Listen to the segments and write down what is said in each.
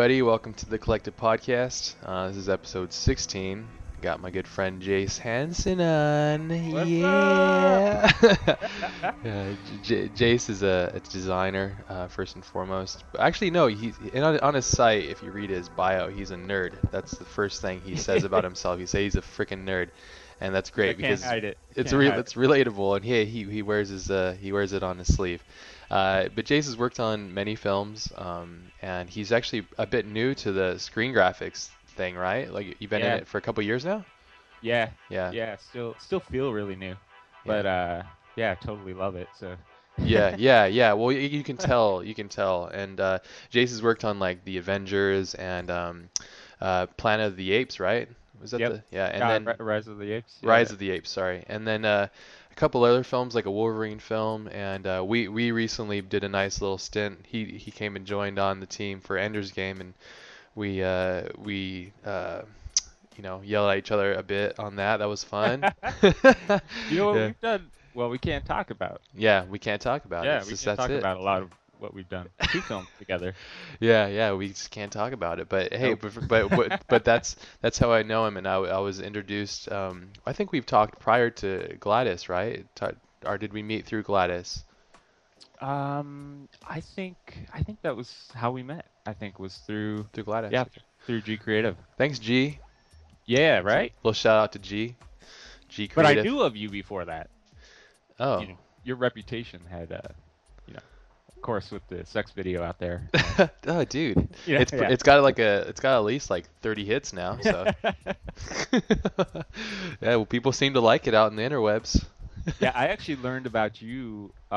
Everybody. Welcome to the Collective Podcast. Uh, this is episode 16. Got my good friend Jayse Hansen on. What's yeah. yeah J- Jayse is a, a designer, uh, first and foremost. Actually, no, he's and on, on his site, if you read his bio, he's a nerd. That's the first thing he says about himself. He says he's a freaking nerd. And that's great because it. it's re- it's relatable, and he he he wears his uh, he wears it on his sleeve. Uh, but Jayse has worked on many films, um, and he's actually a bit new to the screen graphics thing, right? Like you've been Yeah. in it for a couple years now. Yeah, Yeah. yeah. Still, still feel really new, but uh, yeah, totally love it. So yeah, yeah, yeah. Well, you, you can tell, you can tell. And uh, Jayse has worked on like the Avengers and um, uh, Planet of the Apes, right? Was that Yep. the yeah? And Uh, then Rise of the Apes. Rise of the Apes, sorry. And then uh, couple other films like a Wolverine film, and uh, we we recently did a nice little stint. He he came and joined on the team for Ender's Game, and we uh, we uh, you know yelled at each other a bit on that. That was fun. You know what yeah. we've done? Well, we can't talk about. Yeah, we can't talk about it. yeah, It's we just- can't talk it. about a lot of what we've done. Two films together. Yeah, yeah, we just can't talk about it. But hey, Nope. but, but but but that's that's how I know him, and I, I was introduced. Um, I think we've talked prior to Gladys, right? Or did we meet through Gladys? Um, I think I think that was how we met. I think was through Through Gladys. yeah through G Creative. Thanks, G. Yeah, right. Little shout out to G. G Creative. But I knew of you before that. Oh. You know, your reputation had, uh, you know, of course, with the sex video out there. oh, dude. Yeah, it's yeah. it's got like a it's got at least like 30 hits now. So. yeah, well, people seem to like it out in the interwebs. yeah, I actually learned about you uh,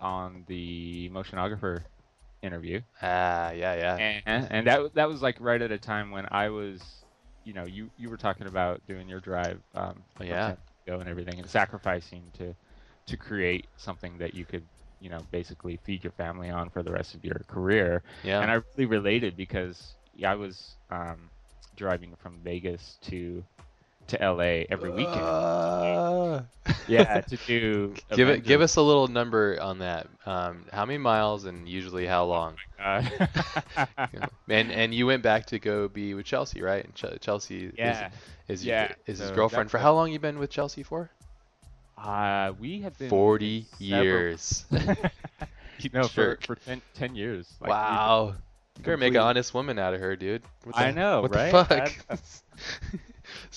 on the motionographer interview, Ah, yeah, yeah. and, and that that was like right at a time when I was, you know, you you were talking about doing your drive, um, Yeah. San Diego and everything, and sacrificing to to create something that you could, you know, basically feed your family on for the rest of your career. Yeah. And I really related because yeah, I was um, driving from Vegas to to LA every weekend. Uh, yeah, to do give it give us a little number on that. Um, how many miles and usually how long? Uh, Yeah. And and you went back to go be with Chelsea, right? And Ch- Chelsea yeah. is is, Yeah, is his so girlfriend. For how long you been with Chelsea for? Uh, we have been 40 years. you know, for, for 10, 10 years. Like, wow. You better make an honest woman out of her, dude. What I know, what right? the fuck?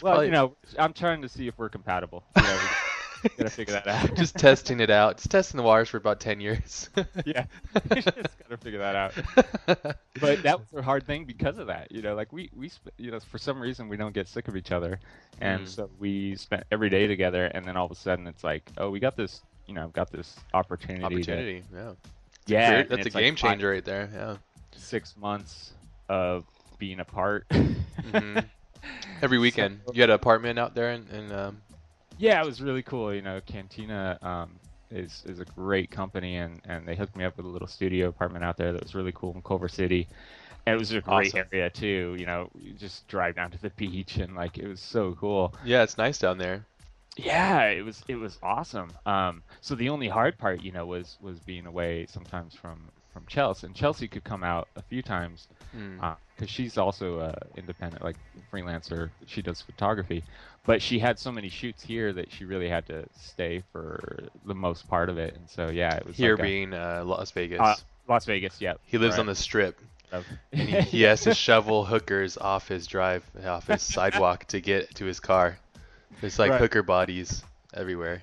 Well, probably- you know, I'm trying to see if we're compatible. You know, gotta figure that out. just testing it out. Just testing the waters for about 10 years. yeah, just gotta figure that out. But that was a hard thing because of that. You know, like we we you know for some reason we don't get sick of each other, and Mm. so we spent every day together, and then all of a sudden it's like, oh, we got this. You know, I've got this opportunity. to- Opportunity, yeah. yeah, Great- That's a like game five- changer right there, yeah. six months of being apart. Mhm. Every weekend. You had an apartment out there in, in um, yeah, it was really cool. You know, Cantina um, is is a great company, and and they hooked me up with a little studio apartment out there that was really cool in Culver City. And it was a great Awesome. area too. You know, you just drive down to the beach, and like it was so cool. Yeah, it's nice down there. Yeah, it was it was awesome. Um, so the only hard part, you know, was was being away sometimes from from Chelsea, and Chelsea could come out a few times Mm. because she's also uh, independent, like freelancer. She does photography, but she had so many shoots here that she really had to stay for the most part of it. And so yeah, it was Here like a- being uh, Las Vegas. uh, Las Vegas. Yeah, he lives on the strip. And he, he has to shovel hookers off his drive, off his sidewalk to get to his car. It's like Right. hooker bodies everywhere.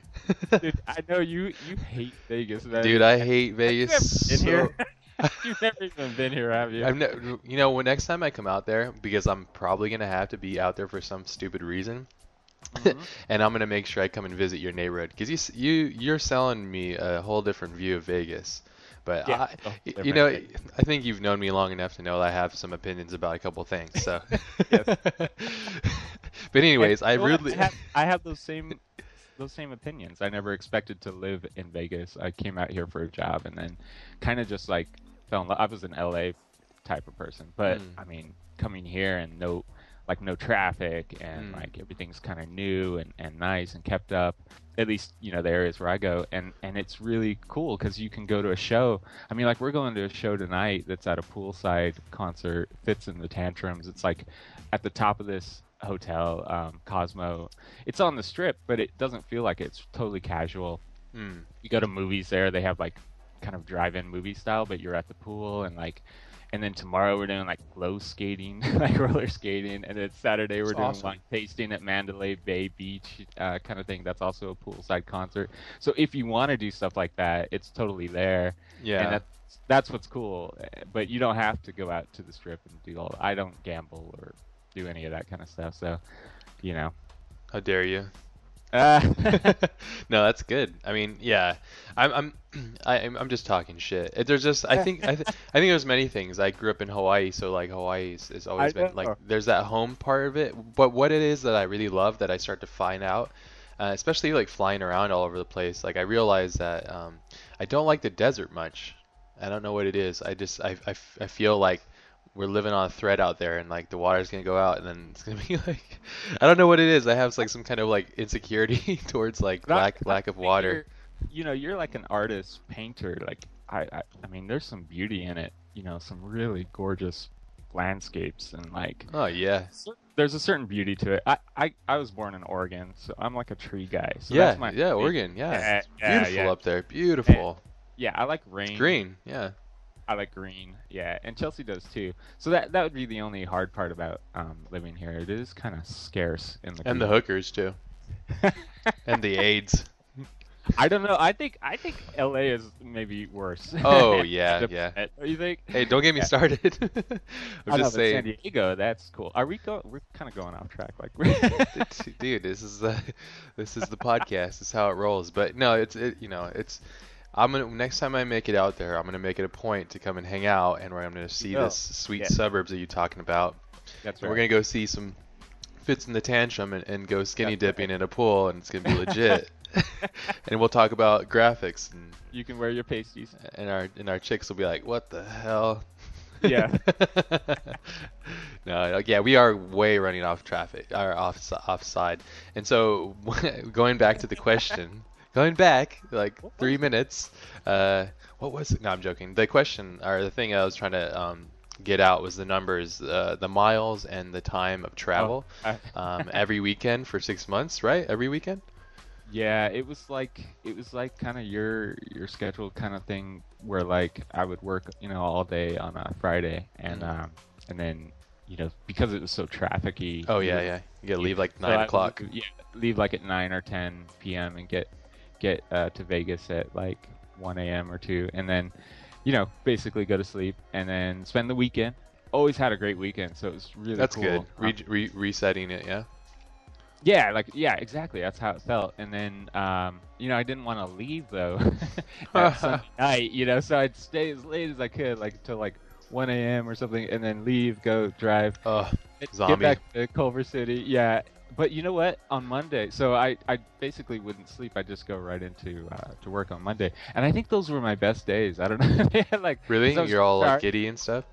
Dude, I know you you hate Vegas, man. Dude, I hate Vegas. been so- here? You've never even been here, have you? I've ne- you know, when next time I come out there, because I'm probably gonna have to be out there for some stupid reason, Mhm. and I'm gonna make sure I come and visit your neighborhood, because you you you're selling me a whole different view of Vegas. But Yeah, I, you know. I think you've known me long enough to know that I have some opinions about a couple things. So, but anyways, I what? really have, I have those same those same opinions. I never expected to live in Vegas. I came out here for a job and then kind of just like fell in love. I was an LA type of person, but Mm. I mean, coming here and no like no traffic and Mm. like everything's kind of new and, and nice and kept up at least you know the areas where i go and and it's really cool because you can go to a show i mean like we're going to a show tonight that's at a poolside concert Fitz and the Tantrums it's like at the top of this hotel um, cosmo it's on the strip but it doesn't feel like it's totally casual Mm. you go to movies there they have like kind of drive-in movie style but you're at the pool and like and then tomorrow we're doing like glow skating like roller skating and then saturday we're That's doing awesome. wine tasting at mandalay bay beach uh, kind of thing that's also a poolside concert so if you want to do stuff like that it's totally there Yeah. and that's that's what's cool but you don't have to go out to the strip and do all i don't gamble or do any of that kind of stuff so you know How dare you? uh, no, that's good. I mean, yeah, I'm I'm I, I'm I'm just talking shit. There's just I think I, th- I think there's many things. I grew up in Hawaii, so like Hawaii has, has always I been like know. there's that home part of it. But what it is that I really love that I start to find out, uh, especially like flying around all over the place. Like I realize that um, I don't like the desert much. I don't know what it is. I just I I, f- I feel like we're living on a thread out there and like the water's gonna go out and then it's gonna be like I don't know what it is. I have like some kind of like insecurity towards like Not- lack lack of water. you're- know, you're like an artist, painter. Like I, I, I mean, there's some beauty in it. You know, some really gorgeous landscapes and like Oh yeah. there's a certain beauty to it. I, I, I was born in Oregon, so I'm like a tree guy. So yeah, that's my yeah. Oregon, yeah. Yeah, yeah, beautiful yeah. up there. Beautiful. Yeah, I like rain. It's green, yeah. I like green. Yeah, and Chelsea does too. So that that would be the only hard part about um, living here. It is kind of scarce in the And the hookers too. And the AIDS. I don't know. I think I think LA is maybe worse. Oh, yeah, yeah. Don't you think? Hey, don't get me Yeah. started. I I'm know, just San saying, Diego, that's cool. Are we go? We're kind of going off track. Like, dude, this is the this is the podcast. This is how it rolls. But no, it's it, you know, it's I'm gonna next time I make it out there, I'm gonna make it a point to come and hang out, and where I'm gonna see this oh, sweet Yeah. suburbs that you're talking about. that's right. We're gonna go see some Fitz and the Tantrum and, and go skinny That's right. dipping in a pool, and it's gonna be legit. and we'll talk about graphics, and, You can wear your pasties. and our and our chicks will be like, "What the hell?" Yeah. no, yeah, we are way running off traffic, or off offside. And so, going back to the question, going back like three minutes. Uh, what was it? No, I'm joking. The question or the thing I was trying to um, get out was the numbers, uh, the miles, and the time of travel I- um, every weekend for six months, right? Every weekend. yeah, it was like it was like kind of your your schedule kind of thing where like I would work, you know, all day on a Friday, and Mhm. um, and then you know because it was so trafficy. Oh yeah, yeah. You gotta leave like nine would o'clock. leave- Yeah, leave like at nine or ten p.m. and get get uh, to Vegas at like one a.m. or two, and then you know basically go to sleep and then spend the weekend. Always had a great weekend, so it was really That's cool. good. Re- re- resetting it, yeah. yeah, like yeah, exactly. That's how it felt. And then um, you know I didn't want to leave though at Sunday night, you know, so I'd stay as late as I could, like till like 1 a.m. or something, and then leave, go drive, Oh, get Zombie. back to Culver City. Yeah, but you know what? On Monday, so I, I basically wouldn't sleep. I just go right into uh, to work on Monday, and I think those were my best days. I don't know, had, like really? 'cause I was You're all like giddy and stuff.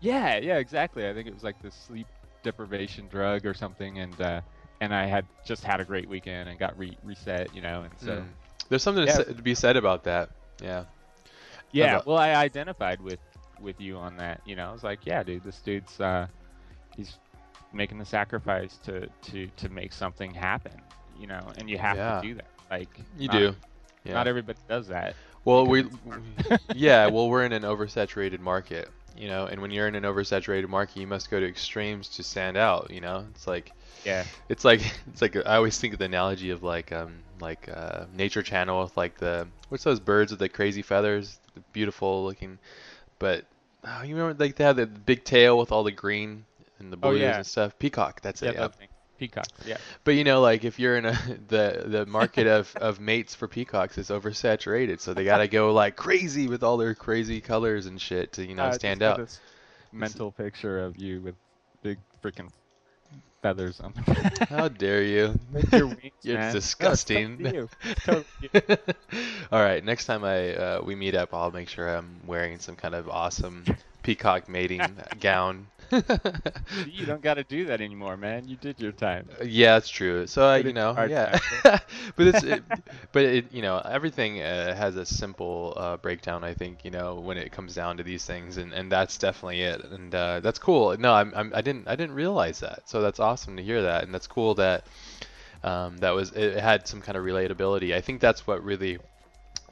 Yeah, yeah, exactly. I think it was like this sleep deprivation drug or something, and uh, and I had just had a great weekend and got re- reset, you know, and so Mm. There's something Yeah. to, to be said about that. Yeah. yeah. about- Well, I identified with with you on that. You know, I was like, yeah, dude, this dude's uh, he's making the sacrifice to to to make something happen. You know, and you have Yeah. to do that. Like You not- do. Yeah. Not everybody does that. Well, we, yeah, well, we're in an oversaturated market, you know, and when you're in an oversaturated market, you must go to extremes to stand out, you know. It's like, Yeah. it's like, it's like I always think of the analogy of like, um, like uh, Nature Channel with like the what's those birds with the crazy feathers, the beautiful looking, but oh, you remember like they have the big tail with all the green and the Oh, yeah. and stuff. Peacock, that's Yeah, it. thing. Peacocks. Yeah. But you know, like if you're in a the the market of of mates for peacocks is oversaturated, so they gotta go like crazy with all their crazy colors and shit to you know Uh, stand out. Mental picture of you with big freaking feathers on. How dare you? Your wings, You're. No, it's disgusting. you. Totally you. all right, next time I uh, we meet up, I'll make sure I'm wearing some kind of awesome peacock mating gown. you don't got to do that anymore, man. You did your time. Yeah, that's true. So uh, you know, yeah, but it's it, but it you know everything uh, has a simple uh, breakdown. I think you know when it comes down to these things, and, and that's definitely it. And uh, that's cool. No, I'm, I'm I didn't I didn't realize that. So that's awesome to hear that, and that's cool that um, that was it had some kind of relatability. I think that's what really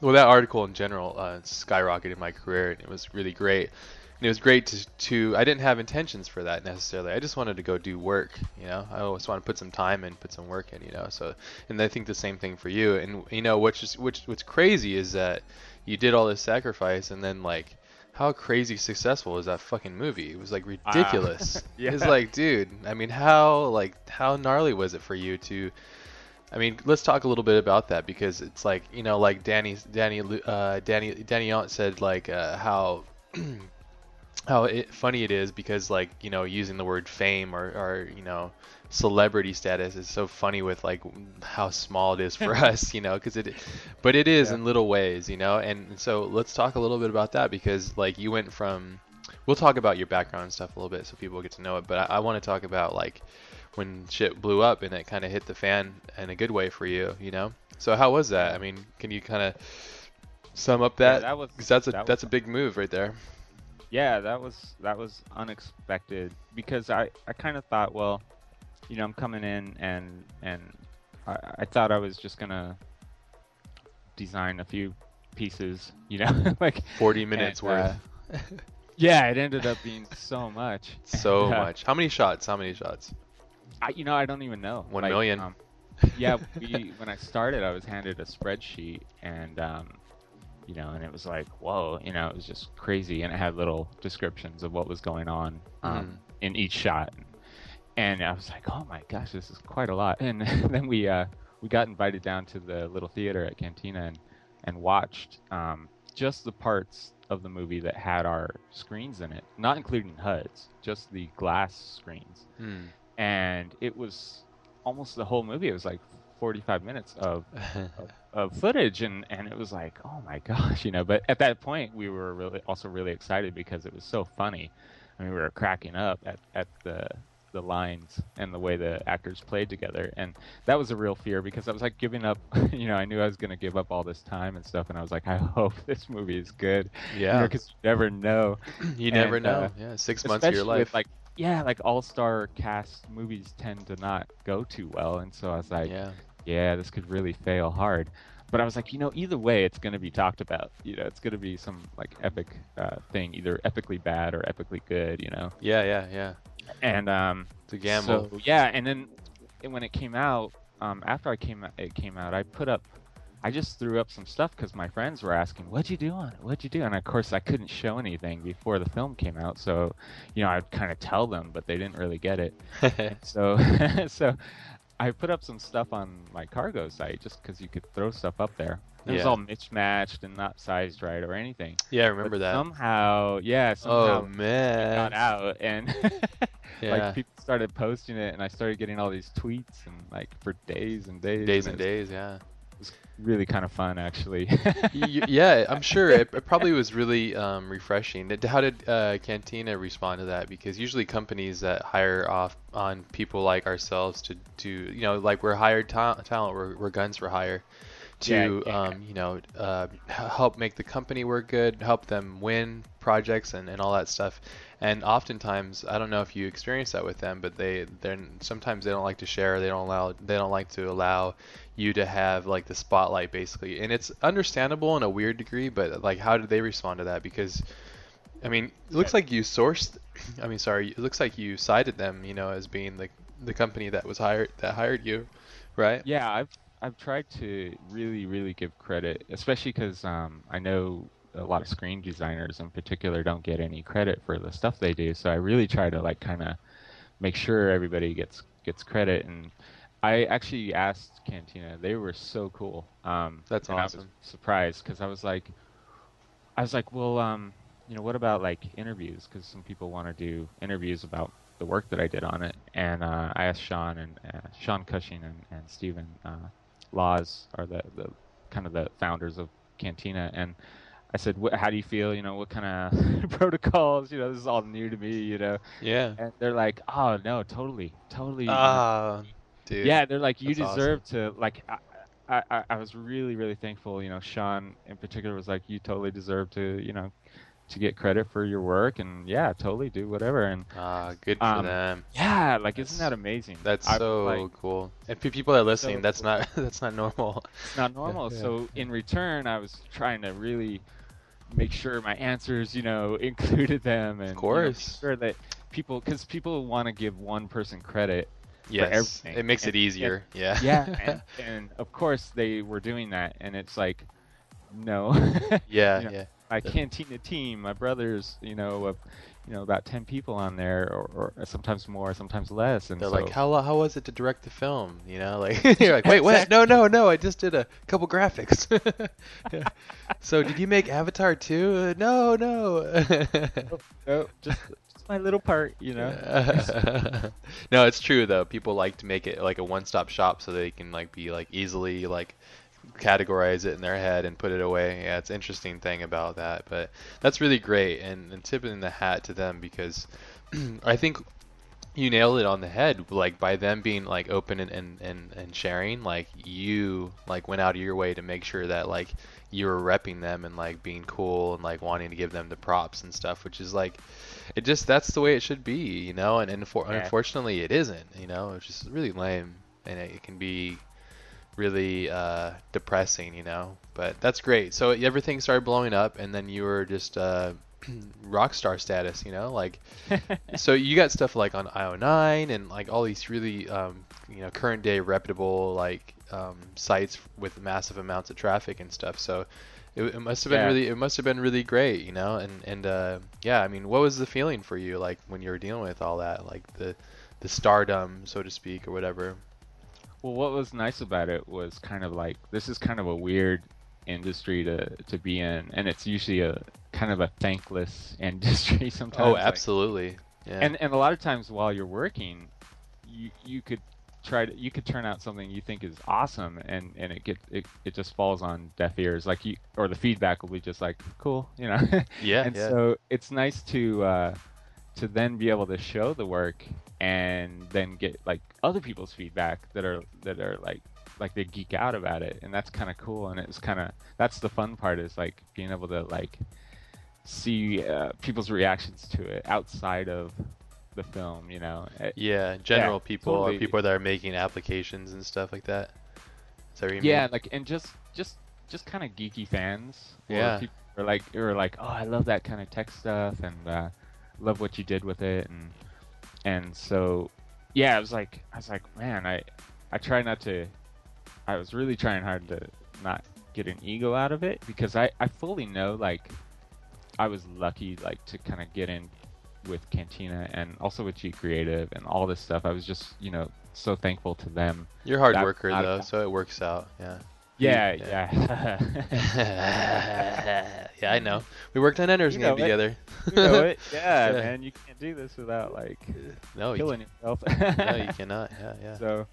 well that article in general uh, skyrocketed my career, and it was really great it was great to, to I didn't have intentions for that necessarily. I just wanted to go do work, you know. I always want to put some time in, put some work in, you know. So, and I think the same thing for you. And you know, which is which what's crazy is that you did all this sacrifice, and then like, how crazy successful is that fucking movie? It was like ridiculous. yeah. It's like, dude, I mean, how like how gnarly was it for you to? I mean, let's talk a little bit about that because it's like you know, like Danny, Danny, uh, Danny, Danny Yount said like uh, how how it, funny it is because like you know using the word fame or, or you know celebrity status is so funny with like how small it is for us you know because it but it is Yeah. in little ways you know and so let's talk a little bit about that because like you went from we'll talk about your background and stuff a little bit so people get to know it but i, I want to talk about like when shit blew up and it kind of hit the fan in a good way for you you know? So how was that? I mean can you kind of sum up Yeah, that? that was 'Cause that's a that was that's a big move right there Yeah, that was that was unexpected because I, I kind of thought, well, you know, I'm coming in and and I, I thought I was just gonna design a few pieces, you know, like 40 minutes and, worth uh, yeah, it ended up being so much, So And, uh, much. How many shots? How many shots? I, you know, I don't even know. One Like, million. Um, yeah, we, when I started, I was handed a spreadsheet, and um, you know, and it was like, whoa, you know, it was just crazy, and it had little descriptions of what was going on um, Mhm. in each shot, and I was like, oh my gosh, this is quite a lot. And then we uh, we got invited down to the little theater at Cantina and and watched um, just the parts of the movie that had our screens in it, not including HUDs, just the glass screens Hmm. and it was almost the whole movie. It was like 45 minutes of, of footage, and, and it was like, oh my gosh, you know. But at that point, we were really also really excited because it was so funny. I mean, we were cracking up at, at the the lines and the way the actors played together, and that was a real fear because I was like giving up. You know, I knew I was going to give up all this time and stuff, and I was like, I hope this movie is good. yeah. because you never know. you never know. uh, yeah, six months of your life. With like yeah, like all star cast movies tend to not go too well, and so I was like, yeah. Yeah, this could really fail hard. But I was like, you know, either way, it's going to be talked about. You know, it's going to be some like epic uh, thing, either epically bad or epically good. You know, Yeah, yeah, yeah. and um, It's a gamble. so yeah, and then and when it came out, um, after I came it came out, I put up, I just threw up some stuff because my friends were asking, "What'd you do on it? What'd you do?" And of course, I couldn't show anything before the film came out, so you know, I'd kind of tell them, but they didn't really get it. So, so I put up some stuff on my cargo site just because you could throw stuff up there. It was all mismatched and not sized right or anything. yeah, I remember But that. Somehow, yeah, oh, somehow oh it got man. out and Yeah. like people started posting it and I started getting all these tweets and like for days and days. days and was- days, yeah. Was really kind of fun actually. Yeah, I'm sure it, it probably was really um, refreshing. How did uh, Cantina respond to that? Because usually companies that hire off on people like ourselves to, do, you know, like we're hired ta- talent, we're, we're guns for hire, to Yeah, yeah. um, you know, uh, help make the company work good, help them win projects and, and all that stuff. And oftentimes, I don't know if you experience that with them, but they they sometimes they don't like to share. They don't allow they don't like to allow you to have like the spotlight basically. And it's understandable in a weird degree but like how did they respond to that? Because i mean it looks like you sourced i mean sorry it looks like you cited them you know as being the the company that was hired that hired you right? Yeah, I've I've tried to really really give credit, especially because um, I know a lot of screen designers in particular don't get any credit for the stuff they do. So I really try to like kind of make sure everybody gets gets credit. And I actually asked Cantina; they were so cool. Um, That's and I was awesome. surprised because I was like, I was like, well, um, you know, what about like interviews? Because some people want to do interviews about the work that I did on it. And uh, I asked Sean and uh, Sean Cushing and, and Stephen uh, Lawes are the, the kind of the founders of Cantina, and I said, what, "How do you feel? You know, what kind of protocols? You know, this is all new to me. You know." Yeah. And they're like, "Oh no, totally, totally." Ah, dude. yeah, they're like, "You that's deserve to like." I, I, I was really, really thankful. You know, Sean in particular was like, "You totally deserve to, you know, to get credit for your work." And yeah, totally do whatever. And Ah, good for Um, them. yeah, like, isn't that amazing? That's I- so like, cool. And pe- people that are listening, so that's cool. not that's not normal. it's not normal. yeah. So in return, I was trying to really make sure my answers, you know, included them, and you know, course. make sure that people, because people want to give one person credit. Yes, everything. it makes it And- easier. Yeah. Yeah, and, and of course they were doing that, and it's like, no, yeah, you know, yeah. my cantina team, my brothers, you know, of, you know, about ten people on there, or, or sometimes more, sometimes less, and They're so, like, how how was it to direct the film? You know, like you're like, wait, what? No, no, no. I just did a couple graphics. Yeah. So did you make Avatar too? Uh, no, no. oh, just, just my little part, you know. no, it's true though. People like to make it like a one-stop shop so they can like be like easily like categorize it in their head and put it away. Yeah, it's an interesting thing about that, but that's really great and, and tipping the hat to them because I think you nailed it on the head like by them being like open and, and, and, and sharing like you like went out of your way to make sure that like you were repping them and like being cool and like wanting to give them the props and stuff which is like it just that's the way it should be you know and, and for, Yeah. unfortunately it isn't you know it's just really lame and it, it can be really uh, depressing you know but that's great so everything started blowing up and then you were just uh, rock star status you know like so you got stuff like on IO9 and like all these really um, you know current day reputable like um, sites with massive amounts of traffic and stuff. So it, it must have been Yeah. really it must have been really great, you know. And and uh, yeah, I mean, what was the feeling for you like when you were dealing with all that, like the the stardom, so to speak, or whatever? Well, what was nice about it was kind of like this is kind of a weird industry to to be in, and it's usually a kind of a thankless industry sometimes. Oh, like- absolutely. Yeah. and and a lot of times while you're working, you you could try to you could turn out something you think is awesome, and and it get it, it just falls on deaf ears. Like you or the feedback will be just like cool, you know. yeah. and yeah. so it's nice to uh, to then be able to show the work and then get like other people's feedback that are that are like like they geek out about it and that's kind of cool and it's kind of that's the fun part is like being able to like see uh, people's reactions to it outside of the film you know Uh, yeah, general people or totally. people that are making applications and stuff like that. Is that yeah mean? like and just just just kind of geeky fans Yeah. people are like like oh i love that kind of tech stuff and uh love what you did with it and and so yeah i was like i was like man i i try not to i was really trying hard to not get an ego out of it because i i fully know like i was lucky like to kind of get in with cantina and also with g creative and all this stuff i was just you know so thankful to them You're a hard That- worker though, so it works out. Yeah. Yeah Yeah. yeah yeah, I know. We worked on Ender's You Game together. you know it. Yeah, Yeah. man, you can't do this without like no, you, killing yourself. no, you cannot. Yeah, yeah. So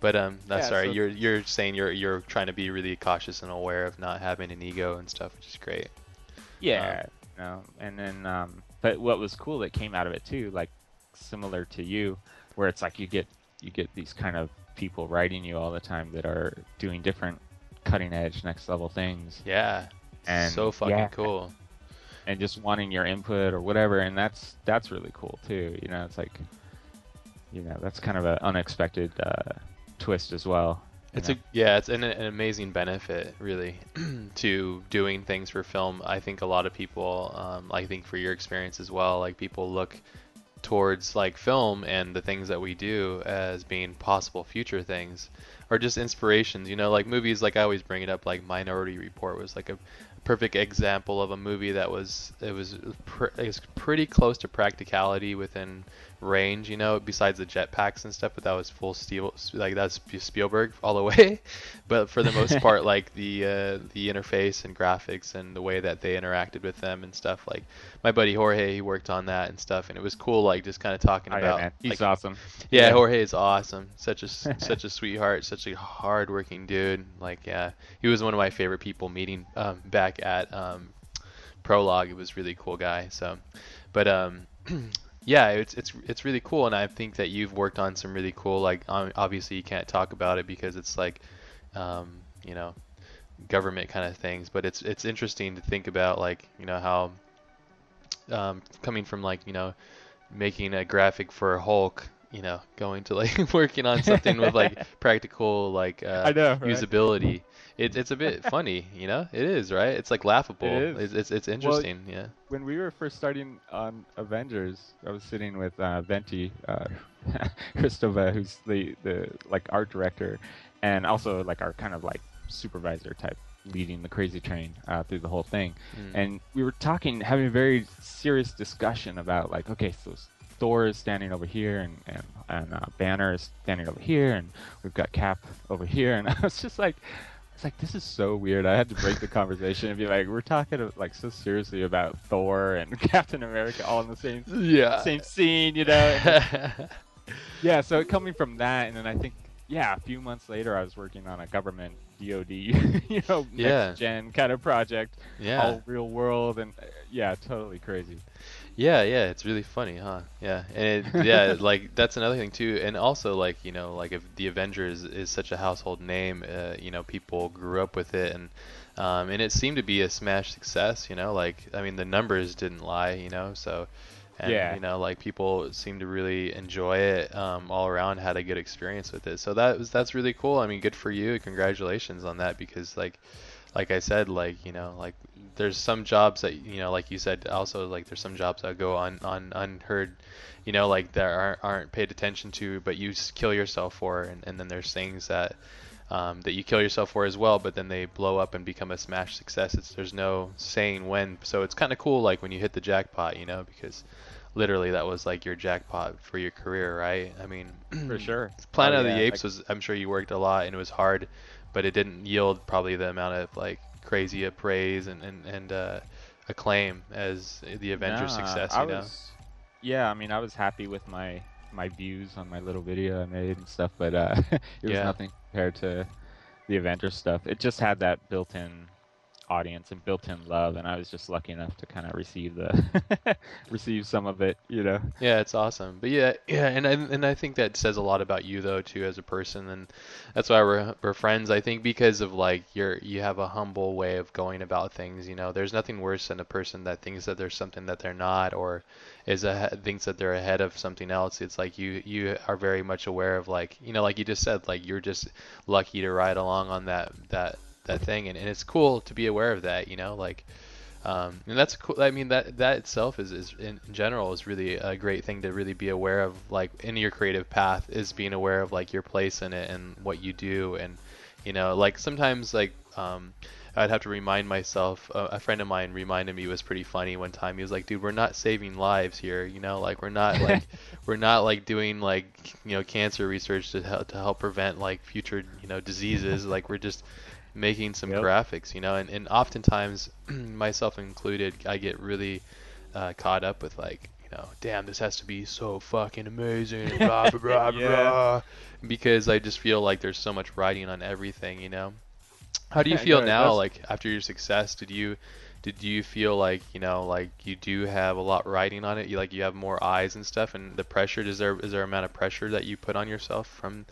But um, that's Yeah, sorry. so- You're you're saying you're you're trying to be really cautious and aware of not having an ego and stuff, which is great. yeah, no, and then um, but what was cool that came out of it too, like similar to you, where it's like you get you get these kind of people writing you all the time that are doing different cutting edge next level things Yeah. And, so fucking yeah. cool. and just wanting your input or whatever and that's that's really cool too you know it's like you know that's kind of an unexpected uh, twist as well It's know? a yeah, it's an, an amazing benefit really to doing things for film. I think a lot of people, um, I think for your experience as well, like people look towards like film and the things that we do as being possible future things or just inspirations. You know, like movies. Like I always bring it up. Like Minority Report was like a perfect example of a movie that was it was pr- it was pretty close to practicality within range, you know, besides the jetpacks and stuff, but that was full steel, like that's Spielberg all the way. But for the most part, like the uh, the interface and graphics and the way that they interacted with them and stuff, like my buddy Jorge, he worked on that and stuff, and it was cool, like just kind of talking Oh, yeah, about, man. He's like, awesome. yeah, Yeah. Jorge is awesome. Such a such a sweetheart, such a hardworking dude. Like, yeah, he was one of my favorite people meeting um, back at um, prologue. It was really cool guy. So, but um, yeah, it's it's it's really cool, and I think that you've worked on some really cool. Like obviously you can't talk about it because it's like, um, you know, government kind of things. But it's it's interesting to think about like you know how um, coming from like you know making a graphic for Hulk you know, going to like working on something with like practical like uh, know, right? usability. It, it's a bit funny, you know. It is right. It's like laughable. It is. It's it's, it's interesting. Well, yeah. When we were first starting on Avengers, I was sitting with uh, Venti, uh, Hristova, who's the the like art director, and also like our kind of like supervisor type leading the crazy train uh, through the whole thing. Mm. And we were talking, having a very serious discussion about like, okay, so Thor is standing over here, and and, and uh, Banner is standing over here, and we've got Cap over here, and I was just like. It's like this is so weird. I had to break the conversation and be like, we're talking like so seriously about Thor and Captain America all in the same yeah same scene, you know. yeah, so coming from that, and then I think yeah, a few months later, I was working on a government DoD, you know, next yeah. gen kind of project, yeah, all real world, and uh, yeah, totally crazy. Yeah, yeah, it's really funny, huh? Yeah, and it, yeah, like that's another thing too, and also like you know, like if the Avengers is such a household name, uh, you know, people grew up with it, and um, and it seemed to be a smash success, you know, like I mean the numbers didn't lie, you know, so and yeah. you know like people seemed to really enjoy it um, all around had a good experience with it so that was that's really cool i mean good for you congratulations on that because like like i said like you know like there's some jobs that you know, like you said, also like there's some jobs that go on on unheard, you know, like that aren't aren't paid attention to, but you kill yourself for, and, and then there's things that um, that you kill yourself for as well, but then they blow up and become a smash success. It's there's no saying when, so it's kind of cool, like when you hit the jackpot, you know, because literally that was like your jackpot for your career, right? I mean, for sure. Planet oh, of the Apes was, I'm sure you worked a lot and it was hard, but it didn't yield probably the amount of like crazy praise and and, and uh, acclaim as the Avengers nah, success. I You know. Was, yeah, I mean, I was happy with my my views on my little video I made and stuff, but uh, it was Yeah. nothing compared to the Avengers stuff. It just had that built-in audience and built-in love, and I was just lucky enough to kind of receive the receive some of it, you know. Yeah, it's awesome. But yeah, yeah, and I, and I think that says a lot about you though too as a person, and that's why we're we're friends. I think because of like you're you have a humble way of going about things. You know, there's nothing worse than a person that thinks that there's something that they're not, or is a thinks that they're ahead of something else. It's like you you are very much aware of like you know like you just said like you're just lucky to ride along on that that that thing, and, and it's cool to be aware of that. You know, like. Um, and that's cool. I mean, that that itself is, is in general is really a great thing to really be aware of. Like in your creative path, is being aware of like your place in it and what you do, and you know, like sometimes like um, I'd have to remind myself. Uh, a friend of mine reminded me it was pretty funny one time. He was like, "Dude, we're not saving lives here. You know, like we're not like we're not like doing like you know cancer research to help to help prevent like future you know diseases. Like we're just making some Yep. graphics, you know, and, and oftentimes, myself included, I get really uh, caught up with like, you know, damn, this has to be so fucking amazing, blah blah blah Yeah. blah, because I just feel like there's so much writing on everything, you know. How do you feel no, now? that's- Like after your success, did you did you feel like you know like you do have a lot writing on it? You like you have more eyes and stuff, and the pressure. Is there is there amount of pressure that you put on yourself from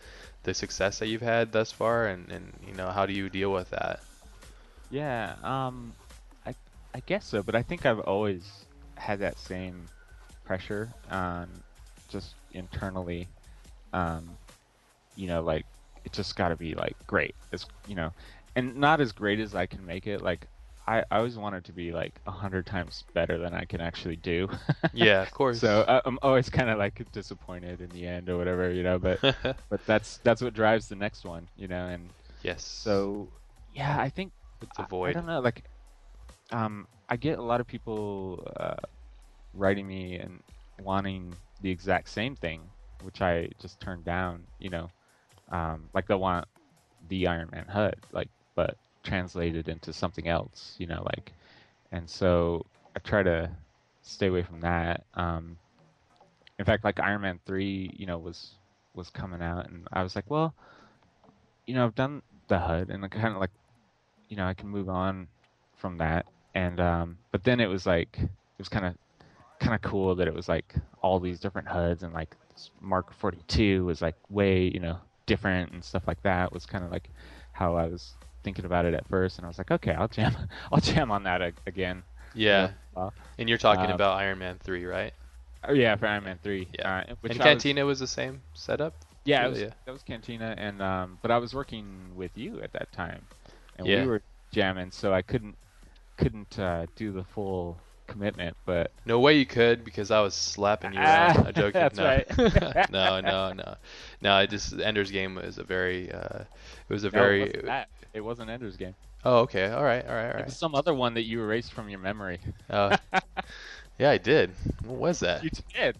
the success that you've had thus far, and and you know how do you deal with that? Yeah, um, I I guess so, but I think I've always had that same pressure, um, just internally. Um, you know, like it just got to be like great. It's you know, and not as great as I can make it. Like I, I always wanted to be like a hundred times better than I can actually do. Yeah, of course. So I, I'm always kind of like disappointed in the end or whatever, you know. But but that's that's what drives the next one, you know. And yes. so yeah, I think it's a I- I, void. I don't know, like, um, I get a lot of people uh, writing me and wanting the exact same thing, which I just turned down. You know, um, like they want the Iron Man HUD, like, but translated into something else. You know, like, and so I try to stay away from that. Um, in fact, like Iron Man three, you know, was was coming out, and I was like, well, you know, I've done the HUD, and I kind of like, you know, I can move on from that. and um, but then it was like it was kind of kind of cool that it was like all these different HUDs and like Mark 42 was like way you know different and stuff like that was kind of like how I was thinking about it at first, and I was like, okay, I'll jam, I'll jam on that again. Yeah. Uh, and you're talking uh, about Iron Man three, right? Oh yeah, for Iron Man three. Yeah. Uh, which and I was- Cantina was, the same setup. yeah, it Really, was, yeah. that was Cantina, and um, but I was working with you at that time, and Yeah. we were jamming, so I couldn't couldn't uh, do the full commitment. But No way you could because I was slapping you Ah, around. I'm joking. that's no. right. no, no, no, no. I just Ender's Game was a very, uh, it was a no, very. it wasn't that. It wasn't Ender's Game. oh, okay. All right. All right. All It was some other one that you erased from your memory. Oh, yeah, I did. What was that? You did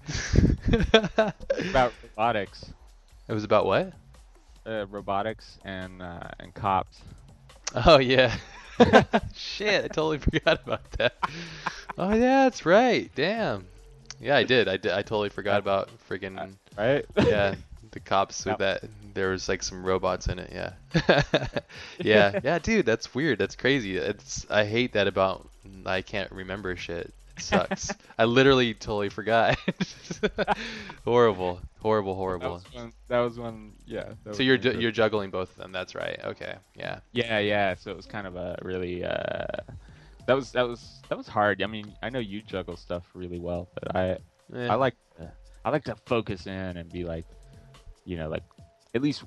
about robotics, it was about what? uh, robotics and uh, and cops. Oh yeah. Shit, I totally forgot about that. Oh yeah, that's right. Damn. Yeah, I did. I did. I totally forgot about freaking Right? yeah the cops with that. There was like some robots in it. Yeah. yeah. Yeah, dude, that's weird. That's crazy. It's I hate that about I can't remember shit. Sucks. I literally totally forgot. horrible. Horrible. That Horrible. was when. That was when. Yeah. that So you're ju- you're juggling both of them. That's right. Okay. Yeah. Yeah, yeah. So it was kind of a really. Uh, that was that was that was hard. I mean, I know you juggle stuff really well, but I Eh. I like to, I like to focus in and be like, you know, like at least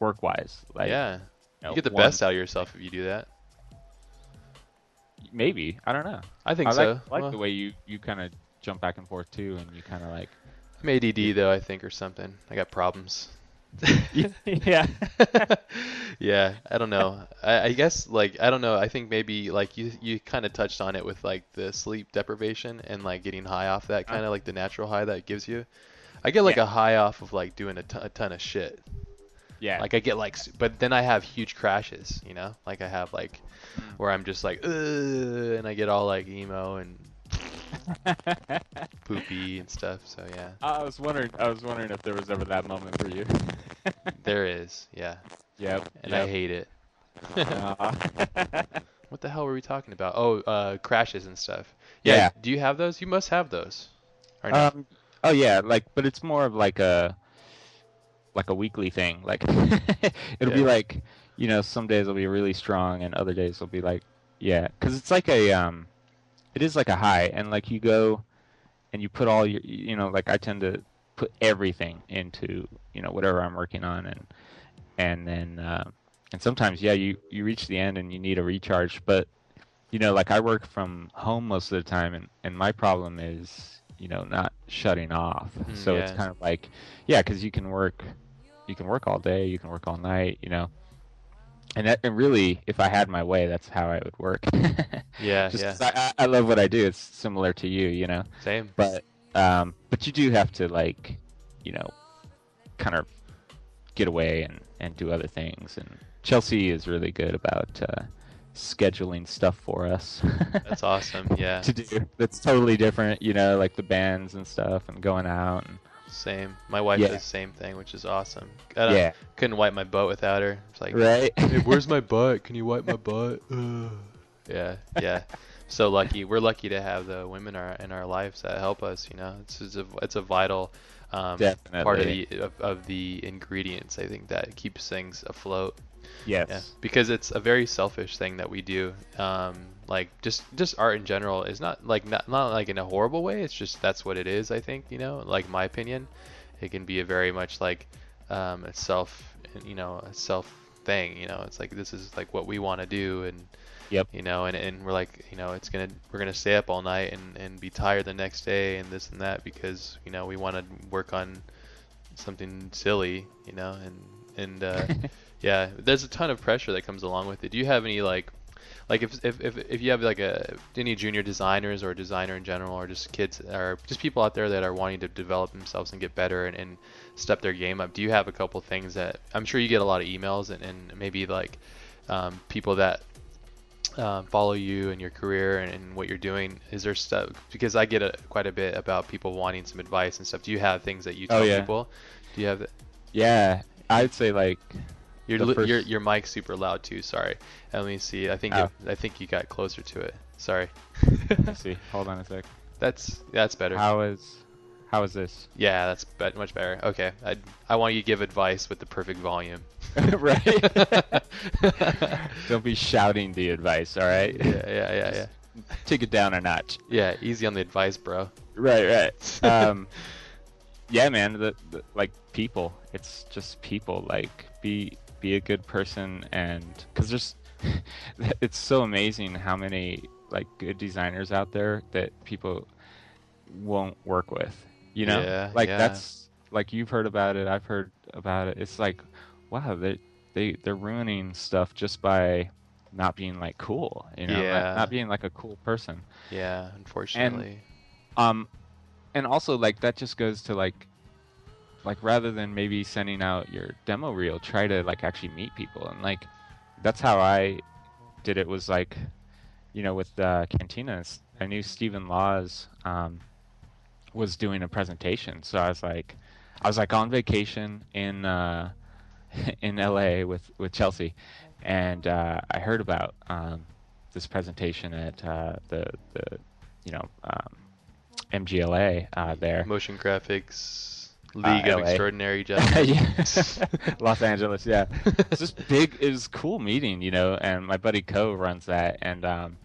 work wise. Like, yeah. you, know, You get the one- best out of yourself if you do that. Maybe I don't know. I think I so. like, I like Well, the way you you kind of jump back and forth too, and you kind of like. I'm ADD though, I think, or something. I got problems. yeah. yeah, I don't know. I, I guess like I don't know. I think maybe like you you kind of touched on it with like the sleep deprivation and like getting high off that kind of uh-huh. like the natural high that it gives you. I get like Yeah. a high off of like doing a ton, a ton of shit. Yeah. Like I get like, but then I have huge crashes. You know, like I have like Mm. where I'm just like, and I get all like emo and poopy and stuff. So yeah, I was wondering. I was wondering if there was ever that moment for you. there is. Yeah, yep. and I hate it. What the hell were we talking about? Oh, uh, crashes and stuff. Yeah. Yeah. Do you have those? You must have those. No? Um. Oh yeah, like, but it's more of like a, like a weekly thing. Like, it'll be like, you know, some days it'll be really strong, and other days it'll be like, yeah, because it's like a, um, it is like a high, and like you go, and you put all your, you know, like I tend to put everything into, you know, whatever I'm working on, and, and then, uh, and sometimes, yeah, you you reach the end and you need a recharge, but, you know, like I work from home most of the time, and and my problem is, you know, not shutting off. Mm, so it's kind of like, yeah, because you can work, you can work all day, you can work all night, you know. And that, and really, if I had my way, that's how I would work. yeah, Just yeah. I, I love what I do. It's similar to you, you know. Same. But um, but you do have to like, you know, kind of get away and and do other things. And Chelsea is really good about uh, scheduling stuff for us. That's awesome. Yeah. to do. That's totally different, you know, like the bands and stuff and going out and Same. My wife Yeah. does the same thing, which is awesome. I don't- yeah, Couldn't wipe my butt without her. It's like, right. hey, where's my butt? Can you wipe my butt? Ugh. yeah, yeah. So lucky. We're lucky to have the women our, in our lives that help us. You know, it's it's a it's a vital um, part of the of, of the ingredients. I think that keeps things afloat. yes. Yeah, because it's a very selfish thing that we do. Um, like just just art in general is not like not not like in a horrible way. It's just that's what it is. I think you know, like my opinion, it can be a very much like um, a self you know a self thing. You know, it's like this is like what we want to do and. Yep. You know, and, and we're like, you know, it's gonna we're gonna stay up all night and, and be tired the next day and this and that because you know we want to work on something silly, you know, and and uh, yeah, there's a ton of pressure that comes along with it. Do you have any like, like if if if, if you have like a any junior designers or a designer in general, or just kids or just people out there that are wanting to develop themselves and get better and, and step their game up? Do you have a couple things that I'm sure you get a lot of emails and, and maybe like um, people that um, follow you and your career and, and what you're doing? Is there stuff because I get a, quite a bit about people wanting some advice and stuff. Do you have things that you Oh, tell yeah. people? Do you have Yeah, I'd say like Your first- your your mic's super loud too. Sorry. Let me see. I think Oh. it, I think you got closer to it. Sorry. Let's see. Hold on a sec. That's that's better. How is how is this? Yeah, that's bet much better. Okay. I I want you to give advice with the perfect volume. right. Don't be shouting the advice, all right? Yeah, yeah, yeah, yeah. Take it down a notch. Yeah, easy on the advice, bro. Right, right. Um, yeah, man. The, the like people. It's just people. Like be be a good person, and because there's, it's so amazing how many like good designers out there that people won't work with. You know, Yeah, like yeah. that's like you've heard about it. I've heard about it. It's like, wow, they they they're ruining stuff just by not being like cool. You know, Yeah. not being like a cool person. Yeah, unfortunately. Um, and also like that just goes to like, like rather than maybe sending out your demo reel, try to like actually meet people and like, that's how I did it. Was like, you know, with uh, Cantinas, I knew Stephen Lawes um, was doing a presentation, so I was like, I was like on vacation in uh, in LA with with Chelsea, and uh, I heard about um, this presentation at uh, the the you know um, MGLA uh, there. Motion graphics League of LA. Extraordinary Gentlemen. yeah. Los Angeles, yeah. It's this big, it was a cool meeting, you know, and my buddy Co runs that, and um,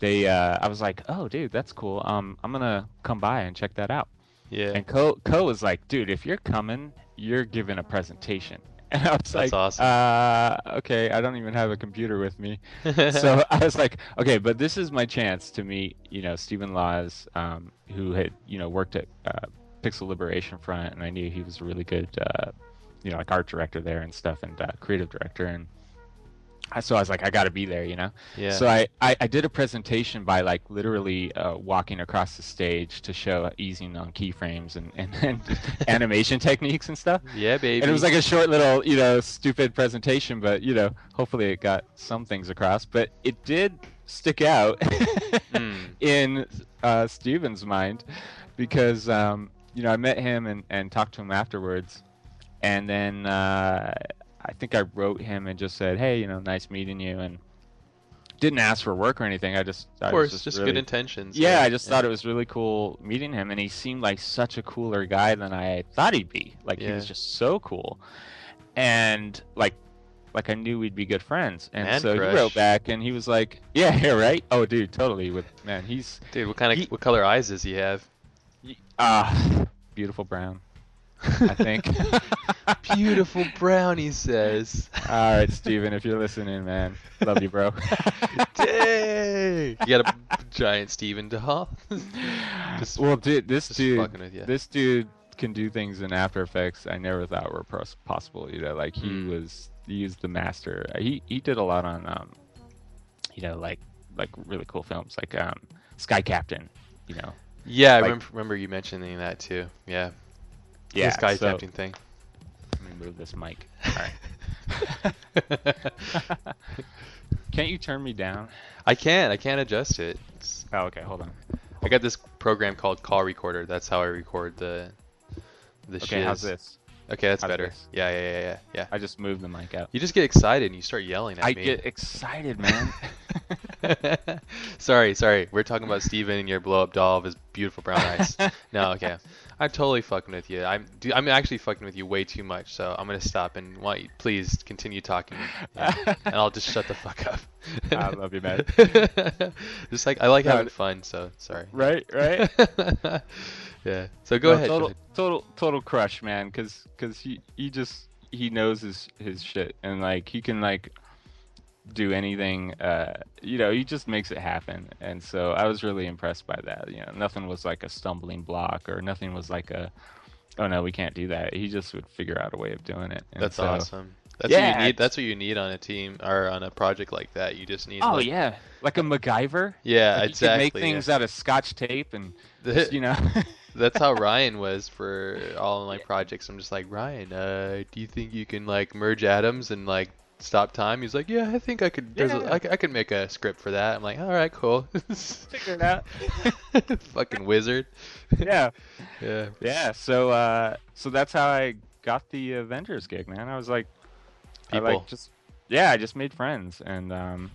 they, uh, I was like, oh, dude, that's cool. Um, I'm gonna come by and check that out. yeah. And Co Co was like, dude, if you're coming, you're giving a presentation. And I was That's like, awesome. uh, okay, I don't even have a computer with me. so I was like, okay, but this is my chance to meet, you know, Stephen Lawes, um, who had, you know, worked at uh, Pixel Liberation Front, and I knew he was a really good, uh, you know, like art director there and stuff, and uh, creative director, and I, so I was like, I got to be there, you know. yeah. So I, I, I did a presentation by like literally uh, walking across the stage to show easing on keyframes and, and, and animation techniques and stuff. yeah, baby. And it was like a short little, you know, stupid presentation, but you know, hopefully it got some things across. But it did stick out Mm. in uh, Steven's mind because um, you know I met him and, and talked to him afterwards, and then uh, I think I wrote him and just said, hey, you know, nice meeting you, and didn't ask for work or anything. I just, I of was course, just, just really- good intentions. yeah, I just thought it was really cool meeting him, and he seemed like such a cooler guy than I thought he'd be. Like he was just so cool, and like, like I knew we'd be good friends. And Man so crush. he wrote back, and he was like, "Yeah, yeah, right. Oh, dude, totally. With man, he's Dude, what kind of He- what color eyes does he have? Ah, beautiful brown. I think. Beautiful brown, he says. All right, Steven, if you're listening, man, love you, bro. Dang! You got a giant Steven doll. Just- well, dude, this dude, with ya. this dude can do things in After Effects I never thought were possible. You know, like he Mm. was, he was the master. He he did a lot on, um, you know, like like really cool films, like um, Sky Captain. You know, yeah, I like- remember, remember you mentioning that too. Yeah. yeah. The sky so, captain thing. Let me move this mic. All right. Can't you turn me down? I can't. I can't adjust it. It's- Oh, okay. Hold on. I got this program called Call Recorder. That's how I record the the Okay, how's this? Okay, that's better. Yeah, yeah, yeah, yeah, yeah. I just moved the mic out. You just get excited and you start yelling at I me. I get excited, man. sorry, sorry. We're talking about Steven and your blow up doll of his beautiful brown eyes. no, okay. I'm totally fucking with you. I'm dude, I'm actually fucking with you way too much. So I'm gonna stop and want you please continue talking, and I'll just shut the fuck up. I love you, man. just like I like No, having fun. So sorry. right, right. Yeah. So go No, ahead. Total, total, total crush, man. Cause, cause he, he just, he knows his, his shit, and like he can like do anything. Uh, you know, he just makes it happen. And so I was really impressed by that. You know, nothing was like a stumbling block, or nothing was like a, oh no, we can't do that. He just would figure out a way of doing it. And That's so- awesome. That's what you need. That's what you need on a team or on a project like that. You just need. Oh like, yeah, like a MacGyver. Yeah, Like, exactly. You make things out of scotch tape and yeah. just, you know. That's how Ryan was for all of my projects. I'm just like, Ryan, uh, do you think you can like merge atoms and like stop time? He's like, yeah, I think I could. There's a, Yeah. I, c- I could make a script for that. I'm like, all right, cool. figure it out. Fucking wizard. yeah. Yeah. Yeah, so uh, so that's how I got the Avengers gig, man. I was like, I like just yeah, I just made friends, and um,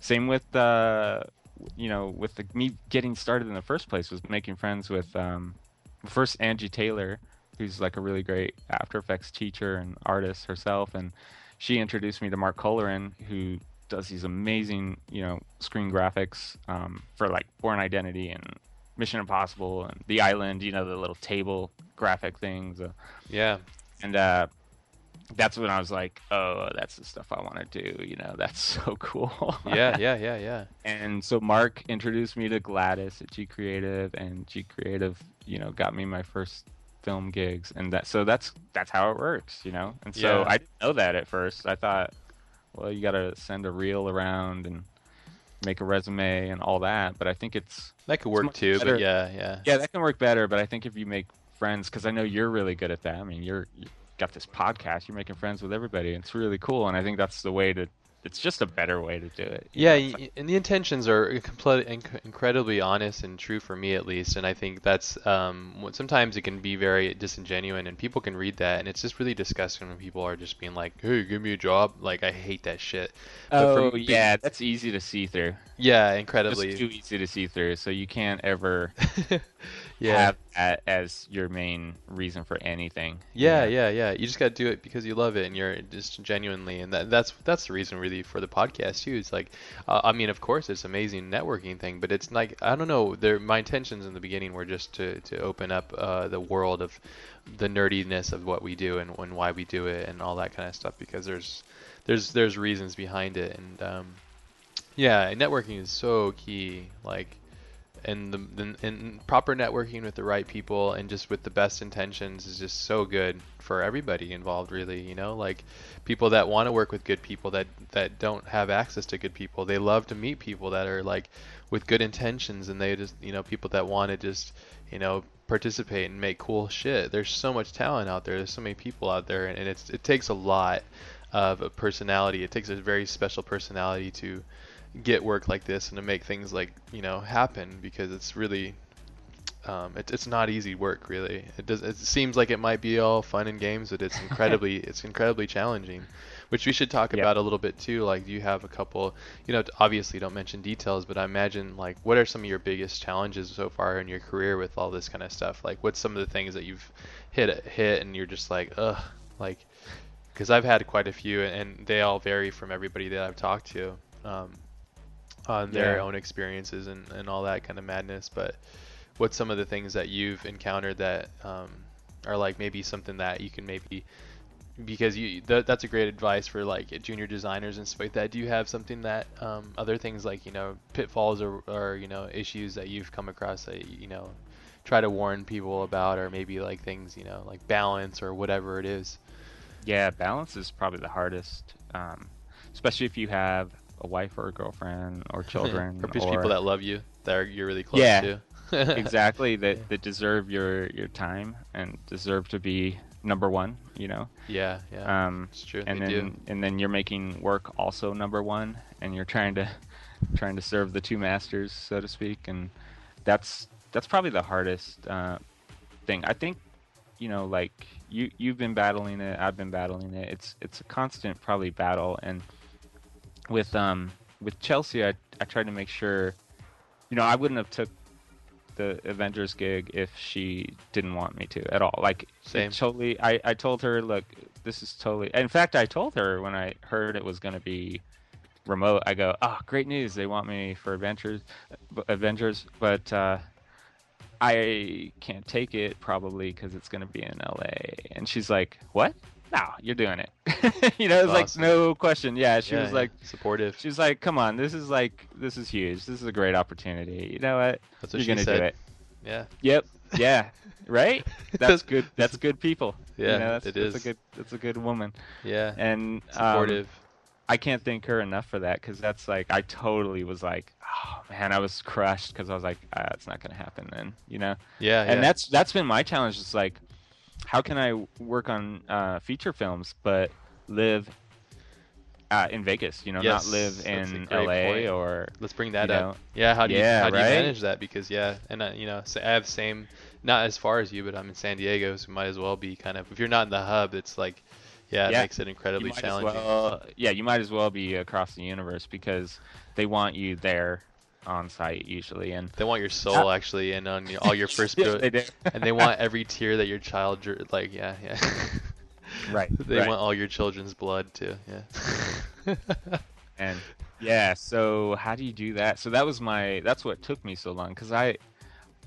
same with uh, you know with the, me getting started in the first place was making friends with um, first Angie Taylor, who's like a really great After Effects teacher and artist herself, and she introduced me to Mark Coleran, who does these amazing you know screen graphics um, for like Bourne Identity and Mission Impossible and The Island, you know the little table graphic things. Uh, Yeah. and uh, that's when I was like, oh, that's the stuff I want to do. You know, that's so cool. Yeah, yeah, yeah, yeah. and so Mark introduced me to Gladys at G Creative, and G Creative, you know, got me my first film gigs, and that so that's that's how it works, you know. And so Yeah. I didn't know that at first. I thought, well, you got to send a reel around and make a resume and all that. But I think it's That could work too, better. but yeah, yeah. yeah, that can work better. But I think if you make friends, because I know you're really good at that. I mean, you're you got this podcast. You're making friends with everybody. And it's really cool. And I think that's the way to. It's just a better way to do it. Yeah, know? It's y- like- and the intentions are complete, inc- incredibly honest and true for me at least, and I think that's um, what- sometimes it can be very disingenuous, and people can read that, and it's just really disgusting when people are just being like, "Hey, give me a job." Like I hate that shit. Oh yeah, that's easy to see through. Yeah, incredibly. too easy to see through. So you can't ever yeah. have that as your main reason for anything. you Yeah, know? yeah, yeah. You just got to do it because you love it and you're just genuinely, and that, that's that's the reason really for the podcast too. It's like, uh, I mean, of course, it's amazing networking thing, but it's like I don't know. There, my intentions in the beginning were just to to open up uh, the world of the nerdiness of what we do and, and why we do it and all that kind of stuff because there's there's there's reasons behind it and um, yeah, networking is so key. Like and the, and proper networking with the right people and just with the best intentions is just so good for everybody involved really you know? Like people that want to work with good people that that don't have access to good people. They love to meet people that are like with good intentions and they just you know people that want to just you know participate and make cool shit. There's so much talent out there. There's so many people out there and, and it's it takes a lot of a personality. It takes a very special personality to get work like this and to make things like you know happen because it's really um, it, it's not easy work really. It does it seems like it might be all fun and games but it's incredibly it's incredibly challenging which we should talk Yep. about a little bit too. Like you have a couple you know obviously don't mention details but I imagine like what are some of your biggest challenges so far in your career with all this kind of stuff? Like what's some of the things that you've hit hit and you're just like ugh like because I've had quite a few and they all vary from everybody that I've talked to. Um, on their Yeah. own experiences and, and all that kind of madness. But what's some of the things that you've encountered that um, are like maybe something that you can maybe because you th- that's a great advice for like junior designers and stuff like that. Do you have something that um, other things like you know pitfalls or, or you know issues that you've come across that you know try to warn people about or maybe like things you know like balance or whatever it is. Yeah, balance is probably the hardest, um, especially if you have a wife or a girlfriend or children or just or people that love you that are, you're really close Yeah. to. exactly that that deserve your your time and deserve to be number one. You know, Yeah, yeah. um, it's true. and they then do. and then you're making work also number one, and you're trying to trying to serve the two masters, so to speak, and that's that's probably the hardest uh, thing. I think you know, like you you've been battling it, I've been battling it. It's it's a constant probably battle, and with um with Chelsea, I I tried to make sure, you know, I wouldn't have took the Avengers gig if she didn't want me to at all. Like Same. totally. I I told her, look, this is totally. In fact, I told her when I heard it was going to be remote. I go, oh, great news! They want me for Avengers, Avengers, but uh, I can't take it probably because it's going to be in LA. And she's like, what? No, you're doing it. you know, it's like Awesome. no question. Yeah, she Yeah, was yeah. like, supportive. she's like, come on, this is like, this is huge. This is a great opportunity. You know what? That's what you're she gonna said. do it. Yeah. Yep. Yeah. right. That's good. That's good people. You Yeah, know, that's, it that's is. a good. That's a good woman. Yeah. And um, supportive. I can't thank her enough for that because that's like I totally was like, oh man, I was crushed because I was like, ah, it's not gonna happen then, you know. yeah, and yeah. that's that's been my challenge. It's like, how can I work on uh, feature films but live uh, in Vegas? You know, Yes, not live in LA point. or Let's bring that up. know, Yeah, how do you Yeah, how do you right? manage that? Because yeah, and uh, you know, so I have the same, not as far as you, but I'm in San Diego, so might as well be kind of. If you're not in the hub, it's like, Yeah, it Yeah. makes it incredibly You might as challenging. well- yeah, you might as well be across the universe because they want you there on site usually, and They want your soul actually in on your, all your first Yes, they do. and they want every tear that your child dr- like yeah yeah. Right, they right. want all your children's blood too. Yeah. and yeah so how do you do that so that was my that's what took me so long because i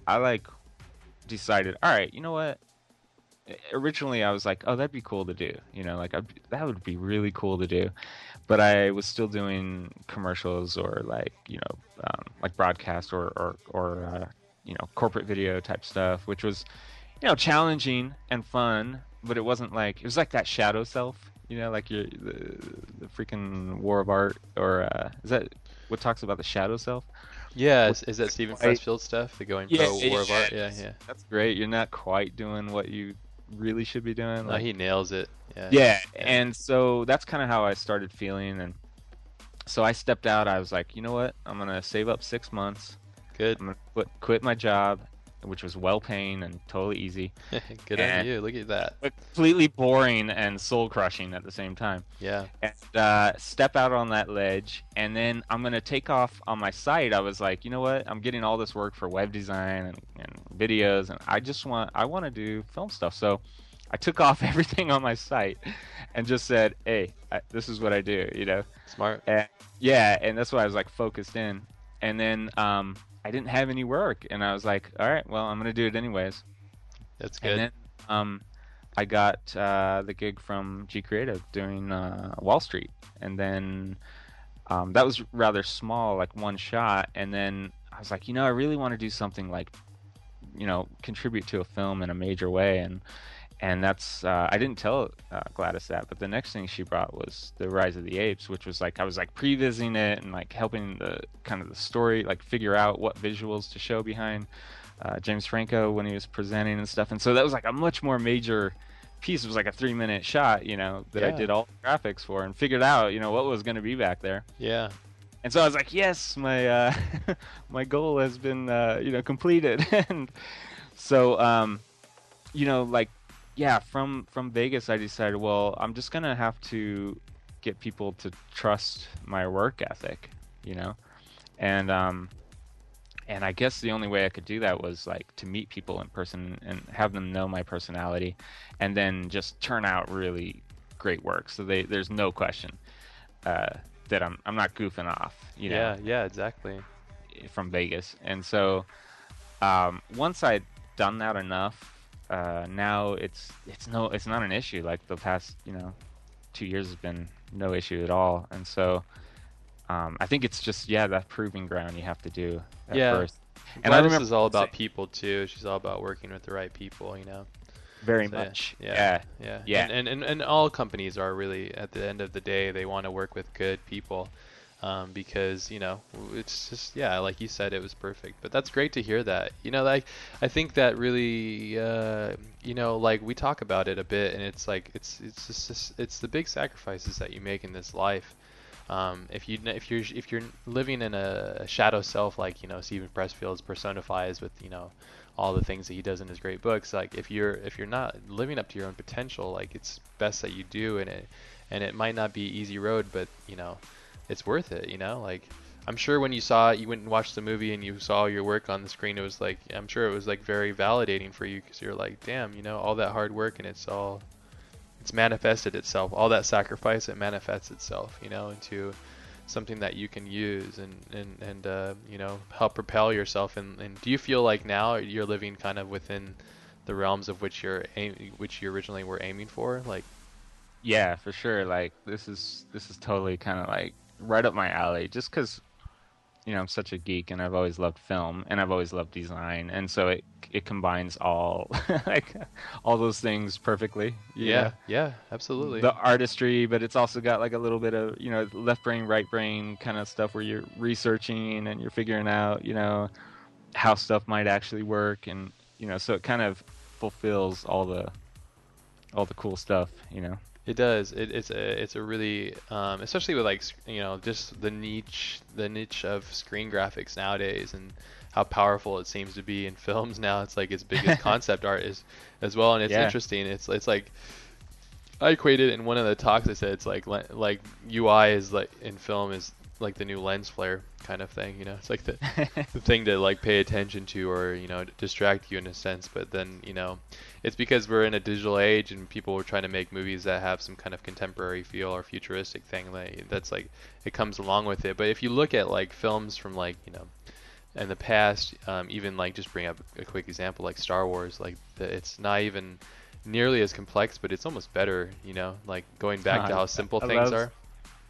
i like decided all right you know what originally i was like oh that'd be cool to do you know like I'd, that would be really cool to do but i was still doing commercials or like you know um, like broadcast or or, or uh, you know corporate video type stuff which was you know challenging and fun but it wasn't like it was like that shadow self you know like your the, the freaking war of art or uh, is that what talks about the shadow self yeah, is, is that Steven Pressfield stuff? The going Yeah, pro War of Art? Yeah, yeah. that's great you're not quite doing what you really should be doing No, like- he nails it. Yeah. yeah, Yeah. and so that's kind of how I started feeling, and so I stepped out. I was like, you know what? I'm gonna save up six months. Good. I'm gonna quit, quit my job, which was well paying and totally easy, Good on you. Look at that. completely boring and soul crushing at the same time. Yeah. And uh, step out on that ledge, and then I'm gonna take off on my site. I was like, you know what? I'm getting all this work for web design and, and videos, and I just want I want to do film stuff. So I took off everything on my site and just said, hey, I, this is what I do. You know. Smart. And, yeah, and that's why I was like focused in. And then um, I didn't have any work, and I was like, all right, well, I'm gonna do it anyways. That's good. And then um, I got uh, the gig from G Creative doing uh, Wall Street, and then um, that was rather small, like one shot. And then I was like, you know, I really want to do something like, you know, contribute to a film in a major way, and and that's uh, I didn't tell uh, Gladys that, but the next thing she brought was the Rise of the Apes, which was like I was like pre-visiting it and like helping the kind of the story, like figure out what visuals to show behind uh, James Franco when he was presenting and stuff. And so that was like a much more major piece. It was like a three minute shot, you know, that I did all the graphics for and figured out, you know, what was going to be back there. yeah. And so I was like, yes, my uh, my goal has been uh, you know completed. and so um, you know, like yeah, from from Vegas, I decided, well, I'm just gonna have to get people to trust my work ethic, you know, and um, and I guess the only way I could do that was like to meet people in person and have them know my personality, and then just turn out really great work. So they there's no question uh, that I'm I'm not goofing off, you know, Yeah. Yeah. Exactly. from Vegas. And so um, once I'd done that enough, uh, now it's it's no it's not an issue. Like the past you know two years has been no issue at all. And so um, I think it's just yeah that proving ground you have to do at Yeah. first. And I Gladys remember is all about people too. She's all about working with the right people. You know. Very So, much. Yeah. Yeah. Yeah. Yeah. And, and, and, and all companies are really, at the end of the day, they want to work with good people um, because, you know, it's just, yeah, like you said, it was perfect. But that's great to hear that. You know, like, I think that really, uh, you know, like we talk about it a bit and it's like, it's, it's just, it's the big sacrifices that you make in this life. Um, if you if you're if you're living in a shadow self like you know Steven Pressfield's personifies with you know all the things that he does in his great books like if you're if you're not living up to your own potential like it's best that you do and it and it might not be easy road but you know it's worth it you know? Like i'm sure when you saw it you went and watched the movie and you saw your work on the screen it was like i'm sure it was like very validating for you because you're like damn you know all that hard work and it's all it's manifested itself. All that sacrifice it manifests itself you know into something that you can use and and and uh, you know help propel yourself. And, and do you feel like now you're living kind of within the realms of which you're aim- which you originally were aiming for? Like Yeah, for sure. Like this is this is totally kind of like right up my alley. Just because, you know, I'm such a geek and I've always loved film and I've always loved design, and so it it combines all like all those things perfectly. yeah know? yeah absolutely The artistry, but it's also got like a little bit of you know left brain, right brain kind of stuff where you're researching and you're figuring out you know how stuff might actually work, and you know so it kind of fulfills all the all the cool stuff. You know. It does. It, it's a it's a really um, especially with like you know just the niche the niche of screen graphics nowadays and how powerful it seems to be in films now. It's like its biggest concept art is as well, and it's Yeah. interesting. It's it's like I equated in one of the talks. I said it's like like UI is like in film is like the new lens flare kind of thing. You know, it's like the the thing to like pay attention to or you know distract you in a sense. But then you know, it's because we're in a digital age and people were trying to make movies that have some kind of contemporary feel or futuristic thing. Like that's like it comes along with it. But if you look at like films from like you know in the past, um, even like just bring up a quick example like Star Wars, like the, it's not even nearly as complex, but it's almost better. You know, like going back to how simple I things love- are.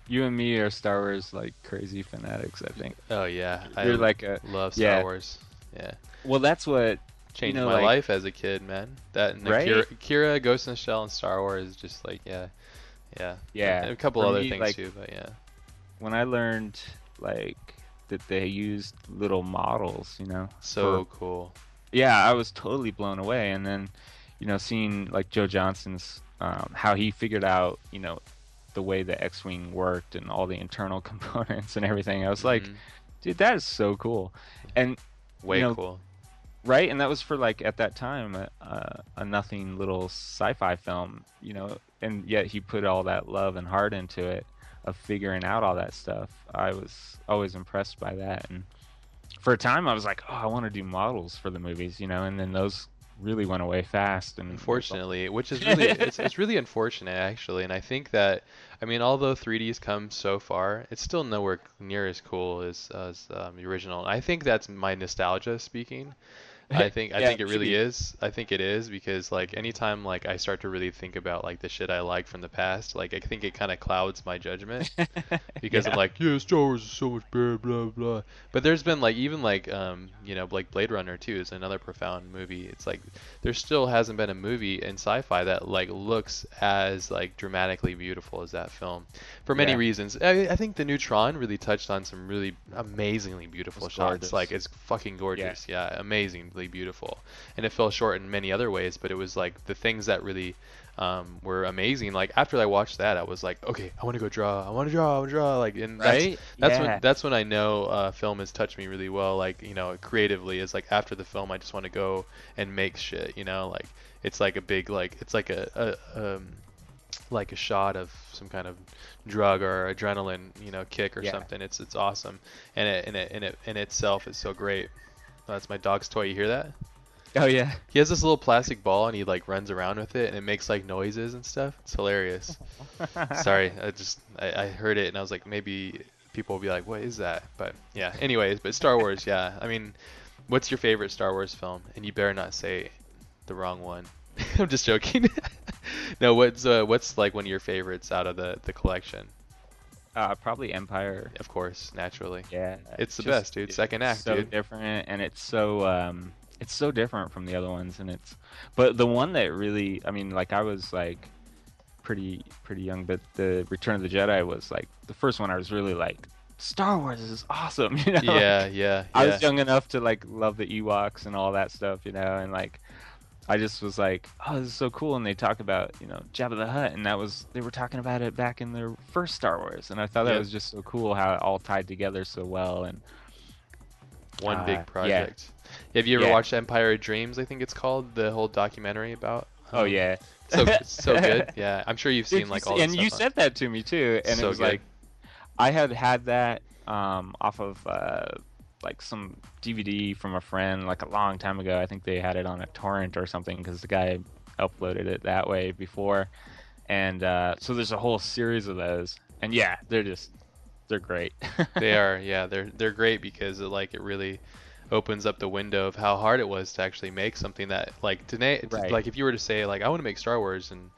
You and me are Star Wars like crazy fanatics. I think Oh yeah, I you're like a love Star yeah. Wars. Yeah, well. That's what changed know, my like- life as a kid, man. That and Right? Akira, Akira, Ghost in the Shell, and Star Wars is just like yeah, yeah, Yeah, And a couple for other me, things like- too, but yeah. when I learned like that they used little models. You know, So cool. yeah, I was totally blown away. And then, you know, seeing like Joe Johnston's um, how he figured out, you know, the way the X-wing worked and all the internal components and everything. I was like, Mhm. dude, that is so cool. And way you know, cool. right, and that was for like at that time a, a, a nothing little sci-fi film, you know, and yet he put all that love and heart into it of figuring out all that stuff. I was always impressed by that, and for a time I was like, oh, I want to do models for the movies, you know, and then those really went away fast. And Unfortunately, which is really it's, it's really unfortunate actually, and I think that I mean although 3D's come so far, it's still nowhere near as cool as as um, the original. And I think that's my nostalgia speaking. I think I Yeah, think it really maybe. is. I think it is because like anytime like I start to really think about like the shit I like from the past, like I think it kind of clouds my judgment because Yeah. I'm like, yeah, Star Wars is so much better, blah blah. But there's been like even like um you know like Blade Runner 2 is another profound movie. It's like there still hasn't been a movie in sci-fi that like looks as like dramatically beautiful as that film for many Yeah. reasons. I, I think the new Tron really touched on some really amazingly beautiful It's shots. gorgeous. Like it's fucking gorgeous. Yeah. Beautiful. And it fell short in many other ways, but it was like the things that really um, were amazing. Like after I watched that, I was like, okay, I want to go draw. I want to draw. I want to draw. Like and that's right? that's yeah. when that's when I know uh, film has touched me really well. Like you know, creatively is like after the film, I just want to go and make shit. You know, like it's like a big like it's like a, a um, like a shot of some kind of drug or adrenaline, you know, kick or Yeah. something. It's it's awesome, and it and it and it in itself is so great. That's my dog's toy. You hear that? Oh yeah. He has this little plastic ball and he like runs around with it and it makes like noises and stuff. It's hilarious. Sorry, I just I, I heard it and I was like maybe people will be like, what is that? But yeah. Anyways, but Star Wars, yeah. I mean, what's your favorite Star Wars film? And you better not say the wrong one. I'm just joking. no, what's uh, what's like one of your favorites out of the the collection? Uh, probably Empire. Of course, naturally. Yeah. It's the just- best, dude. Second act, so dude. different, and it's so um, it's so different from the other ones, and it's. But the one that really, I mean, like I was like pretty pretty young, but the Return of the Jedi was like the first one. I was really like, Star Wars is awesome, you know. Yeah, yeah, I was young enough to like love the Ewoks and all that stuff, you know, and like I just was like, oh, this is so cool. And they talk about, you know, Jabba the Hutt, and that was they were talking about it back in their first Star Wars, and I thought that Yep. was just so cool how it all tied together so well. And One Uh, big yeah. project. Have you ever Yeah. watched Empire of Dreams? I think it's called the whole documentary about. oh um, yeah, so so good. Yeah, I'm sure you've seen like all. and you said that to me too, and So it was good. like I had had that um, off of uh, like some DVD from a friend like a long time ago. I think they had it on a torrent or something because the guy uploaded it that way before, and uh, so there's a whole series of those, and yeah, they're just they're great. they are, yeah, they're they're great because it, like it really opens up the window of how hard it was to actually make something that like today, Right. like if you were to say like I want to make Star Wars and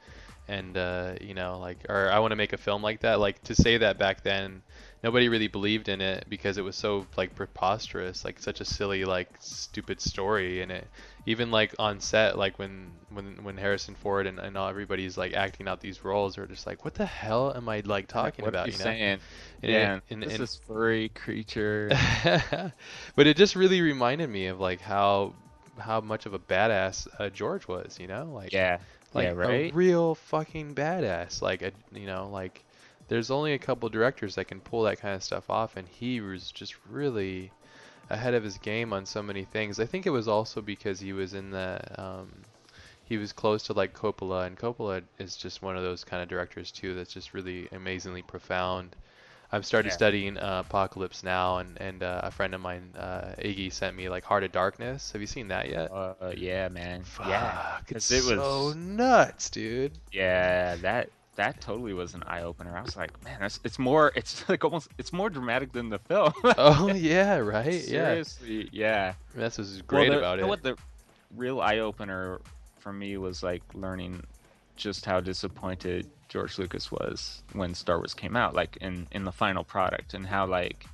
and uh, you know like or I want to make a film like that, like to say that back then. Nobody really believed in it because it was so like preposterous, like such a silly, like stupid story, and it even like on set, like when when when Harrison Ford and, and all everybody's like acting out these roles, they're just like, what the hell am I like talking what about? Are you you know? saying? And yeah, it- and- this and- is furry creature. but it just really reminded me of like how how much of a badass uh, George was, you know, like yeah, like yeah, right. a real fucking badass. Like a you know like there's only a couple directors that can pull that kind of stuff off, and he was just really ahead of his game on so many things. I think it was also because he was in the um, he was close to like Coppola, and Coppola is just one of those kind of directors too that's just really amazingly profound. I've started Yeah. studying uh, Apocalypse Now, and and uh, a friend of mine, uh, Iggy, sent me like Heart of Darkness. Have you seen that yet? Uh, yeah, man. Yeah, it's it was so nuts, dude. yeah that that totally was an eye opener. I was like, man, that's it's more it's like almost it's more dramatic than the film. Oh yeah, right. Yeah, Seriously, yeah. that's what's Well, great the- about you know it. What the real eye opener for me was like learning just how disappointed George Lucas was when Star Wars came out, like in in the final product, and how like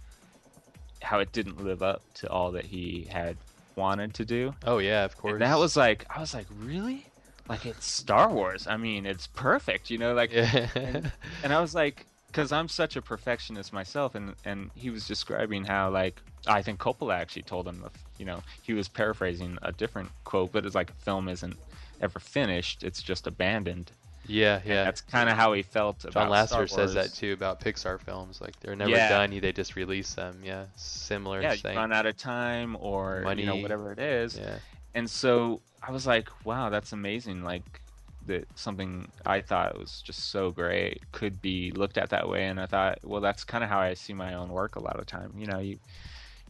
how it didn't live up to all that he had wanted to do. Oh yeah, of course. And that was like I was like, really? Like it's Star Wars. I mean, it's perfect, you know, like yeah. and, and I was like, because I'm such a perfectionist myself, and and he was describing how like I think Coppola actually told him, the, you know, he was paraphrasing a different quote, but it's like a film isn't ever finished; it's just abandoned. yeah, And yeah. that's kind of how he felt John about Star Lasseter says that too about Pixar films. Like they're never Yeah. done; they just release them. Yeah, similar Yeah, you thing. run out of time, or you know Money. whatever it is. Yeah, and so I was like, wow, that's amazing. Like that something I thought was just so great could be looked at that way. And I thought, well, that's kind of how I see my own work a lot of time. You know, you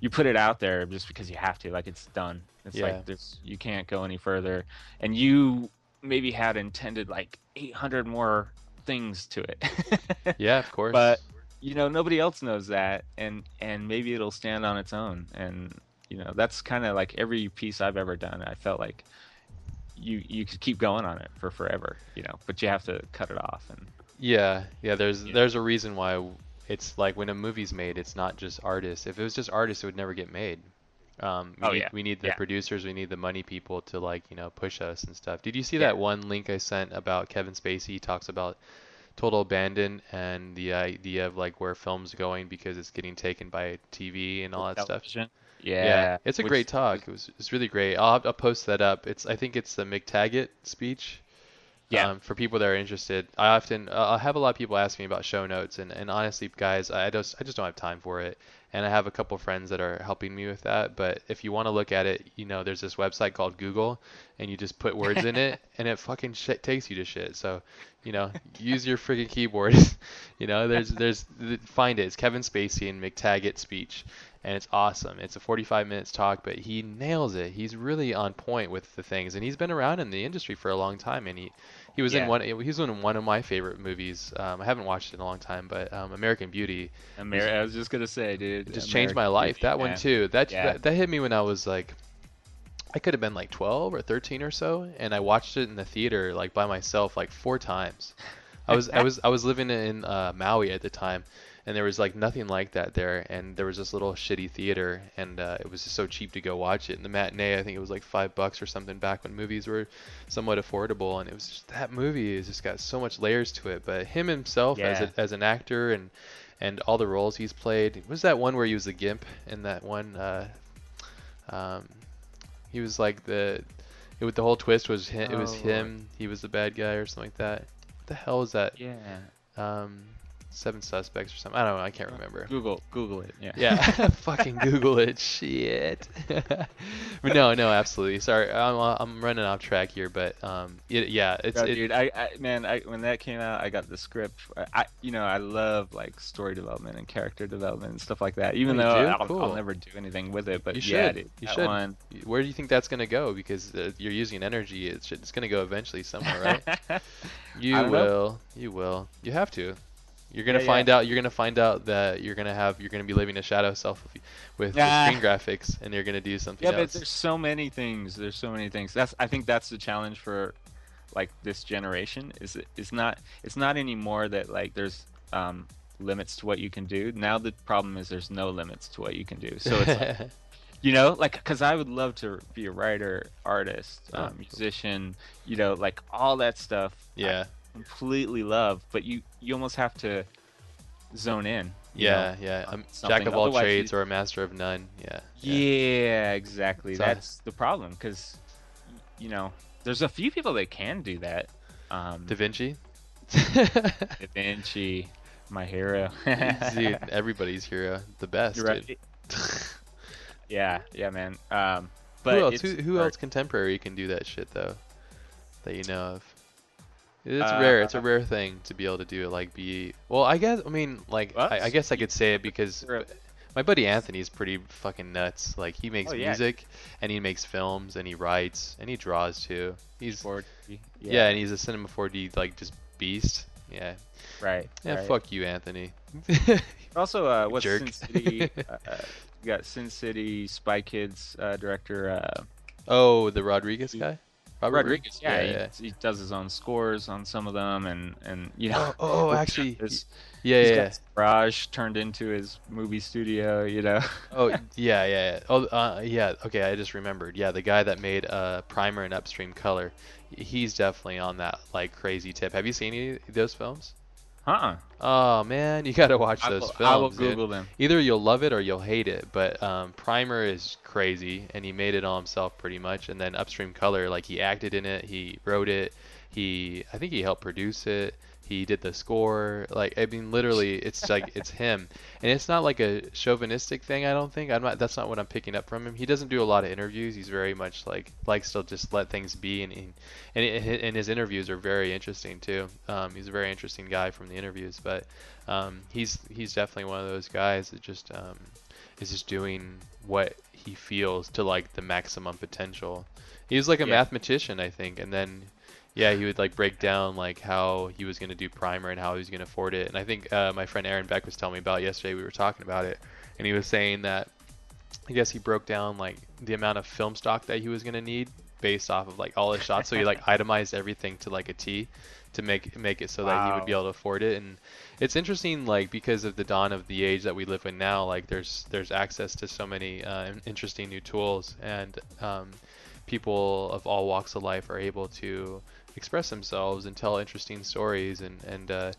you put it out there just because you have to. Like it's done. It's Yeah. like there's you can't go any further. And you maybe had intended like 800 more things to it. yeah, of course. But you know, nobody else knows that, and and maybe it'll stand on its own. And you know, that's kind of like every piece I've ever done. I felt like you you could keep going on it for forever, you know, but you have to cut it off. And yeah, yeah. There's there's a reason why it's like when a movie's made, it's not just artists. If it was just artists, it would never get made. Um, we Oh, need, yeah. we need the Yeah. producers, we need the money people to like you know push us and stuff. Did you see Yeah. that one link I sent about Kevin Spacey? He talks about total abandon and the idea of like where film's going because it's getting taken by TV and all that stuff. Television. Yeah, it's a which- great talk. It was it's really great. I'll I'll post that up. It's I think it's the MacTaggart speech. Yeah. Um, for people that are interested, I often uh, I have a lot of people ask me about show notes, and, and honestly, guys, I just I just don't have time for it. And I have a couple friends that are helping me with that. But if you want to look at it, you know, there's this website called Google, and you just put words in it, and it fucking shit takes you to shit. So, you know, use your freaking keyboard. you know, there's there's find it. It's Kevin Spacey and MacTaggart speech, and it's awesome. It's a 45 minutes talk, but he nails it. He's really on point with the things, and he's been around in the industry for a long time, and he he was in one he was in one of my favorite movies. Um, I haven't watched it in a long time, but um, American Beauty Amer- I was just gonna say, dude, it just changed my life. Beauty, That one too. That, Yeah. that that hit me when I was like, I could have been like 12 or 13 or so, and I watched it in the theater like by myself like four times. I was I was I was living in uh, Maui at the time, and there was like nothing like that there, and there was this little shitty theater, and uh, it was just so cheap to go watch it. And the matinee, I think it was like five bucks or something back when movies were somewhat affordable, and it was just that movie has just got so much layers to it. But him himself as a, as an actor and and all the roles he's played. Was that one where he was the gimp in that one? Uh, um, he was like the. It, was- the whole twist was him. It was Oh. him. He was the bad guy or something like that. What the hell is that? Yeah, Um, Seven Suspects or something. I don't know. I can't remember. Google Google it. Yeah. Yeah, fucking Google it. Shit. but no, no, absolutely. Sorry, I'm I'm running off track here, but um, it, yeah, it's No, it, dude, I, I man, I when that came out, I got the script. I, I you know, I love like story development and character development and stuff like that. Even Oh, though? I'll, Cool. I'll never do anything with it, but You yeah, should. dude, You should. one. Where do you think that's gonna go? Because uh, you're using energy. It's it's gonna go eventually somewhere, right? You don't know. will. You will. You have to. You're gonna Yeah, yeah. find out. You're gonna find out that you're gonna have. You're gonna be living a shadow self with, with the Ah. screen graphics, and you're gonna do something Yeah, but there's so many things. There's so many things. That's I think that's the challenge for like this generation. Is it- it's not it's not anymore that like there's um, limits to what you can do. Now the problem is there's no limits to what you can do. So it's like, you know like because i would love to be a writer artist Oh, um, musician you know like all that stuff I yeah. Completely love but you you almost have to zone in Yeah, know, yeah. jack of all Otherwise you- trades or a master of none. Yeah. yeah, exactly So- that's the problem because you know there's a few people that can do that um Da Vinci. da vinci my hero Dude, everybody's hero, the best. Right. yeah yeah man um but who else? Who, who else contemporary can do that shit though? that you know of? It's Uh, rare. It's a rare thing to be able to do it. Like be well. I guess. I mean, like I, I guess I could say it because my buddy Anthony's pretty fucking nuts. Like he makes Oh, yeah. music and he makes films and he writes and he draws too. He's 4D, yeah, and he's a Cinema 4D like just beast. Yeah. right. Yeah. right. Fuck you, Anthony. Also, uh, what's Jerk. Sin City? uh, uh, you got Sin City Spy Kids uh, director uh, oh, the Rodriguez guy. Robert Rodriguez. Yeah, yeah. He, he does his own scores on some of them, and and you know. Oh, oh, actually, There's- yeah, he's yeah. got his garage turned into his movie studio. You know. Oh yeah, yeah. yeah. Oh uh, yeah. Okay, I just remembered. Yeah, the guy that made uh, Primer and Upstream Color, he's definitely on that like crazy tip. Have you seen any of those films? Uh-uh. Oh man, you gotta watch I those will, films. I will dude. Google them. Either you'll love it or you'll hate it. But um, Primer is crazy, and he made it all himself pretty much. And then Upstream Color, like he acted in it, he wrote it, he I think he helped produce it. He did the score. Like I mean, literally, it's like it's him, and it's not like a chauvinistic thing. I don't think. I'm not. That's not what I'm picking up from him. He doesn't do a lot of interviews. He's very much like likes to just let things be, and and and, his interviews are very interesting too. Um, he's a very interesting guy from the interviews, but um, he's he's definitely one of those guys that just um, is just doing what he feels to like the maximum potential. He was like a Yeah. mathematician, I think, and then yeah, he would like break down like how he was going to do primer and how he was going to afford it. And I think uh, my friend Aaron Beck was telling me about it yesterday. We were talking about it, and he was saying that I guess he broke down like the amount of film stock that he was going to need based off of like all his shots. So he like itemized everything to like a T to make make it so that he would be able to afford it. And it's interesting like because of the dawn of the age that we live in now, like there's there's access to so many uh, interesting new tools and um, people of all walks of life are able to express themselves and tell interesting stories and and uh,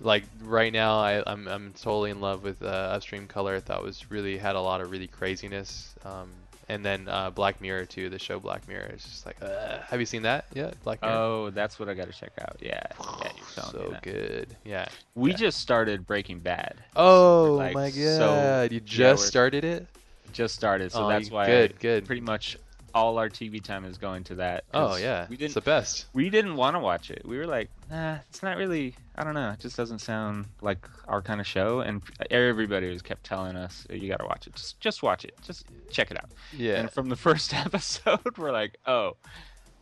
like right now I, I'm I'm totally in love with uh, Upstream Color. I thought was really had a lot of really craziness. Um, and then uh, Black Mirror too, the show Black Mirror is just like, uh, have you seen that yet? Black Mirror. Oh, that's what I got to check out. Yeah, yeah, so good. Yeah. We Yeah. just started Breaking Bad. Oh like, my so- god! you just we're- started it? Just started, so Oh, that's why good, I- good. pretty much all our TV time is going to that. Oh yeah, we it's didn't the best. we didn't want to watch it. We were like, nah, it's not really. I don't know. It just doesn't sound like our kind of show. And everybody was kept telling us, you got to watch it. Just just watch it. Just check it out. Yeah. And from the first episode, we're like, oh,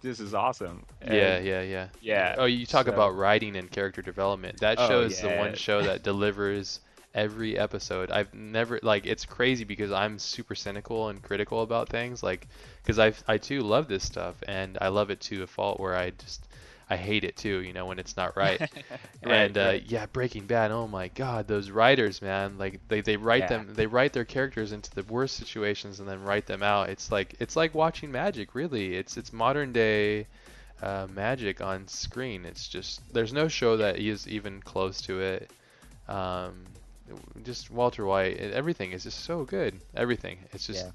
this is awesome. And yeah, yeah, yeah. yeah. Oh, you talk so- about writing and character development. That Oh, show is the one show that delivers every episode. I've never like it's crazy because I'm super cynical and critical about things like cuz I I too love this stuff and I love it to a fault where I just I hate it too, you know, when it's not right. and uh, right. yeah, Breaking Bad. Oh my God, those writers, man! Like they, they write Yeah. them, they write their characters into the worst situations and then write them out. It's like it's like watching magic, really. It's it's modern day uh, magic on screen. It's just there's no show that is even close to it. Um, just Walter White, everything is just so good. Everything. It's just Yeah.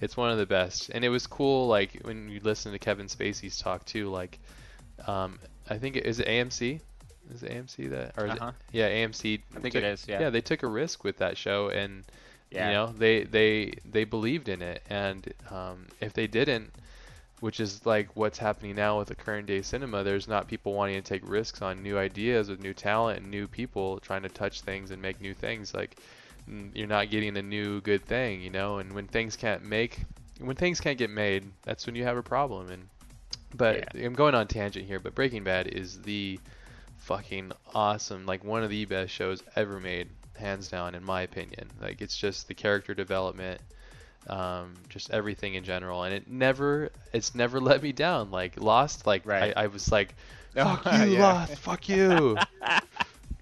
it's one of the best. And it was cool, like when you listen to Kevin Spacey's talk too. Like, um, I think it is it AMC. Is it AMC that or Uh-huh. it, yeah AMC? I think took- it is. Yeah. Yeah, they took a risk with that show, and Yeah. you know they they they believed in it. And um, if they didn't, which is like what's happening now with the current day cinema, there's not people wanting to take risks on new ideas with new talent and new people trying to touch things and make new things. Like you're not getting a new good thing, you know. And when things can't make, when things can't get made, that's when you have a problem. And but I'm going on tangent here, but Breaking Bad is the fucking awesome, like one of the best shows ever made, hands down, in my opinion. Like it's just the character development, um, just everything in general, and it never, it's never let me down. Like Lost, like Right. I, I was like, Oh, fuck you, yeah. Lost, fuck you.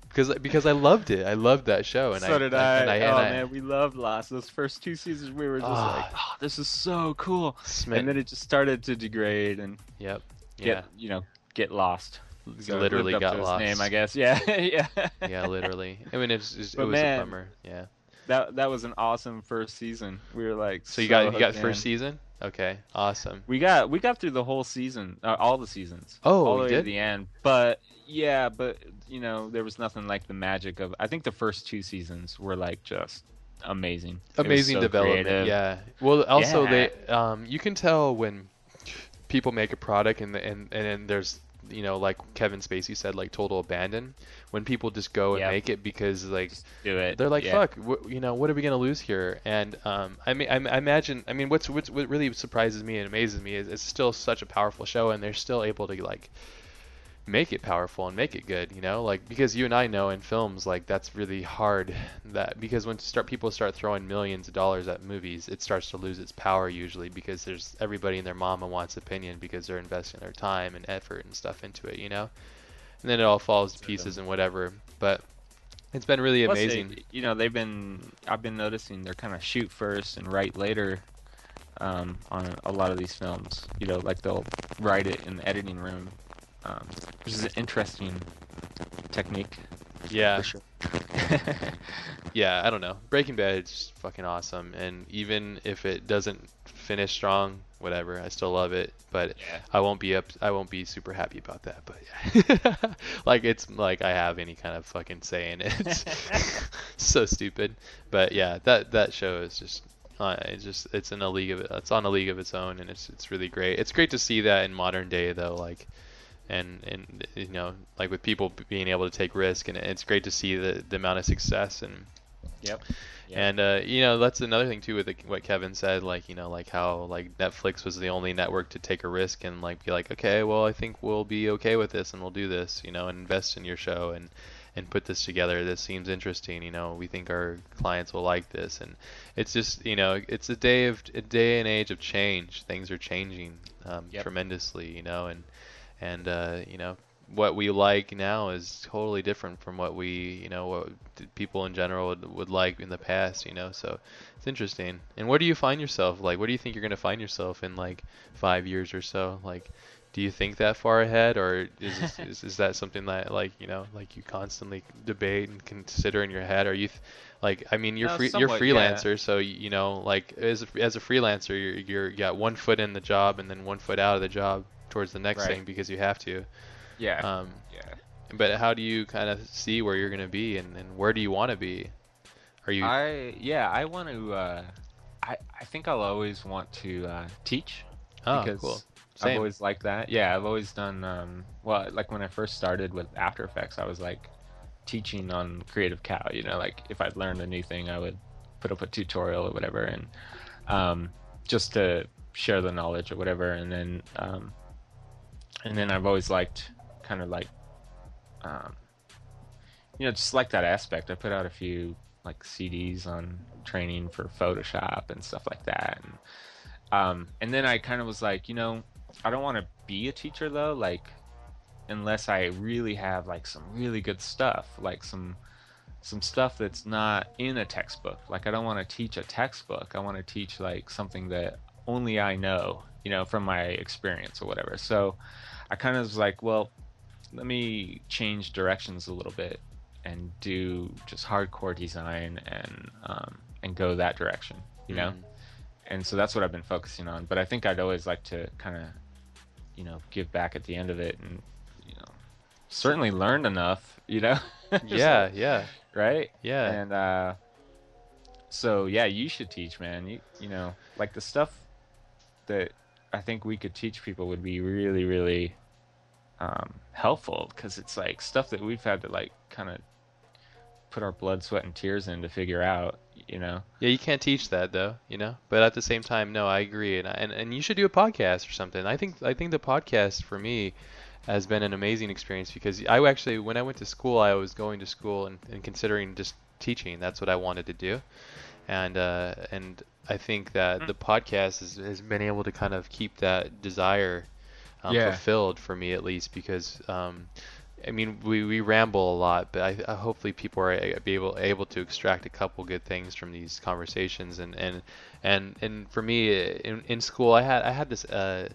Because, because I loved it, I loved that show, and so I, did I. And I, oh and I man, we loved Lost. Those first two seasons, we were just Ah. like, oh, this is so cool. And then it just started to degrade and yep, get, yeah, you know, get lost. So literally got lost. Name, I guess. Yeah, yeah. yeah, literally. I mean, it's, it's, it was man, a bummer. Yeah. That that was an awesome first season. We were like, So you got you got hooked first season? Okay, awesome. We got we got through the whole season, uh, all the seasons. Oh, all the we way to the end. But yeah, but you know, there was nothing like the magic of. I think the first two seasons were like just amazing. Amazing so development. creative. Yeah. Well, also Yeah. they um you can tell when people make a product and and and then there's you know, like Kevin Spacey said, like total abandon when people just go and Yep. make it because like Just do it. they're like, yeah. fuck, you know, what are we gonna lose here? And um, I mean, I, I imagine, I mean, what's, what's what really surprises me and amazes me is it's still such a powerful show, and they're still able to like make it powerful and make it good, you know, like because you and I know in films like that's really hard. That because when start people start throwing millions of dollars at movies, it starts to lose its power usually because there's everybody and their mama wants opinion because they're investing their time and effort and stuff into it, you know, and then it all falls to pieces and whatever. But it's been really Plus they- amazing. you know, they've been. I've been noticing they're kind of shoot first and write later um, on a lot of these films. You know, like they'll write it in the editing room, um, which is an interesting technique Yeah, for sure. yeah, I don't know. Breaking Bad is fucking awesome, and even if it doesn't finish strong, whatever, I still love it. But Yeah. I won't be up. I won't be super happy about that. But yeah, like it's like I have any kind of fucking say in it. It's so stupid. But yeah, that that show is just. Uh, it's just it's in a league of it's on a league of its own and it's it's really great. It's great to see that in modern day though, like and and you know like with people being able to take risk and it's great to see the the amount of success and Yep. and uh, you know that's another thing too with the, what Kevin said like you know like how like Netflix was the only network to take a risk and like be like okay well I think we'll be okay with this and we'll do this you know and invest in your show and and put this together this seems interesting you know we think our clients will like this and it's just you know it's a day of a day and age of change things are changing um, Yep. tremendously you know and and uh, you know what we like now is totally different from what we you know what people in general would, would like in the past you know so it's interesting. And where do you find yourself? Like what do you think you're going to find yourself in like five years or so? Like do you think that far ahead or is, this, is is that something that like you know like you constantly debate and consider in your head? Or you th- like I mean you're No, free you're somewhat, yeah. freelancer so you know like as a, as a freelancer you're you're you got one foot in the job and then one foot out of the job towards the next Right. thing because you have to Yeah. um, yeah. but how do you kind of see where you're going to be and, and where do you want to be? Are you I yeah, I want to. Uh, I I think I'll always want to uh, teach oh because cool I've always liked that. Yeah, I've always done. Um, well, like when I first started with After Effects, I was like teaching on Creative Cow. You know, like if I'd learned a new thing, I would put up a tutorial or whatever, and um, just to share the knowledge or whatever. And then um, and then I've always liked kind of like um, you know just like that aspect. I put out a few like CDs on training for Photoshop and stuff like that. And um, and then I kind of was like, you know, I don't want to be a teacher though, like unless I really have like some really good stuff, like some some stuff that's not in a textbook. Like I don't want to teach a textbook. I want to teach like something that only I know, you know, from my experience or whatever. So I kind of was like, well, let me change directions a little bit and do just hardcore design and um, and go that direction, you know Mm. and so that's what I've been focusing on. But I think I'd always like to kind of, you know, give back at the end of it, and you know, certainly learned enough, you know. Yeah like- yeah right. yeah And uh, so yeah, you should teach, man. You you know, like the stuff that I think we could teach people would be really really um, helpful because it's like stuff that we've had to like kind of put our blood, sweat, and tears in to figure out. You know. yeah you can't teach that though you know but at the same time no I agree and and and you should do a podcast or something I think I think the podcast for me has been an amazing experience because I actually when I went to school I was going to school and, and considering just teaching that's what I wanted to do and uh, and I think that Mm. the podcast has, has been able to kind of keep that desire um, Yeah. fulfilled for me at least because um, I mean we, we ramble a lot but I, I hopefully people are be able able to extract a couple good things from these conversations and and and, and for me in, in school I had I had this uh,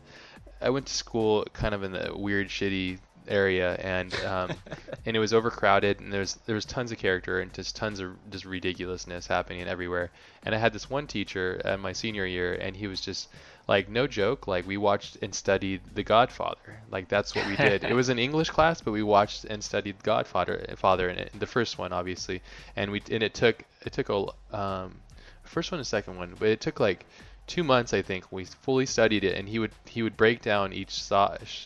I went to school kind of in the weird shitty area and um, and it was overcrowded and there's there was tons of character and just tons of just ridiculousness happening everywhere. And I had this one teacher at my senior year and he was just like no joke like we watched and studied The Godfather. Like that's what we did. It was an English class but we watched and studied Godfather Father in it the first one obviously. And we and it took it took a um first one and second one but it took like two months I think we fully studied it and he would he would break down each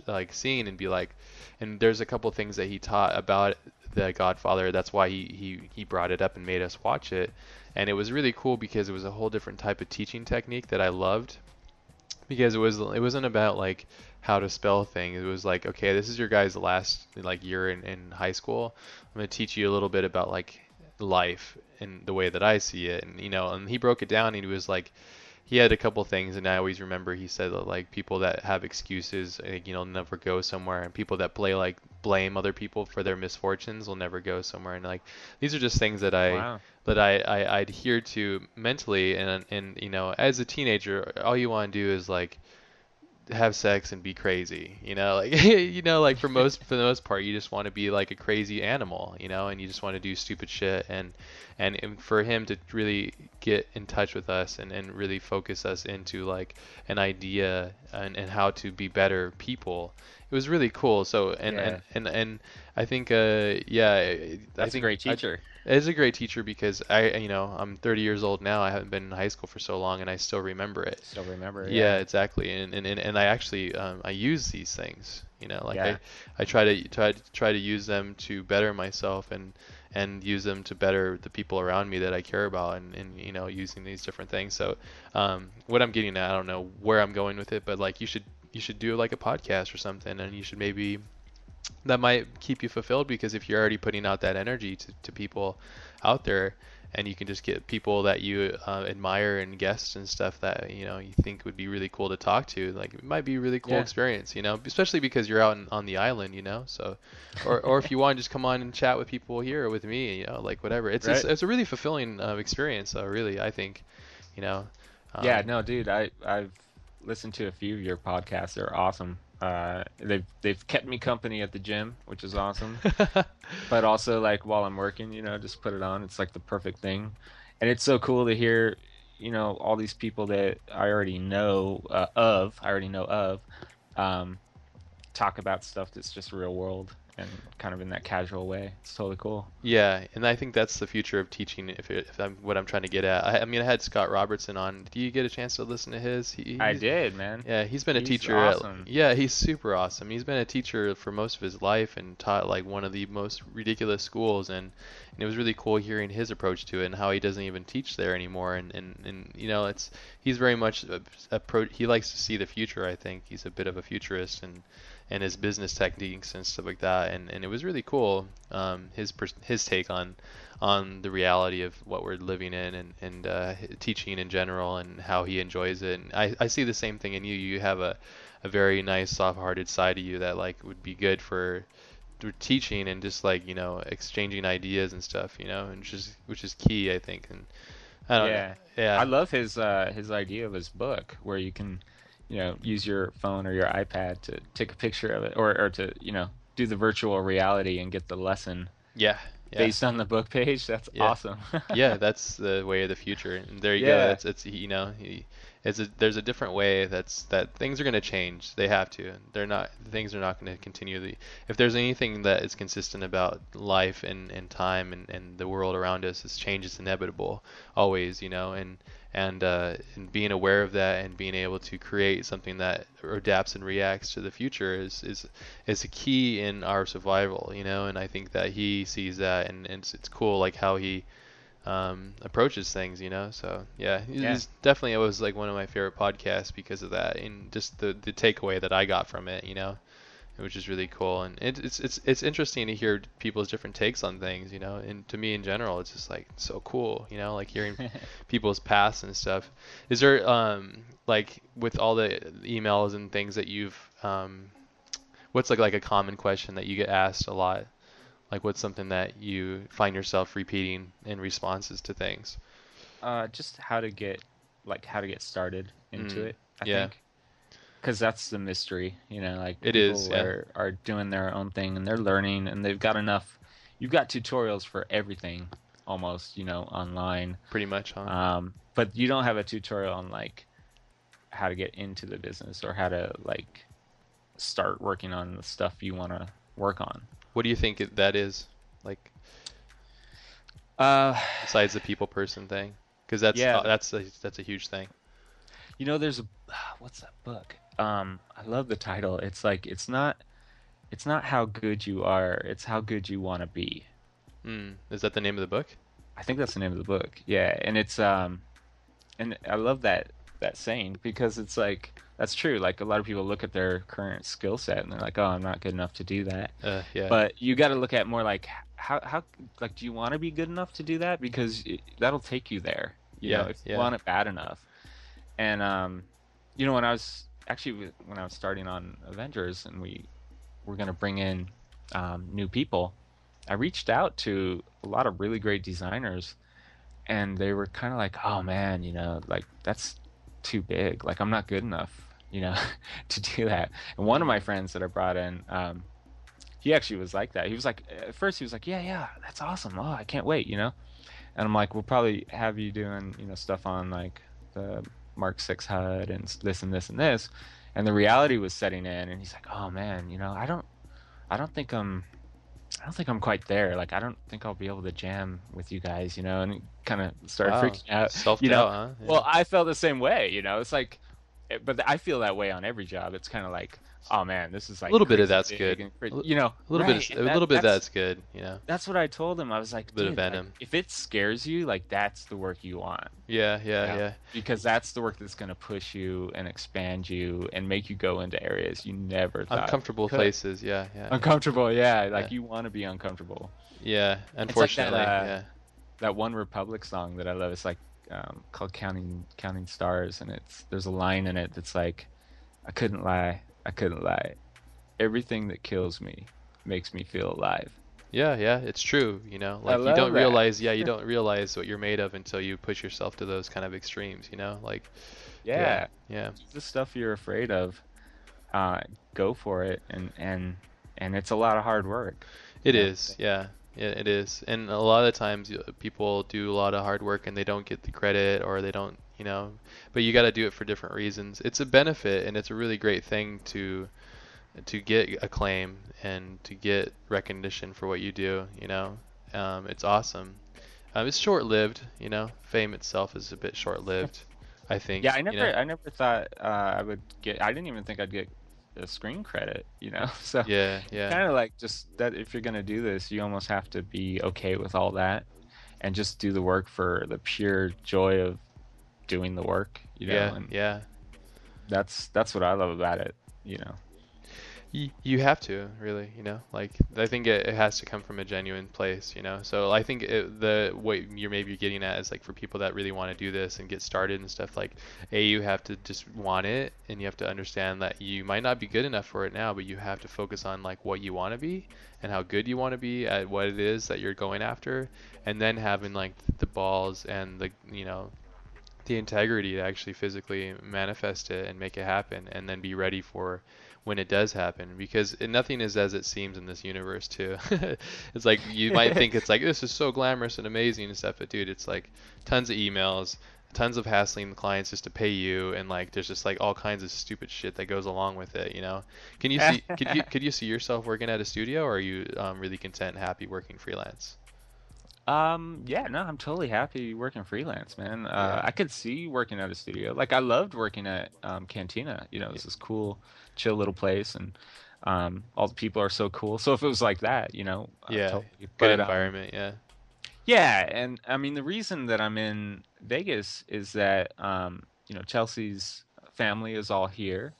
like scene and be like and there's a couple things that he taught about the Godfather. That's why he, he he brought it up and made us watch it. And it was really cool because it was a whole different type of teaching technique that I loved. Because it was it wasn't about like how to spell things. It was like okay this is your guy's last like year in, in high school. I'm to teach you a little bit about like life and the way that I see it. And you know and he broke it down and he was like he had a couple things, and I always remember he said that like people that have excuses, like, you know, never go somewhere, and people that play like blame other people for their misfortunes will never go somewhere. And like these are just things that I wow. that I, I I adhere to mentally, and and you know, as a teenager, all you want to do is like have sex and be crazy you know like you know like for most for the most part you just want to be like a crazy animal you know and you just want to do stupid shit and and, and for him to really get in touch with us and, and really focus us into like an idea and, and how to be better people it was really cool so and yeah. and, and and i think uh yeah that's I think a great teacher I, is a great teacher because I, you know, I'm 30 years old now. I haven't been in high school for so long, and I still remember it. Still remember. Yeah, yeah exactly. And, and and I actually um, I use these things. You know, like yeah. I, I try to try to try to use them to better myself and and use them to better the people around me that I care about and, and you know using these different things. So um, what I'm getting at, I don't know where I'm going with it, but like you should you should do like a podcast or something, and you should maybe that might keep you fulfilled because if you're already putting out that energy to, to people out there and you can just get people that you uh, admire and guests and stuff that you know you think would be really cool to talk to like it might be a really cool yeah. experience you know especially because you're out in, on the island you know so or, or if you want to just come on and chat with people here or with me you know like whatever it's right. it's, it's, a really fulfilling uh, experience uh, really I think you know um, yeah no dude I I've listened to a few of your podcasts they're awesome uh, they've they've kept me company at the gym, which is awesome. but also like while I'm working, you know, just put it on. It's like the perfect thing, and it's so cool to hear, you know, all these people that I already know uh, of, I already know of, um, talk about stuff that's just real world and kind of in that casual way. It's totally cool. Yeah, and I think that's the future of teaching. If, it, if I'm what I'm trying to get at, I, I, mean, I had Scott Robertson on. Do you get a chance to listen to his? He, I did, man. Yeah, he's been he's a teacher. Awesome. At, yeah, he's super awesome. He's been a teacher for most of his life and taught like one of the most ridiculous schools, and, and it was really cool hearing his approach to it and how he doesn't even teach there anymore. And and, and you know, it's he's very much a, a. He likes to see the future. I think he's a bit of a futurist and and his business techniques and stuff like that. And, and it was really cool um, his his take on on the reality of what we're living in and and uh, teaching in general and how he enjoys it. And I, I see the same thing in you. You have a a very nice soft-hearted side of you that like would be good for teaching and just like you know exchanging ideas and stuff you know and which is which is key I think and I don't yeah know. yeah I love his uh his idea of his book where you can you know use your phone or your iPad to take a picture of it, or or to you know do the virtual reality and get the lesson. Yeah. yeah. Based on the book page, that's yeah. awesome. yeah, that's the way of the future. And there you yeah. go. It's it's you know, it's a, there's a different way that's that things are going to change. They have to. They're not things are not going to continue. The, if there's anything that is consistent about life and, and time and, and the world around us, is change is inevitable always. You know, and and uh, and being aware of that and being able to create something that adapts and reacts to the future is is is a key in our survival. You know, and I think that he sees that and, and it's, it's cool like how he um, approaches things, you know. So yeah, yeah. It's definitely it was like one of my favorite podcasts because of that and just the the takeaway that I got from it, you know, which is really cool. And it, it's it's it's interesting to hear people's different takes on things, you know. And to me in general, it's just like so cool, you know, like hearing people's past and stuff. Is there um like with all the emails and things that you've um what's like like a common question that you get asked a lot? Like, what's something that you find yourself repeating in responses to things? Uh, just how to get, like, how to get started into mm, it. I yeah. think, because that's the mystery. You know, like it is. Yeah. Are, are doing their own thing and they're learning and they've got enough. You've got tutorials for everything, almost. You know, online. Pretty much, huh? Um, but you don't have a tutorial on like how to get into the business or how to like start working on the stuff you want to work on. What do you think that is? Like, uh, besides the people person thing, because that's yeah. that's a, that's a huge thing. You know, there's a what's that book? Um, I love the title. It's like it's not it's not how good you are, it's how good you want to be. Mm. Is that the name of the book? I think that's the name of the book. Yeah, and it's um, and I love that that saying because it's like that's true. Like a lot of people look at their current skill set and they're like, "Oh, I'm not good enough to do that." Uh, yeah. But you got to look at more like how how like do you want to be good enough to do that because it, that'll take you there. You Yeah, know, if yeah. you want it bad enough. And um, you know, when I was actually when I was starting on Avengers and we were gonna bring in um, new people, I reached out to a lot of really great designers, and they were kind of like, "Oh man, you know, like that's too big. Like I'm not good enough, you know, to do that." And one of my friends that I brought in, um, he actually was like that. He was like, at first he was like, "Yeah, yeah, that's awesome. Oh, I can't wait," you know. And I'm like, "We'll probably have you doing, you know, stuff on like the Mark Six HUD and this and this and this." And the reality was setting in, and he's like, "Oh man, you know, I don't, I don't think I'm." I don't think I'm quite there. Like, I don't think I'll be able to jam with you guys, you know, and kind of started Wow. freaking out. Self doubt, you know, huh? Yeah. Well, I felt the same way, you know. It's like, eh, but I feel that way on every job. It's kind of like, oh man, this is like A little bit of that's good. and cra- A li- You know, a little right, bit, of, a little bit of that's, that's good. You know. That's what I told him. I was like, a Bit of "Dude, like, venom. if it scares you, like that's the work you want, Yeah, yeah, Yeah. yeah. because that's the work that's going to push you and expand you and make you go into areas you never thought. Uncomfortable places. Yeah, yeah. Uncomfortable, yeah. Like Yeah. you want to be uncomfortable. Yeah, like that, unfortunately, uh, yeah. that OneRepublic song that I love. It's like um, called "Counting Counting Stars," and it's there's a line in it that's like, "I couldn't lie, I couldn't lie. Everything that kills me makes me feel alive." Yeah, yeah, it's true, you know. Like you don't that. realize, yeah, you don't realize what you're made of until you push yourself to those kind of extremes, you know? Like Yeah, yeah. the stuff you're afraid of, uh, go for it, and and and it's a lot of hard work. It Yeah. is, yeah. Yeah, it is. And a lot of times people do a lot of hard work and they don't get the credit or they don't, you know, but you got to do it for different reasons. It's a benefit and it's a really great thing to to get acclaim and to get recognition for what you do, you know. Um, it's awesome. Um, it's short-lived, you know. Fame itself is a bit short-lived, I think. Yeah, I you never know? I never thought uh, I would get. I didn't even think I'd get a screen credit. You know, so Yeah, yeah. kind of like just that if you're gonna do this, you almost have to be okay with all that, and just do the work for the pure joy of doing the work. You know, Yeah, and yeah. that's that's what I love about it. You know. You, you have to really, you know, like I think it, it has to come from a genuine place, you know. So I think it, the what you're maybe getting at is like for people that really want to do this and get started and stuff. Like, a you have to just want it, and you have to understand that you might not be good enough for it now, but you have to focus on like what you want to be and how good you want to be at what it is that you're going after, and then having like the balls and the you know the integrity to actually physically manifest it and make it happen, and then be ready for when it does happen because nothing is as it seems in this universe too. it's like you might think it's like this is so glamorous and amazing and stuff, but dude, it's like tons of emails, tons of hassling the clients just to pay you, and like there's just like all kinds of stupid shit that goes along with it. You know, can you see could you could you see yourself working at a studio, or are you um, really content and happy working freelance? Um, yeah, no, I'm totally happy working freelance, man. Uh, Yeah. I could see working at a studio. Like I loved working at um, Cantina. You know, it was this cool, chill little place, and um, all the people are so cool. So if it was like that, you know, uh, Yeah, totally. Good But, um, environment, yeah. yeah, and I mean the reason that I'm in Vegas is that um, you know Chelsea's family is all here,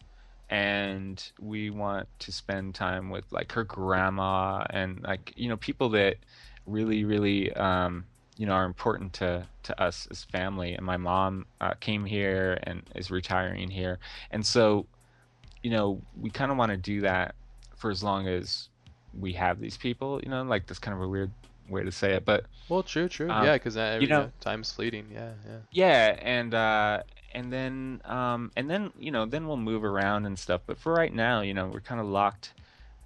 and we want to spend time with like her grandma and like you know people that really really um, you know are important to to us as family. And my mom uh, came here and is retiring here, and so you know we kind of want to do that for as long as we have these people. You know, like that's kind of a weird way to say it, but Well, true, true. Um, yeah, because uh, you know- time's fleeting. Yeah, yeah. yeah and uh and then um and then you know then we'll move around and stuff but for right now you know we're kind of locked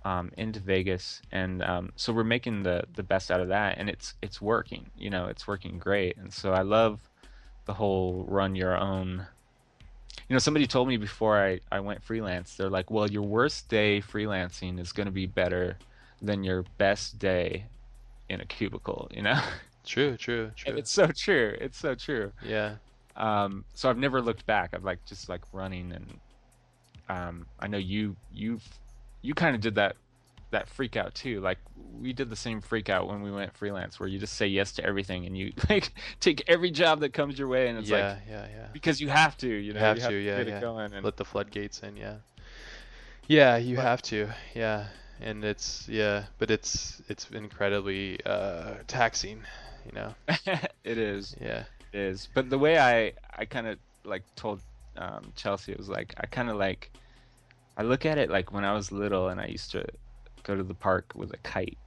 um into Vegas and um so we're making the the best out of that and it's it's working you know it's working great and so I love the whole run your own you know somebody told me before I I went freelance they're like well your worst day freelancing is going to be better than your best day in a cubicle you know True, true, and true. it's so true it's so true Yeah. Um, so I've never looked back. I've like just like running, and um, I know you you you kind of did that that freak out too. Like we did the same freak out when we went freelance, where you just say yes to everything and you like take every job that comes your way, and it's yeah, like yeah, yeah. because you have to, you know, have you to, yeah, get yeah. it going. And Let the floodgates in, yeah. Yeah, you But- have to, yeah. And it's yeah, but it's it's incredibly uh, taxing, you know. it is, Yeah. it is. But the way I I kind of like told um, Chelsea, it was like I kind of like I look at it like when I was little and I used to go to the park with a kite,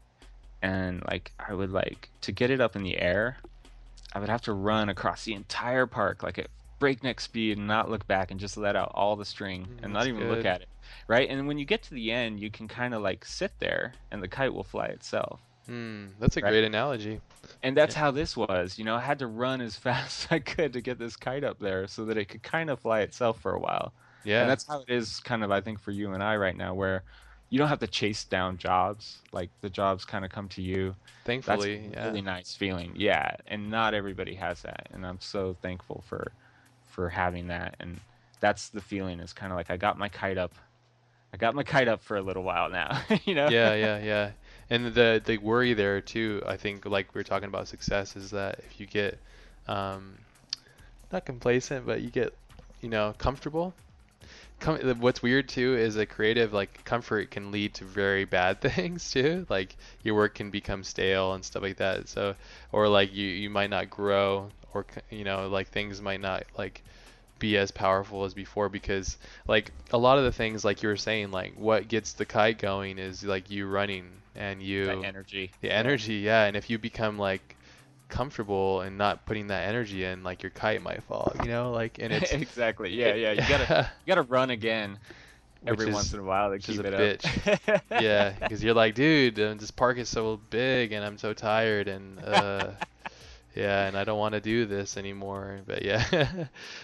and like I would like to get it up in the air, I would have to run across the entire park like at breakneck speed and not look back and just let out all the string Mm, and not even good. look at it, right? And when you get to the end, you can kind of like sit there and the kite will fly itself. Hmm, that's a Right. great analogy. And that's how this was. You know, I had to run as fast as I could to get this kite up there so that it could kind of fly itself for a while. Yeah. And that's how it is kind of I think for you and I right now where you don't have to chase down jobs. Like the jobs kind of come to you. That's thankfully, a yeah. really nice feeling. Yeah, and not everybody has that. And I'm so thankful for for having that and that's the feeling is kind of like I got my kite up. I got my kite up for a little while now, you know? yeah, yeah, yeah. And the the worry there too, I think, like we are talking about success, is that if you get um, not complacent, but you get, you know, comfortable. Com- what's weird too is a creative like comfort can lead to very bad things too. Like your work can become stale and stuff like that. So, or like you you might not grow, or you know, like things might not like be as powerful as before because like a lot of the things like you were saying like what gets the kite going is like you running and you That energy. the energy yeah and if you become like comfortable and not putting that energy in like your kite might fall you know like and it's exactly. Yeah, yeah. You gotta you gotta run again every is- once in a while to keep a it up. yeah because you're like dude uh, this park is so big and i'm so tired and uh yeah and i don't want to do this anymore but yeah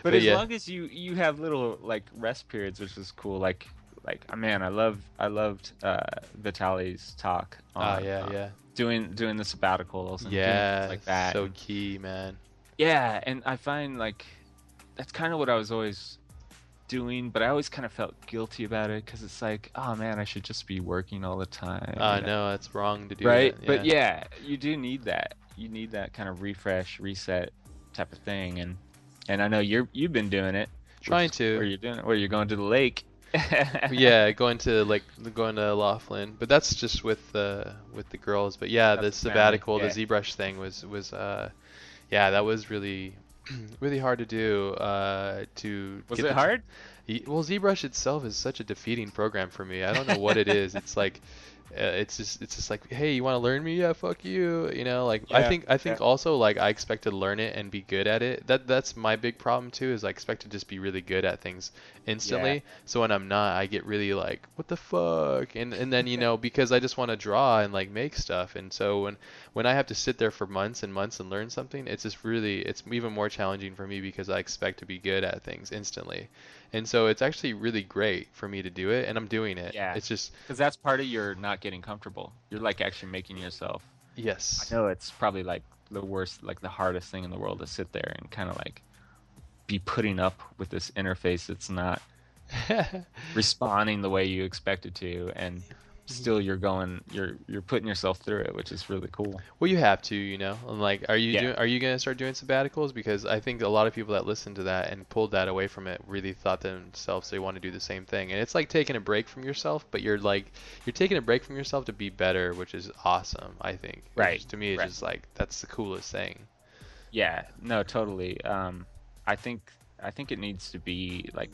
But, as yeah long as you you have little like rest periods, which is cool. Like like man, I love I loved uh, Vitali's talk. ah On, yeah uh, yeah Doing doing the sabbaticals and yeah things like that. so key man yeah, and I find like that's kind of what I was always doing, but I always kind of felt guilty about it because it's like, oh man, I should just be working all the time. uh you know? no that's wrong to do right? that, But yeah, you do need that. You need that kind of refresh, reset type of thing, and and I know you're you've been doing it. Trying to. Where you're doing it? Where you're going to the lake? Yeah, going to like going to Laughlin, but that's just with the with the girls. But yeah, the That's the sabbatical, yeah. the ZBrush thing was was uh, yeah, that was really really hard to do. Uh, to Was get it the- hard? Well, ZBrush itself is such a defeating program for me. I don't know what it is. It's like, uh, it's just, it's just like, hey, you want to learn me? Yeah, fuck you. You know, like I think, I think yeah. also like I expect to learn it and be good at it. That that's my big problem too. Is I expect to just be really good at things instantly. So when I'm not, I get really like, what the fuck? And and then you know because I just want to draw and like make stuff. And so when when I have to sit there for months and months and learn something, it's just really it's even more challenging for me because I expect to be good at things instantly. And so it's actually really great for me to do it, and I'm doing it. Yeah. It's just Because that's part of your not getting comfortable. You're like actually making yourself. yes. I know it's probably like the worst, like the hardest thing in the world to sit there and kind of like be putting up with this interface that's not responding the way you expect it to, and still you're going, you're you're putting yourself through it, which is really cool. well, you have to, you know. And like, are you Yeah. doing? Are you gonna start doing sabbaticals? Because I think a lot of people that listened to that and pulled that away from it really thought themselves they want to do the same thing. And it's like taking a break from yourself, but you're like you're taking a break from yourself to be better, which is awesome. I think. Right, is- to me, it's right. just like that's the coolest thing. Yeah, no, totally. Um, I think I think it needs to be like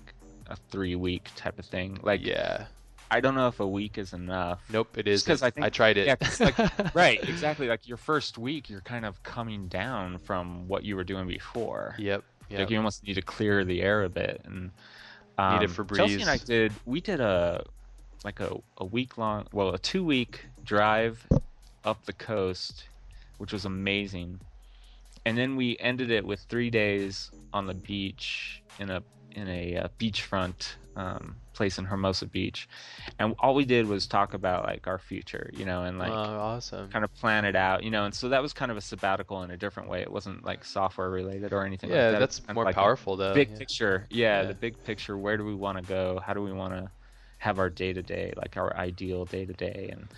a three week type of thing. Like, yeah. I don't know if a week is enough. Nope. it is. Because I think- tried it. Yeah, like, right, exactly. Like your first week, you're kind of coming down from what you were doing before. Yep. Yep. Like you almost need to clear the air a bit. And um, Need a Chelsea and I did. We did a like a a week long, well, a two week drive up the coast, which was amazing. And then we ended it with three days on the beach in a in a uh, beachfront um, place in Hermosa Beach, and all we did was talk about like our future, you know, and like oh, awesome. kind of plan it out, you know. And so that was kind of a sabbatical in a different way. It wasn't like software related or anything. Yeah, like that. That's more like powerful though. Big yeah. picture, yeah, Yeah. the big picture. Where do we want to go? How do we want to have our day to day, like our ideal day to day, and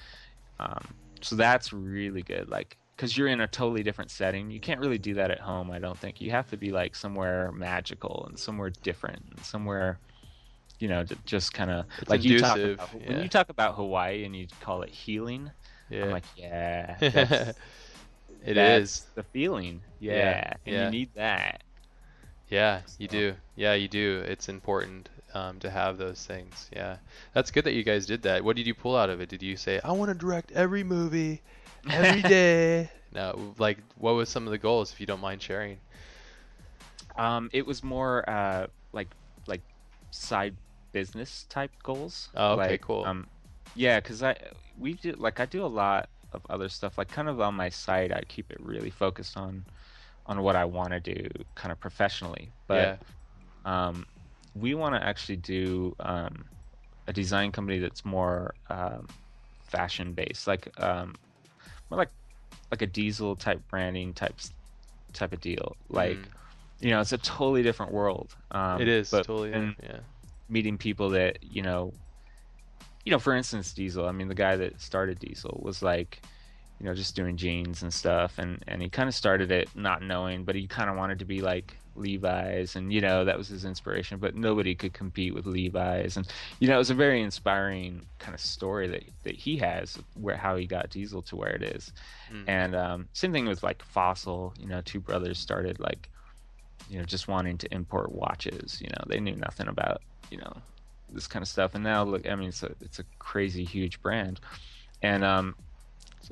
um, so that's really good. Like, because you're in a totally different setting. You can't really do that at home. I don't think you have to be like somewhere magical and somewhere different and somewhere, you know, just kind of like you talk about yeah. when you talk about Hawaii and you call it healing. Yeah. I'm like, yeah, that's, It that's is. the feeling. Yeah, Yeah, and yeah. you need that. Yeah, you So- do. Yeah, you do. It's important um, to have those things. Yeah, that's good that you guys did that. What did you pull out of it? Did you say, "I want to direct every movie, every day"? no, like, what was some of the goals, if you don't mind sharing? Um, it was more uh, like like side business type goals. Oh, okay, Like, cool. Um, yeah, cause I we do like I do a lot of other stuff. Like kind of on my site, I keep it really focused on on what I want to do, kind of professionally. yeah. But um, we want to actually do um, a design company that's more um, fashion based, like um, more like like a diesel type branding type type of deal. Like Mm. you know, it's a totally different world. Um, it is totally. Yeah. meeting people that you know, you know, for instance, Diesel. I mean, the guy that started Diesel was like, you know, just doing jeans and stuff, and and he kind of started it not knowing, but he kind of wanted to be like Levi's, and you know, that was his inspiration. But nobody could compete with Levi's, and you know, it was a very inspiring kind of story that that he has, where how he got Diesel to where it is. Mm. And um, same thing with like Fossil. You know, two brothers started like, you know, just wanting to import watches. You know, they knew nothing about you know this kind of stuff. And now look, I mean, it's a it's a crazy huge brand, and um,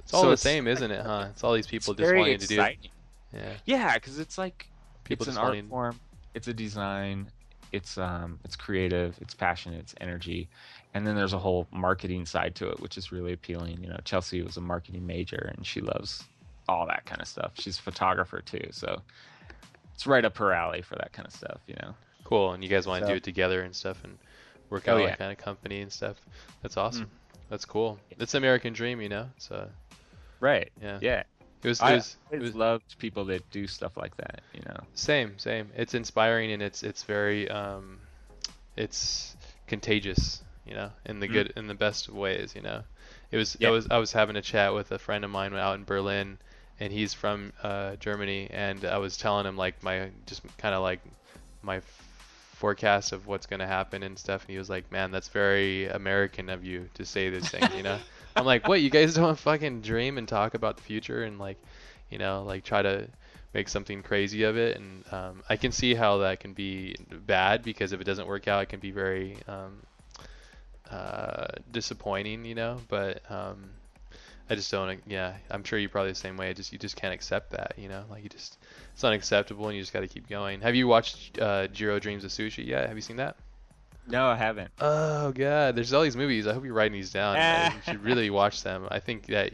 It's all so the it's same, isn't it? Huh? It's all these people just very wanting to do. exciting. Yeah. Yeah, because it's like People it's an just art wanting- form, it's a design, it's um, it's creative, it's passionate, it's energy, and then there's a whole marketing side to it, which is really appealing. You know, Chelsea was a marketing major, and she loves all that kind of stuff. She's a photographer too, so it's right up her alley for that kind of stuff. You know. Cool. And you guys want to So- do it together and stuff, and work Oh, out yeah. like kind of company and stuff. That's awesome. Mm. That's cool. It's the American dream, you know. So Right. yeah. Yeah. It was. It I was. It was loved people that do stuff like that. You know. Same, same. It's inspiring and it's it's very um, it's contagious, you know, in the Mm. good in the best of ways, you know. It was Yeah. I was I was having a chat with a friend of mine out in Berlin, and he's from uh, Germany, and I was telling him like my just kind of like my forecast of what's gonna happen and stuff, and he was like, "Man, that's very American of you to say this thing," you know. I'm like, "What? You guys don't fucking dream and talk about the future and like, you know, like try to make something crazy of it? And um, I can see how that can be bad because if it doesn't work out it can be very um, uh, disappointing you know? But um, I just don't yeah I'm sure you're probably the same way. I just you just can't accept that you know? Like you just it's unacceptable and you just got to keep going. Have you watched uh, Jiro Dreams of Sushi yet? Have you seen that No, I haven't. oh god there's all these movies I hope you're writing these down Uh, you should really watch them I think that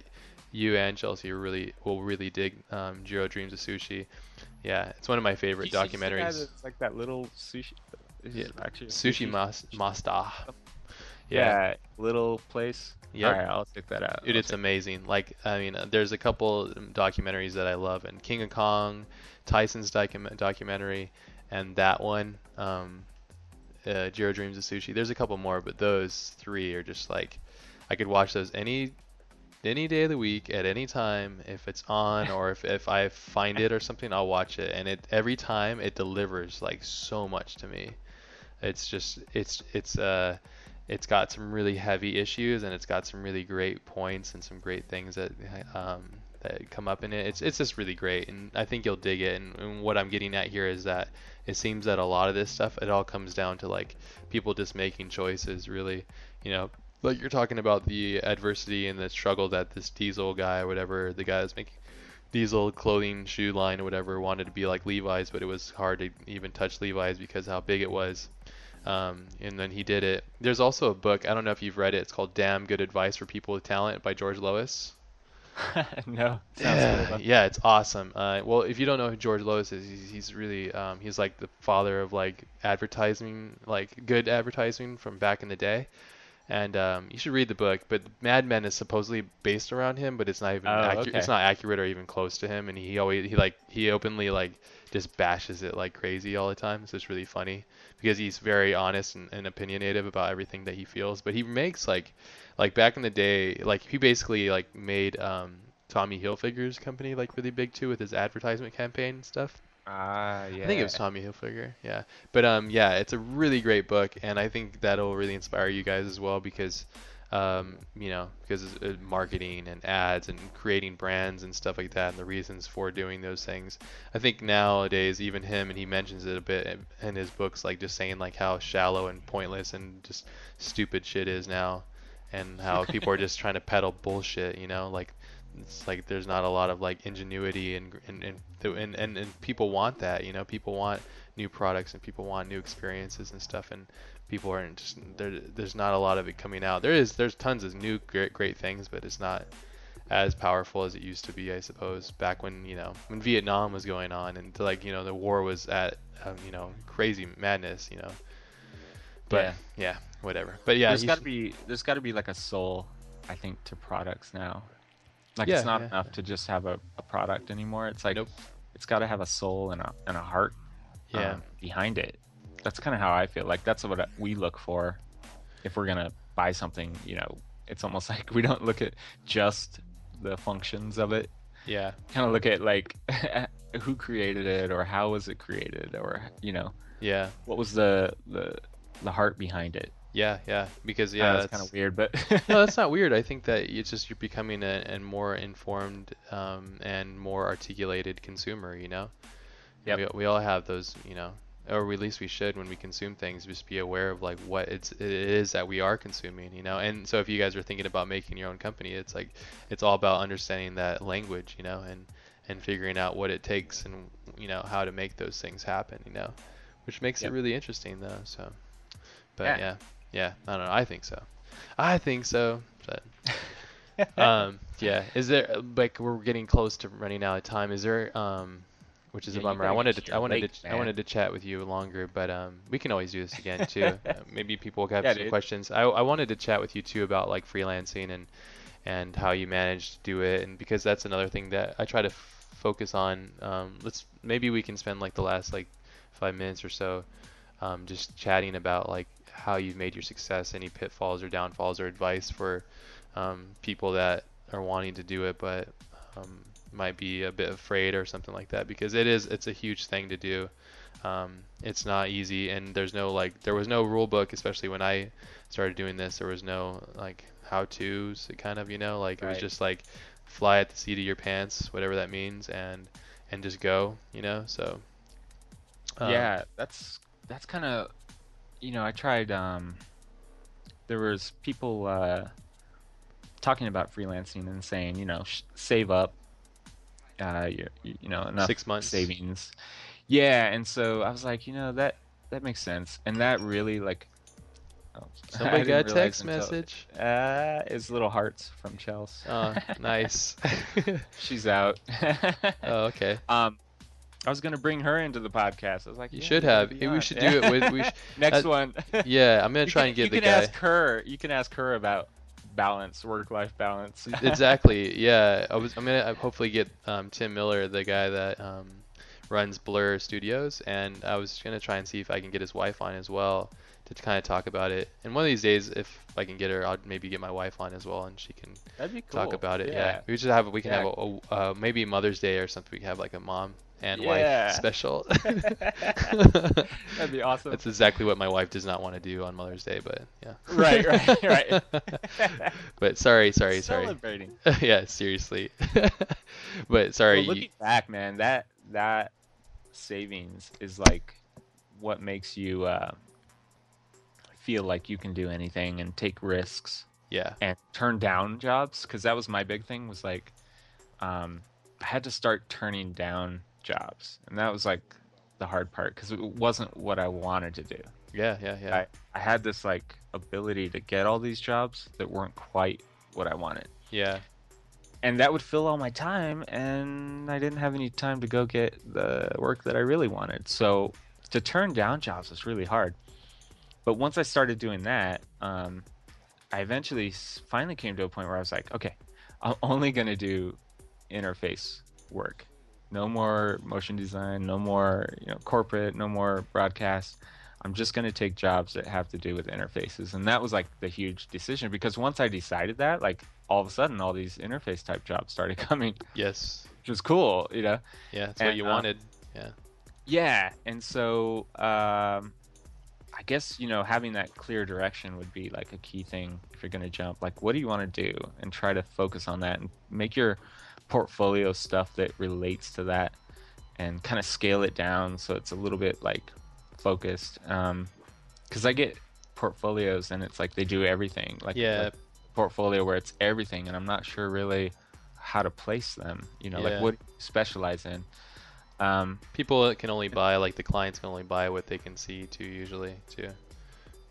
you and Chelsea really will really dig um, Jiro Dreams of Sushi. Yeah, it's one of my favorite She's the guy documentaries. that's like that little sushi. Yeah, actually a Sushi Mas- Masta. Yeah. little place. Yeah, right, I'll check that out. Dude, it's amazing. Like, I mean, uh, there's a couple documentaries that I love, and King of Kong, Tyson's docu- documentary, and that one, um, uh, Jiro Dreams of Sushi. There's a couple more, but those three are just like, I could watch those any any day of the week at any time. If it's on or if, if I find it or something I'll watch it. And it every time it delivers like so much to me. It's just it's it's uh it's got some really heavy issues and it's got some really great points and some great things that um that come up in it. It's it's just really great and I think you'll dig it and, and what I'm getting at here is that it seems that a lot of this stuff it all comes down to like people just making choices really. You know like you're talking about the adversity and the struggle that this diesel guy or whatever the guy that's making diesel clothing shoe line or whatever wanted to be like levi's but it was hard to even touch levi's because how big it was. Um, and then he did it. There's also a book i don't know if you've read it it's called damn good advice for people with talent by george lois no. Sounds Yeah, cool. yeah, it's awesome. Uh, well, if you don't know who George Lois is, he's, he's really um, he's like the father of like advertising, like good advertising from back in the day. And um, you should read the book. But Mad Men is supposedly based around him, but it's not even Oh, accu- okay. it's not accurate or even close to him. And he always he like he openly like just bashes it like crazy all the time. So it's really funny because he's very honest and, and opinionated about everything that he feels. But he makes like like back in the day, like he basically like made um, Tommy Hilfiger's company like really big too with his advertisement campaign and stuff. Ah, yeah. I think it was Tommy Hilfiger, yeah. But um, yeah, it's a really great book, and I think that'll really inspire you guys as well because, um, you know, because uh, marketing and ads and creating brands and stuff like that, and the reasons for doing those things. I think nowadays, even him, and he mentions it a bit in, in his books, like just saying like how shallow and pointless and just stupid shit is now, and how people are just trying to peddle bullshit, you know, like it's like there's not a lot of like ingenuity and and and and, and, and people want that you know? People want new products and people want new experiences and stuff and people aren't just there there's not a lot of it coming out. There is there's tons of new great great things but it's not as powerful as it used to be i suppose back when you know when vietnam was going on and like you know the war was at um, you know crazy madness you know? But Yeah. yeah, whatever but yeah there's got to be there's got to be like a soul, I think, to products now. Like Yeah, it's not yeah, enough to just have a, a product anymore. It's like Nope. it's got to have a soul and a and a heart yeah um, behind it. That's kind of how I feel. Like that's what we look for if we're gonna buy something. You know, it's almost like we don't look at just the functions of it. yeah Kind of look at like who created it or how was it created or you know yeah what was the the the heart behind it. Yeah yeah because Yeah, yeah that's kind of weird, but no, that's not weird. I think that it's just you're becoming a, a more informed um, and more articulated consumer. You know, Yep. we, we all have those. You know, or at least we should when we consume things. Just be aware of like what it's it is that we are consuming. You know, and so if you guys are thinking about making your own company, it's like it's all about understanding that language. You know, and and figuring out what it takes and you know how to make those things happen. You know, which makes Yep. it really interesting though. So, but Yeah. yeah. Yeah, I don't know. I think so. I think so. But um, yeah. Is there like we're getting close to running out of time? Is there um, which is Yeah, a bummer. I wanted to I wanted lake, to I wanted to chat with you longer, but um, we can always do this again too. Uh, maybe people will have Yeah, some dude. questions. I I wanted to chat with you too about like freelancing and and how you manage to do it, and because that's another thing that I try to f- focus on. Um, let's maybe we can spend like the last like five minutes or so um, just chatting about like how you've made your success, any pitfalls or downfalls or advice for um, people that are wanting to do it but um, might be a bit afraid or something like that because it is it's a huge thing to do. Um, it's not easy and there's no like there was no rule book especially when I started doing this there was no like how to's it kind of you know like it was just like fly at the seat of your pants whatever that means and and just go you know so um, yeah, that's that's kind of you know I tried. Um, there was people uh, talking about freelancing and saying you know sh- save up, uh, you, you know enough Six months. savings. Yeah, and so I was like, you know that that makes sense, and that really like. oh, somebody got a text until- message Uh, it's little hearts from Chelsea. oh nice She's out. oh okay Um, I was gonna bring her into the podcast. I was like, you yeah, should have we should do it with we sh- Next uh, one. yeah i'm gonna try can- and get you the can guy ask her. You can ask her about balance, work-life balance. exactly. Yeah, I was. I'm gonna hopefully get um, Tim Miller, the guy that um, runs Blur Studios, and I was gonna try and see if I can get his wife on as well to kind of talk about it. And one of these days, if I can get her, I'll maybe get my wife on as well, and she can cool. talk about it. Yeah, we should have. We can Yeah. have a, a uh, maybe Mother's Day or something. We can have like a mom and Yeah. wife special. That'd be awesome. That's exactly what my wife does not want to do on Mother's Day, but yeah. Right, right, right. but sorry, sorry, sorry. Celebrating. yeah, seriously. but sorry. Well, you- back, man, that that savings is like what makes you uh, feel like you can do anything and take risks yeah. and turn down jobs because that was my big thing was like um, I had to start turning down jobs and that was like the hard part because it wasn't what I wanted to do. Yeah, yeah, yeah. I, I had this like ability to get all these jobs that weren't quite what I wanted. yeah. and that would fill all my time, and I didn't have any time to go get the work that I really wanted. So to turn down jobs was really hard. But once I started doing that, um, I eventually finally came to a point where I was like, okay, I'm only gonna do interface work. No more motion design, no more you know corporate, no more broadcast. I'm just going to take jobs that have to do with interfaces. And that was like the huge decision because once I decided that, like all of a sudden all these interface type jobs started coming. Yes. Which was cool, you know? Yeah, that's and, what you uh, wanted. Yeah. Yeah. And so um, I guess, you know, having that clear direction would be like a key thing if you're going to jump. Like, what do you want to do? And try to focus on that and make your portfolio stuff that relates to that and kind of scale it down so it's a little bit like focused. Um, because I get portfolios and it's like they do everything. Like yeah, like portfolio where it's everything, and I'm not sure really how to place them. You know, yeah. like what specialize in. Um, People can only buy like the clients can only buy what they can see too. Usually too.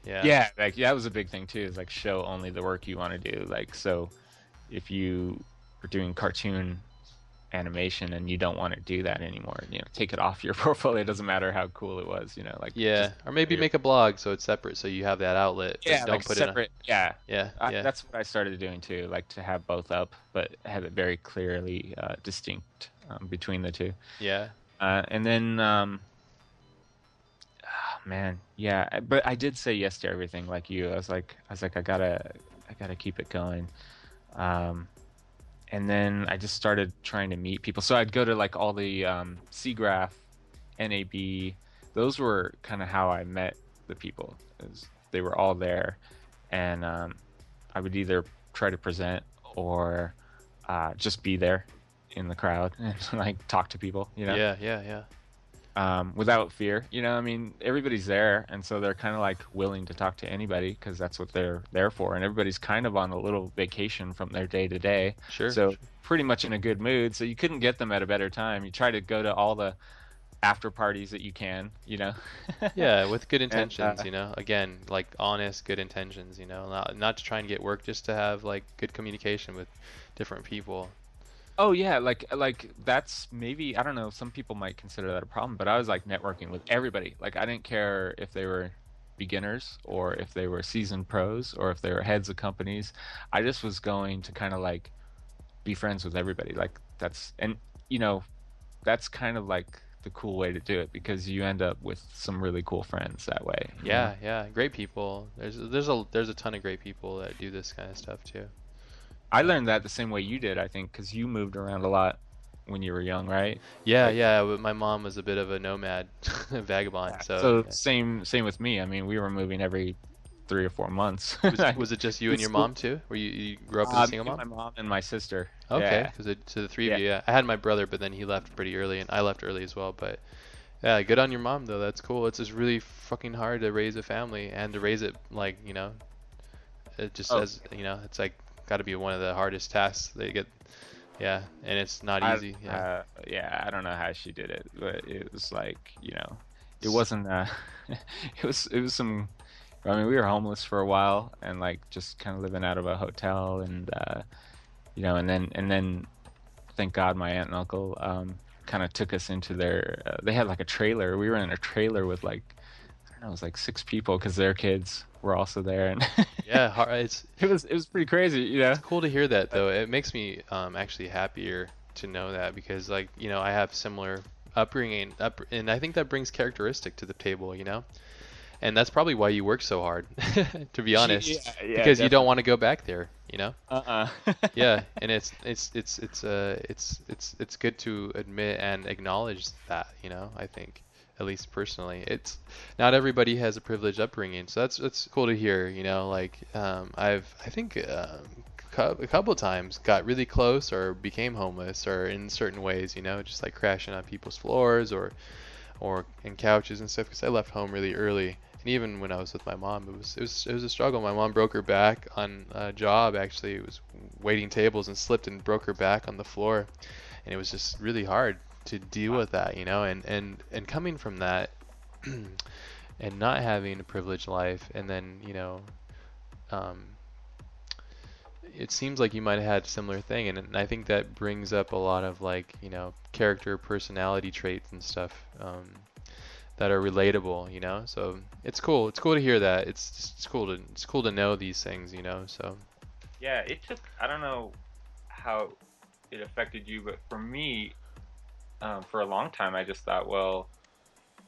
Yeah. Yeah, like yeah, that was a big thing too. Is like show only the work you want to do. Like so, if you are doing cartoon animation and you don't want to do that anymore you know take it off your portfolio it doesn't matter how cool it was you know like yeah or maybe make a blog so it's separate so you have that outlet yeah don't like put separate it yeah yeah, I, yeah that's what i started doing too like to have both up but have it very clearly uh, distinct um, between the two yeah uh, and then um oh, man yeah but i did say yes to everything like you i was like i was like i gotta i gotta keep it going um and then I just started trying to meet people. So I'd go to like all the um, SIGGRAPH, NAB. Those were kind of how I met the people. they were all there, and um, I would either try to present or uh, just be there in the crowd and like talk to people. You know? Yeah, yeah, yeah um, without fear. You know, I mean, everybody's there, and so they're kind of like willing to talk to anybody because that's what they're there for. And everybody's kind of on a little vacation from their day to day. Sure. So sure. pretty much in a good mood. So you couldn't get them at a better time. You try to go to all the after parties that you can. You know. yeah, with good intentions. And, uh, you know, again, like honest, good intentions. You know, not not to try and get work, just to have like good communication with different people. Oh yeah, like like that's maybe I don't know. Some people might consider that a problem, but I was like networking with everybody. Like I didn't care if they were beginners or if they were seasoned pros or if they were heads of companies. I just was going to kind of like be friends with everybody. Like that's and you know that's kind of like the cool way to do it because you end up with some really cool friends that way. Yeah, know? yeah, great people. There's there's a there's a ton of great people that do this kind of stuff too. I learned that the same way you did, I think, because you moved around a lot when you were young, right? Yeah, like, yeah. My mom was a bit of a nomad, vagabond. So, so yeah. same same with me. I mean, we were moving every three or four months. was, was, it just you and your mom too? Were you, you grew up as a uh, single mom? My mom and my sister. Okay, because yeah. to the three of you, yeah. I had my brother, but then he left pretty early, and I left early as well. But yeah, good on your mom though. That's cool. It's just really fucking hard to raise a family and to raise it like you know, it just oh. as you know, it's like got to be one of the hardest tasks they get. Yeah, and it's not easy. Yeah. Uh, yeah, I don't know how she did it, but it was like you know, it wasn't. Uh, it was it was some. I mean, we were homeless for a while and like just kind of living out of a hotel, and uh, you know, and then and then, thank God, my aunt and uncle um, kind of took us into their. Uh, they had like a trailer. We were in a trailer with like, I don't know, it was like six people because their kids were also there, and yeah, it's it was it was pretty crazy, you know. It's cool to hear that though. It makes me um, actually happier to know that because like you know I have similar upbringing, up, and I think that brings characteristic to the table, you know. And that's probably why you work so hard, to be honest, yeah, yeah, because definitely. you don't want to go back there, you know. Uh. uh yeah, and it's it's it's it's uh it's it's it's good to admit and acknowledge that, you know. I think at least personally. It's not everybody has a privileged upbringing, so that's that's cool to hear. You know, like um, I've I think um, a couple times got really close or became homeless or in certain ways. You know, just like crashing on people's floors or or in couches and stuff because I left home really early. And even when I was with my mom, it was it was it was a struggle. My mom broke her back on a job. Actually, it was waiting tables and slipped and broke her back on the floor, and it was just really hard to deal with that, you know, and and and coming from that, and not having a privileged life, and then you know, um, it seems like you might have had a similar thing, and, and I think that brings up a lot of like you know character, personality traits and stuff um, that are relatable. You know, so it's cool. It's cool to hear that. It's it's cool to it's cool to know these things. You know, so Yeah, it took. I don't know how it affected you, but for me, um, for a long time, I just thought, well,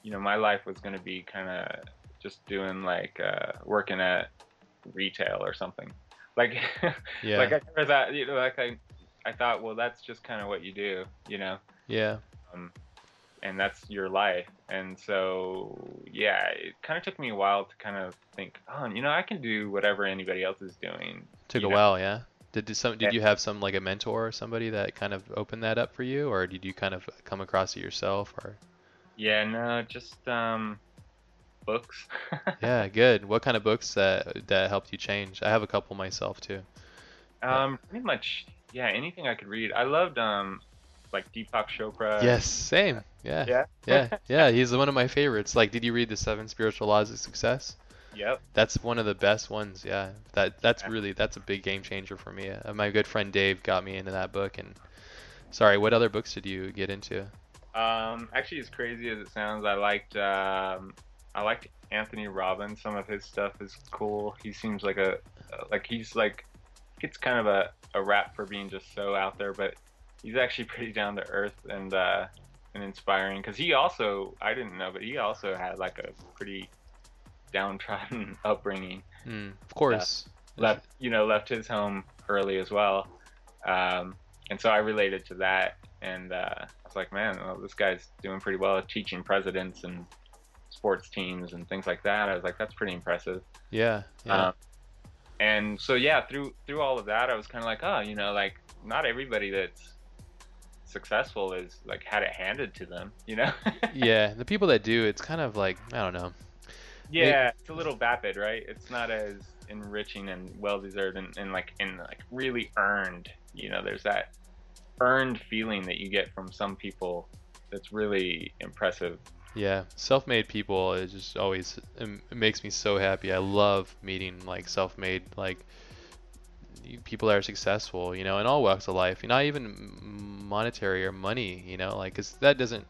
you know, my life was going to be kind of just doing like uh, working at retail or something. Like, yeah, like I never thought, you know, like I, I thought, well, that's just kind of what you do, you know, yeah, um, and that's your life. And so, yeah, it kind of took me a while to kind of think, oh, you know, I can do whatever anybody else is doing. took you a know. while. Yeah. Did, did some did you have some like a mentor or somebody that kind of opened that up for you, or did you kind of come across it yourself, or? Yeah, no, just um, books. Yeah, good. What kind of books that that helped you change? I have a couple myself too. Um, pretty much, yeah, anything I could read. I loved um, like Deepak Chopra. Yes, same. Yeah. Yeah. Yeah, yeah, he's one of my favorites. Like, did you read the Seven Spiritual Laws of Success? Yep. That's one of the best ones. Yeah, that that's Yeah. really that's a big game changer for me. Uh, my good friend Dave got me into that book. And sorry, what other books did you get into? Um, actually, as crazy as it sounds, I liked um, I liked Anthony Robbins. Some of his stuff is cool. He seems like a like he's like gets kind of a, a rap for being just so out there, but he's actually pretty down to earth and uh, and inspiring. Because he also I didn't know, but he also had like a pretty downtrodden upbringing. Hmm, of course. left you know left his home early as well um, and so i related to that and uh, i was like man well, this guy's doing pretty well teaching presidents and sports teams and things like that i was like that's pretty impressive Yeah. Yeah. um, and so yeah through through all of that i was kind of like oh you know like not everybody that's successful is like had it handed to them you know yeah. The people that do, it's kind of like I don't know. Yeah, it's a little vapid, right? It's not as enriching and well deserved and, and like and like really earned. You know, there's that earned feeling that you get from some people that's really impressive. Yeah, self-made people it just always it it makes me so happy. I love meeting like self-made like people that are successful, you know, in all walks of life. Not even monetary or money, you know, like 'cause that doesn't.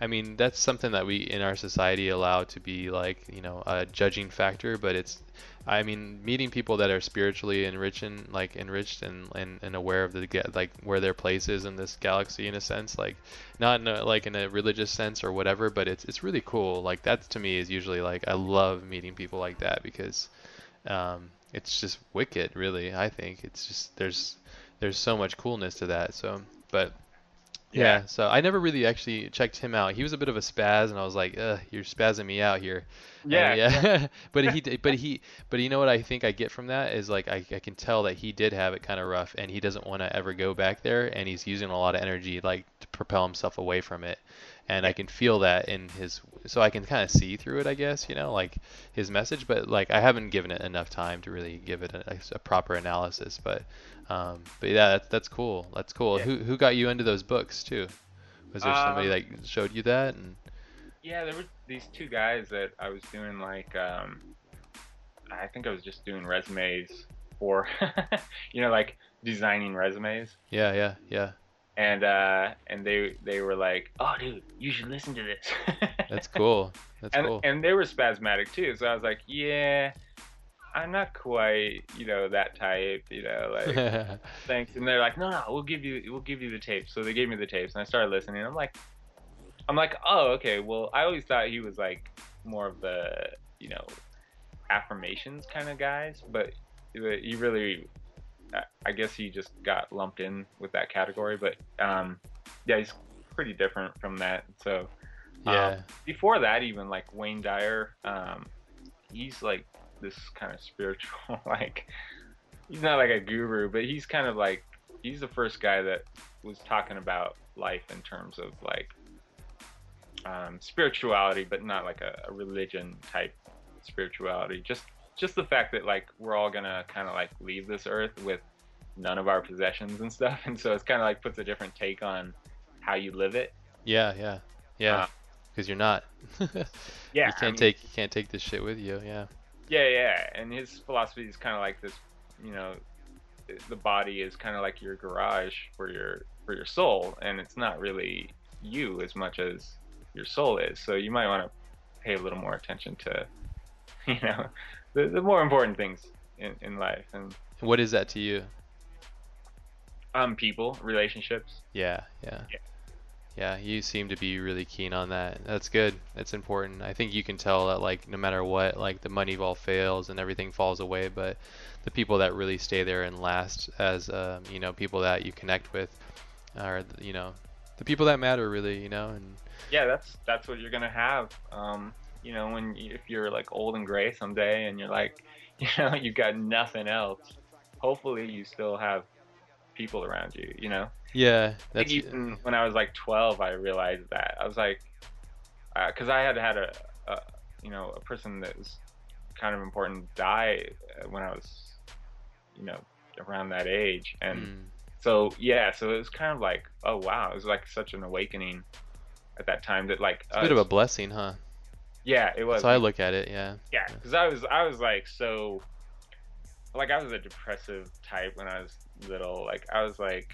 I mean, that's something that we in our society allow to be like, you know, a judging factor. But it's, I mean, meeting people that are spiritually enriching, like enriched and and, and aware of the like where their place is in this galaxy in a sense, like not in a, like in a religious sense or whatever, but it's it's really cool. Like that to me is usually like I love meeting people like that because um, it's just wicked, really. I think it's just there's there's so much coolness to that. So, but yeah, Yeah. so I never really actually checked him out. He was a bit of a spaz, and I was like, Ugh, you're spazzing me out here. And Yeah, yeah. but he, but he, but you know what I think I get from that is like I, I can tell that he did have it kind of rough, and he doesn't want to ever go back there, and he's using a lot of energy like to propel himself away from it, and I can feel that in his, so I can kind of see through it, I guess, you know, like his message, but like I haven't given it enough time to really give it a, a proper analysis, but, um, but yeah, that's that's cool, that's cool. Yeah. Who who got you into those books too? Was there somebody Um, that showed you that? And Yeah, there were these two guys that I was doing like um I think I was just doing resumes for you know, like designing resumes. yeah, yeah, yeah. And uh and they they were like, Oh dude, you should listen to this. That's cool. That's and cool. and they were spasmatic too. So I was like, yeah, I'm not quite, you know, that type, you know, like thanks. And they're like, no, no, we'll give you, we'll give you the tapes. So they gave me the tapes, and I started listening. I'm like, I'm like, oh, okay. Well, I always thought he was like more of the, you know, affirmations kind of guys, but he really, I- I guess he just got lumped in with that category. But um, yeah, he's pretty different from that. So yeah. before that even like wayne dyer um he's like this kind of spiritual like he's not like a guru but he's kind of like he's the first guy that was talking about life in terms of like um, spirituality but not like a, a religion type spirituality just just the fact that like we're all gonna kind of like leave this earth with none of our possessions and stuff and so it's kind of like puts a different take on how you live it Yeah, yeah, yeah. Uh, Because you're not. yeah You can't mean- take you can't take this shit with you. Yeah. Yeah, yeah, and his philosophy is kind of like this, you know, the body is kind of like your garage for your for your soul, and it's not really you as much as your soul is. So you might want to pay a little more attention to, you know, the, the more important things in, in life. And What is that to you? um, people, relationships. Yeah, yeah. Yeah. Yeah, you seem to be really keen on that. That's good. That's important. I think you can tell that like no matter what, like the money ball fails and everything falls away, but the people that really stay there and last as um, you know, people that you connect with are you know, the people that matter really, you know, and Yeah, that's that's what you're gonna have. Um, you know, when you, if you're like old and gray someday, and you're like, you know, you've got nothing else. Hopefully, you still have people around you. You know. yeah, that's even when I was like 12, I realized that I was like, because I had had a, a, you know, a person that was kind of important die uh, when I was, you know, around that age, and mm, so yeah, so it was kind of like, oh wow, it was like such an awakening at that time that like, it's a bit of a blessing, huh? Yeah, it was, So I look at it, yeah. yeah, because I was I was like so, like I was a depressive type when I was little, like I was like.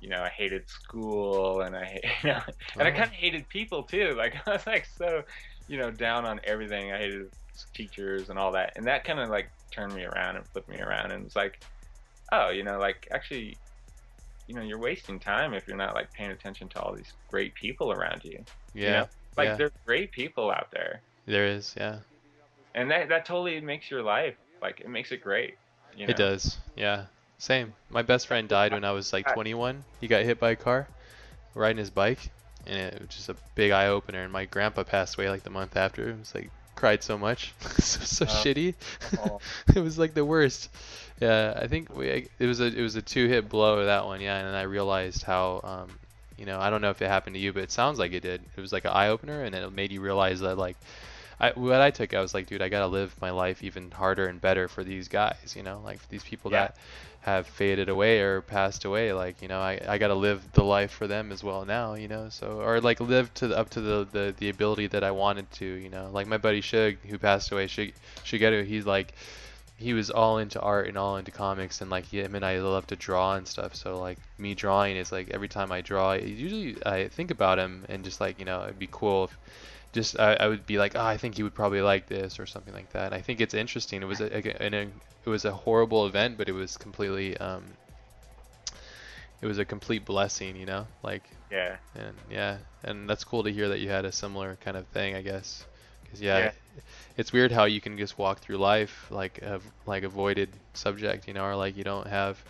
You know, I hated school, and I, you know, and I Oh. kind of hated people too. Like I was like so, you know, down on everything. I hated teachers and all that, and that kind of like turned me around and flipped me around, and it's like, oh, you know, like actually, you know, you're wasting time if you're not like paying attention to all these great people around you. Yeah. know, Like yeah. there's great people out there, There is, yeah. and that that totally makes your life like it makes it great. You know? It does. Yeah. Same. My best friend died when I was like 21. He got hit by a car riding his bike, and it was just a big eye opener. And my grandpa passed away like the month after. It was like cried so much, so, so Oh. shitty. Oh. it was like the worst. Yeah, I think we, it was a it was a two hit blow that one. Yeah, and then I realized how um, you know I don't know if it happened to you, but it sounds like it did. It was like an eye opener, and it made you realize that like I, what I took, I was like, dude, I gotta live my life even harder and better for these guys, you know, like for these people Yeah. that have faded away or passed away, like, you know, I, I gotta live the life for them as well now, you know, so, or like live to the, up to the, the, the ability that I wanted to, you know, like my buddy Shug, who passed away, Shug, Shigeru, he's like, he was all into art and all into comics and like him and I love to draw and stuff. So like me drawing is like every time I draw, usually I think about him and just like you know it'd be cool if just I, I would be like, oh, I think he would probably like this or something like that. I think it's interesting. It was a, a, an- a it was a horrible event, but it was completely um, it was a complete blessing, you know, like Yeah. and yeah, and that's cool to hear that you had a similar kind of thing, I guess. Because yeah, Yeah. It's weird how you can just walk through life like a like avoided subject, you know, or like you don't have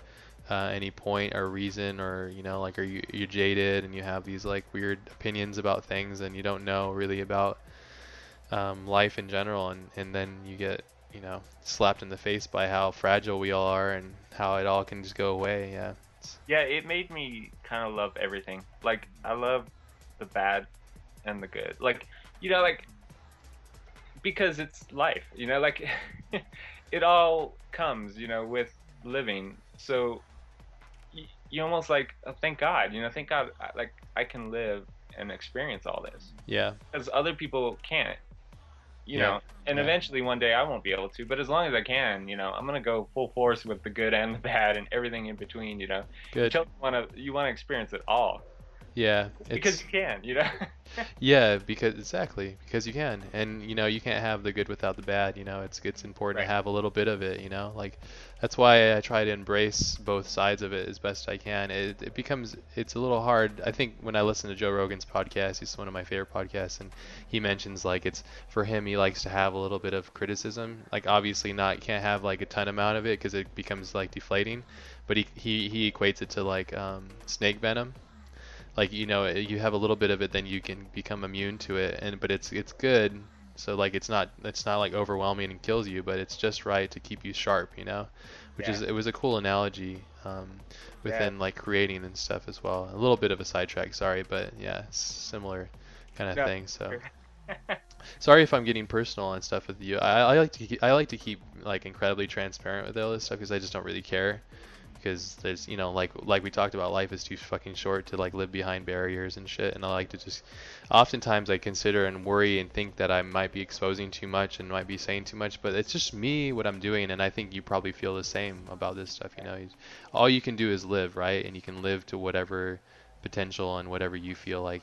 uh, any point or reason, or you know, like are you you're jaded and you have these like weird opinions about things, and you don't know really about um, life in general, and and then you get you know slapped in the face by how fragile we all are and how it all can just go away. Yeah. It's- Yeah, it made me kind of love everything. Like I love the bad and the good. Like you know, like because it's life. You know, like it all comes. You know, with living. So you, you almost like oh, thank God. You know, thank God. Like I can live and experience all this Yeah. because other people can't. You Yeah. know, and Yeah. eventually one day I won't be able to. But as long as I can, you know, I'm gonna go full force with the good and the bad and everything in between. You know Good. you want to you want to experience it all Yeah. because you can you know yeah, because exactly because you can, and you know you can't have the good without the bad. You know, it's it's important Right. to have a little bit of it. You know, like that's why I try to embrace both sides of it as best I can. It it becomes it's a little hard. I think when I listen to Joe Rogan's podcast, he's one of my favorite podcasts, and he mentions like it's for him he likes to have a little bit of criticism. Like obviously not can't have like a ton amount of it because it becomes like deflating, but he he he equates it to like um, snake venom like you know you have a little bit of it then you can become immune to it and but it's it's good. So like it's not it's not like overwhelming and kills you but it's just right to keep you sharp you know? Which Yeah. is it was a cool analogy um, within like creating and stuff as well. A little bit of a sidetrack sorry but yeah similar kind of No, thing so. sorry if I'm getting personal and stuff with you. I, I like to keep, I like to keep like incredibly transparent with all this stuff because I just don't really care. Because there's, you know, like like we talked about, life is too fucking short to like live behind barriers and shit. And I like to just, oftentimes I consider and worry and think that I might be exposing too much and might be saying too much. But it's just me, what I'm doing, and I think you probably feel the same about this stuff. You know, all you can do is live, right? And you can live to whatever potential and whatever you feel like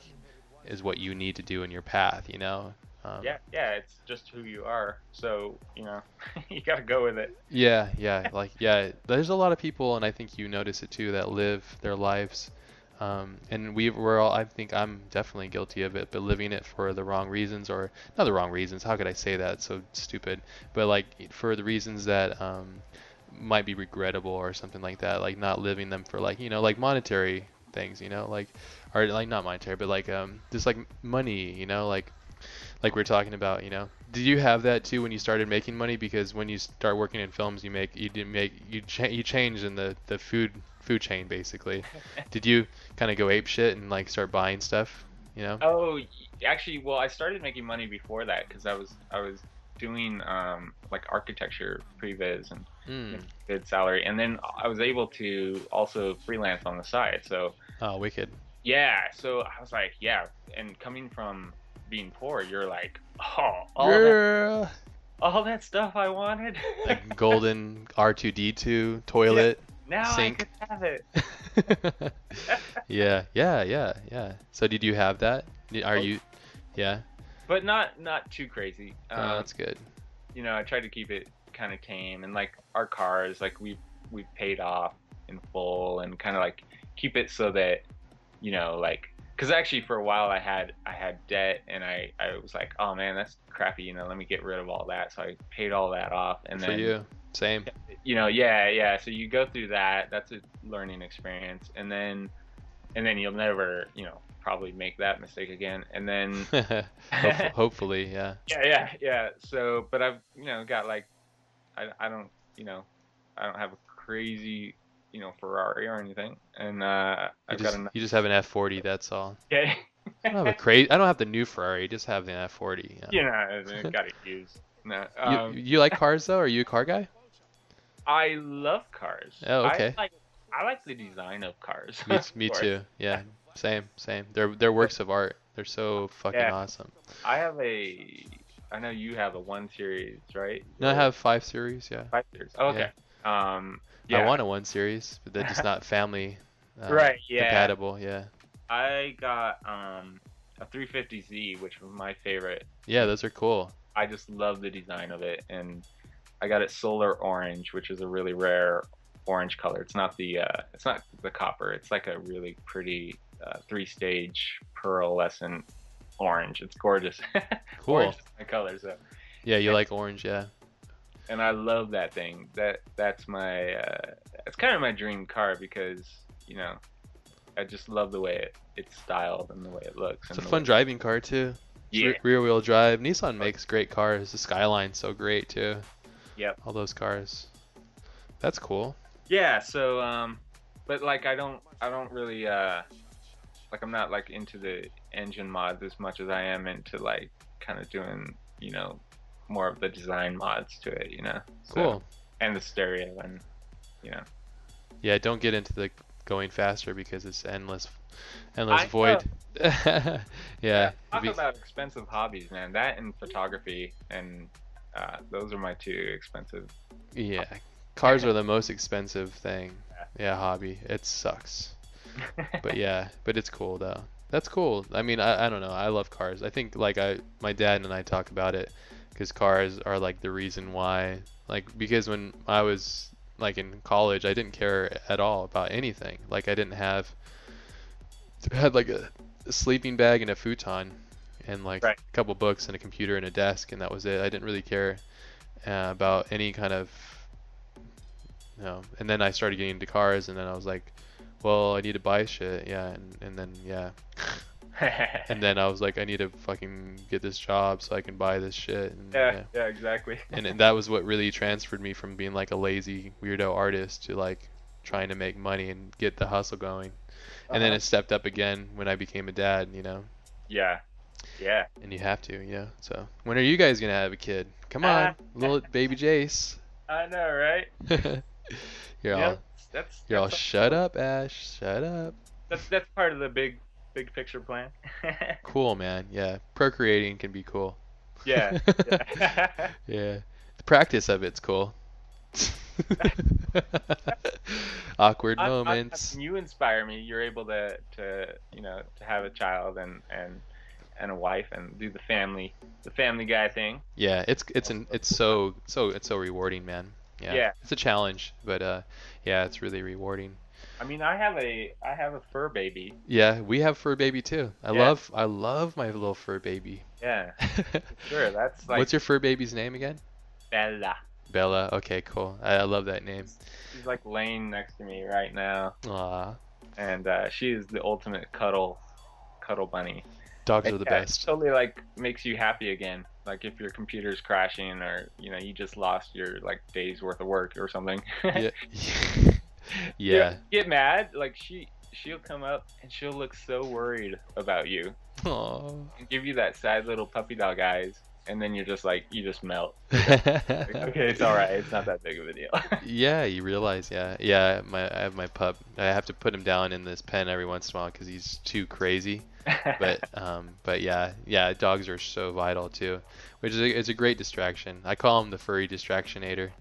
is what you need to do in your path. You know. Um, yeah, yeah, it's just who you are. So you know, you gotta go with it. Yeah, yeah, like yeah. There's a lot of people, and I think you notice it too, that live their lives, um, and we we're all. I think I'm definitely guilty of it, but living it for the wrong reasons, or not the wrong reasons. How could I say that? It's so stupid. But like for the reasons that um, might be regrettable or something like that. Like not living them for like you know like monetary things. You know like or like not monetary, but like um just like money. You know like like we are talking about, you know. Did you have that too when you started making money? Because when you start working in films, you make you didn't make you cha- you change in the the food food chain basically. Did you kind of go ape shit and like start buying stuff? You know. Oh, actually, well, I started making money before that because I was I was doing um, like architecture previs and Mm. good salary, and then I was able to also freelance on the side. So Oh, wicked. yeah, so I was like, yeah, and coming from being poor, you're like, oh, all that, all that stuff I wanted. like golden R2D2 toilet. now sink. I have it. yeah, yeah, yeah, yeah. So did you have that? Are Oh. you? Yeah. But not not too crazy. Oh, Um, that's good. you know, I tried to keep it kind of tame and like our cars, like we we paid off in full and kind of like keep it so that you know, like because actually for a while I had I had debt and I I was like, oh man, that's crappy. You know, let me get rid of all that. So I paid all that off and For then you. Same. you know, yeah, yeah. So you go through that. That's a learning experience, and then and then you'll never, you know, probably make that mistake again. And then Hope- hopefully, yeah. yeah, yeah, yeah. So, but I've you know got like, I, I don't you know, I don't have a crazy you know Ferrari or anything, and uh, You I've just, got a you just have an F40. That's all. yeah, I don't have a crazy. I don't have the new Ferrari. Just have the F40. Yeah. you got to use. No, You, um, you like cars though? Are you a car guy? I love cars. Oh, okay. I like, I like the design of cars. Me, of me too. Yeah. Same. Same. They're they're works of art. They're so fucking Yeah. awesome. I have a. I know you have a one series, right? No, I have five series. Yeah. five series. Oh, okay. Um, yeah. I want a one series, but they're just not family. Uh, right. Yeah. Compatible. Yeah. I got um a 350Z, which was my favorite. Yeah. Those are cool. I just love the design of it, and I got it solar orange, which is a really rare orange color. It's not the uh, it's not the copper. It's like a really pretty uh, three stage pearlescent orange. It's gorgeous. Cool. orange my color, so Yeah. You like orange? Yeah. And I love that thing. That that's my uh, it's kind of my dream car because you know I just love the way it, it's styled and the way it looks. It's a fun driving car too. Yeah. re- rear wheel drive. Nissan makes great cars. The Skyline's so great too. Yep. All those cars. That's cool. Yeah. So um, but like I don't I don't really uh like I'm not like into the engine mods as much as I am into like kind of doing you know more of the design mods to it. You know. So- Cool. and the stereo and you know. Yeah, don't get into the going faster because it's endless, endless I void. yeah. Talk if you- about expensive hobbies, man. That and photography, and uh, those are my two expensive. yeah. Cars are the most expensive thing. Yeah, hobby. It sucks. But yeah, but it's cool though. That's cool. I mean, I, I don't know. I love cars. I think like I my dad and I talk about it because cars are like the reason why. Like because when I was like in college, I didn't care at all about anything. Like I didn't have I had like a, a sleeping bag and a futon and like Right. a couple books and a computer and a desk and that was it. I didn't really care uh, about any kind of you know. And then I started getting into cars and then I was like, well, I need to buy shit. Yeah, and and then yeah. And then I was like, I need to fucking get this job so I can buy this shit. And, yeah, yeah, exactly. and, and that was what really transferred me from being like a lazy weirdo artist to like trying to make money and get the hustle going. And then Uh-huh. it stepped up again when I became a dad, you know. yeah, yeah. And you have to, you know. So when are you guys gonna have a kid? Come on, little baby Jayse. I know, right? you're Yeah, all that's you're all shut up, Ash. Shut up. that's that's part of the big big picture plan. Cool, man. Yeah, procreating can be cool. yeah. yeah. Yeah. The practice of it's cool. Awkward I- I- moments. you inspire me. You're able to, to you know to have a child and and and a wife and do the family the family guy thing. Yeah, it's it's an it's so so it's so rewarding, man. Yeah. Yeah. It's a challenge, but uh yeah, it's really rewarding. I mean, I have a I have a fur baby. Yeah, we have fur baby too. I Yeah. love I love my little fur baby. Yeah, sure. That's like What's your fur baby's name again? Bella. Bella. Okay, cool. I, I love that name. She's like laying next to me right now, Aw. and uh, she is the ultimate cuddle cuddle bunny. Dogs And are the yeah, best. totally like makes you happy again. Like if your computer's crashing or you know you just lost your like day's worth of work or something. Yeah. You yeah. Get mad like she she'll come up and she'll look so worried about you Aw. and give you that sad little puppy dog eyes, and then you're just like you just melt. Like, okay, it's all right. It's not that big of a deal. Yeah, you realize, yeah, yeah. My I have my pup. I have to put him down in this pen every once in a while because he's too crazy. But um, but yeah, yeah. Dogs are so vital too, which is a, it's a great distraction. I call him the furry distractionator.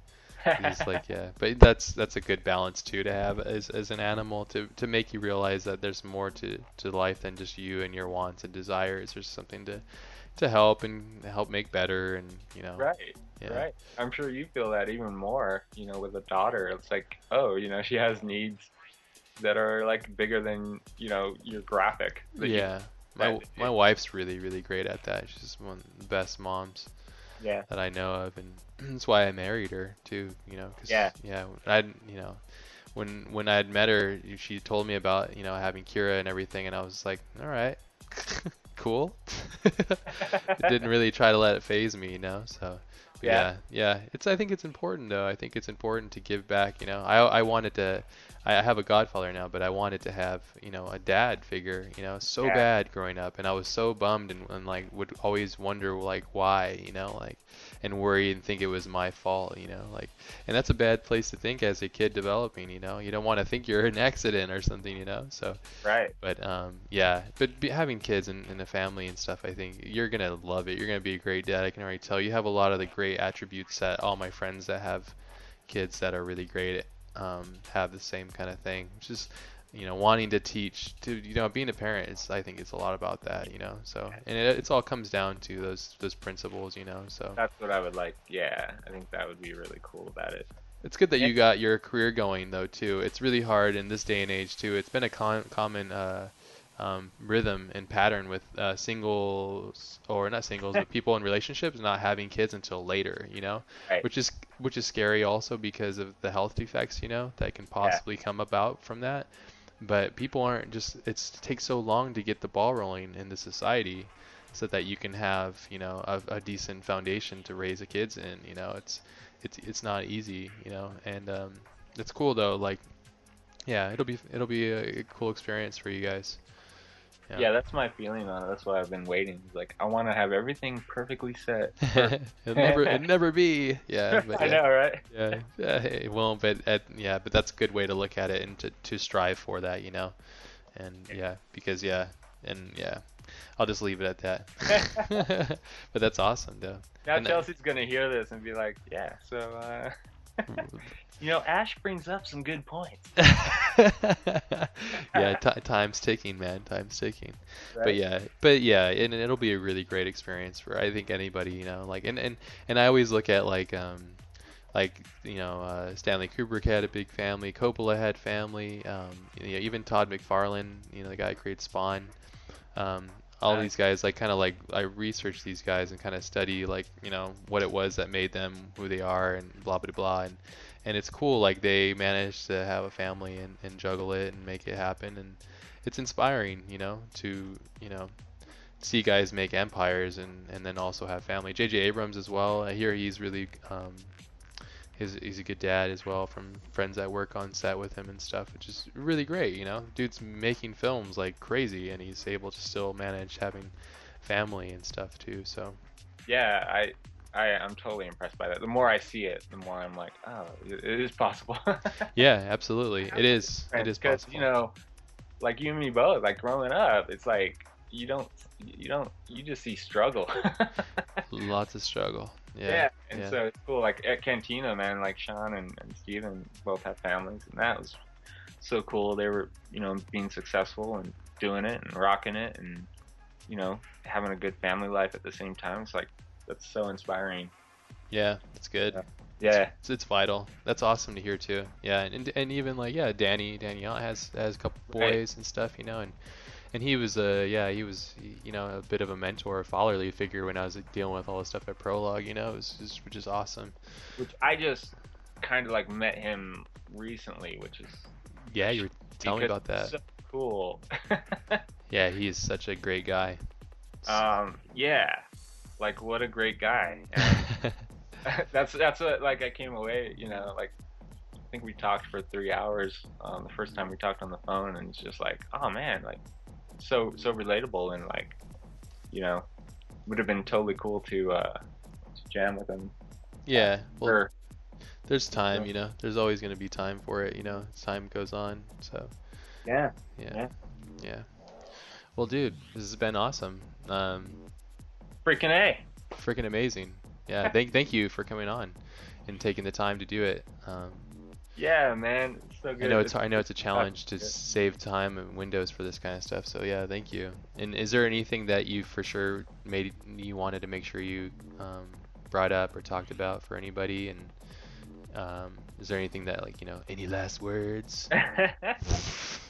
He's like, yeah, but that's that's a good balance too to have as as an animal to to make you realize that there's more to to life than just you and your wants and desires. There's something to to help and help make better and you know. right. Yeah. Right. I'm sure you feel that even more, you know, with a daughter. It's like, oh, you know, she has needs that are like bigger than, you know, your graphic. that you- Yeah. My my wife's really really great at that. She's one of the best moms yeah. that I know of, and that's why I married her too. You know, 'cause, Yeah. yeah. I you know, when when I had met her, she told me about you know having Kira and everything, and I was like, all right, cool. Didn't really try to let it phase me, you know. So. Yeah. yeah, yeah. It's. I think it's important though. I think it's important to give back. You know, I I wanted to. I I have a godfather now, but I wanted to have, you know, a dad figure, you know, so Yeah. bad growing up, and I was so bummed and, and like would always wonder like why, you know, like and worry and think it was my fault, you know, like and that's a bad place to think as a kid developing, you know. You don't want to think you're an accident or something, you know. So, Right. but um yeah, but be, having kids and, and a family and stuff, I think you're going to love it. You're going to be a great dad. I can already tell. You have a lot of the great attributes that all my friends that have kids that are really great um, have the same kind of thing. Is, you know, wanting to teach to you know being a parent. Is I think it's a lot about that. You know, so and it it's all comes down to those those principles. You know, so That's what I would like. Yeah. I think that would be really cool about it. it's good that you got your career going though too. It's really hard in this day and age too. It's been a con- common uh, um, rhythm and pattern with uh, singles or not singles, but people in relationships not having kids until later. You know, Right. which is which is scary also because of the health defects you know that can possibly come about from that. But people aren't just it's, it takes so long to get the ball rolling in the society so that you can have you know a, a decent foundation to raise the kids in. You know, it's it's it's not easy, you know, and um, it's cool though. Like, yeah, it'll be it'll be a, a cool experience for you guys. Yeah. that's my feeling on it. That's why I've been waiting. Like, I want to have everything perfectly set. it'll never it'll never be. Yeah, but I yeah, know, right? yeah, yeah, it won't. But at, yeah, but that's a good way to look at it and to to strive for that, you know, and yeah, because yeah, and yeah, I'll just leave it at that. but that's awesome, though. Now And, uh, Chelsea's gonna hear this and be like, "Yeah, so uh, you know, Ash brings up some good points." yeah, t- time's ticking, man. Time's ticking. But yeah, but yeah, and it'll be a really great experience for I think anybody, you know, like and and and I always look at like um like you know uh, Stanley Kubrick had a big family, Coppola had family, um you know, even Todd McFarlane, you know, the guy who created Spawn. Um all these guys like kind of like I research these guys and kind of study like, you know, what it was that made them who they are and blah blah blah and and it's cool like they manage to have a family and, and juggle it and make it happen and it's inspiring you know to you know see guys make empires and and then also have family. Jj abrams as well i hear he's really um he's, he's a good dad as well from friends that work on set with him and stuff which is really great you know? Dude's making films like crazy and he's able to still manage having family and stuff too so. Yeah, I I I'm totally impressed by that. The more I see it, the more I'm like, oh, it, is possible. Yeah, absolutely. It is. It is Because, possible. you know, like you and me both. Like growing up, it's like you don't you don't you just see struggle. Lots of struggle. Yeah, Yeah. and yeah. so it's cool. Like at Cantina, man, like Sean and, and Stephen both have families, and that was so cool. They were, you know, being successful and doing it and rocking it, and you know, having a good family life at the same time. It's like that's so inspiring. Yeah, it's good. Yeah. Yeah, It's, it's vital. That's awesome to hear too. Yeah, and and even like yeah, Danny Danielle has has a couple Right. boys and stuff, you know, and and he was uh yeah he was you know a bit of a mentor, a fatherly figure when I was like, dealing with all this stuff at Prologue, you know, it was just, which is awesome. which I just kind of like met him recently, which is Yeah, you were telling me about that. So cool. Yeah, he is such a great guy. um, yeah, like what a great guy. And that's that's what like I came away, you know, like I think we talked for three hours um, the first time we talked on the phone, and it's just like, oh man, like so so relatable and like, you know, would have been totally cool to uh, to jam with him. yeah, well, Or there's time, Yeah. you know. There's always going to be time for it, you know. As time goes on, so yeah, yeah, Yeah. yeah. Well, dude, this has been awesome. Um, freaking a. freaking amazing. Yeah, thank thank you for coming on and taking the time to do it. Um, Yeah, man, it's so good. I know it's I know it's a challenge to save time and windows for this kind of stuff. So yeah, thank you. And is there anything that you for sure made you wanted to make sure you um, brought up or talked about for anybody? And um, is there anything that like you know any last words?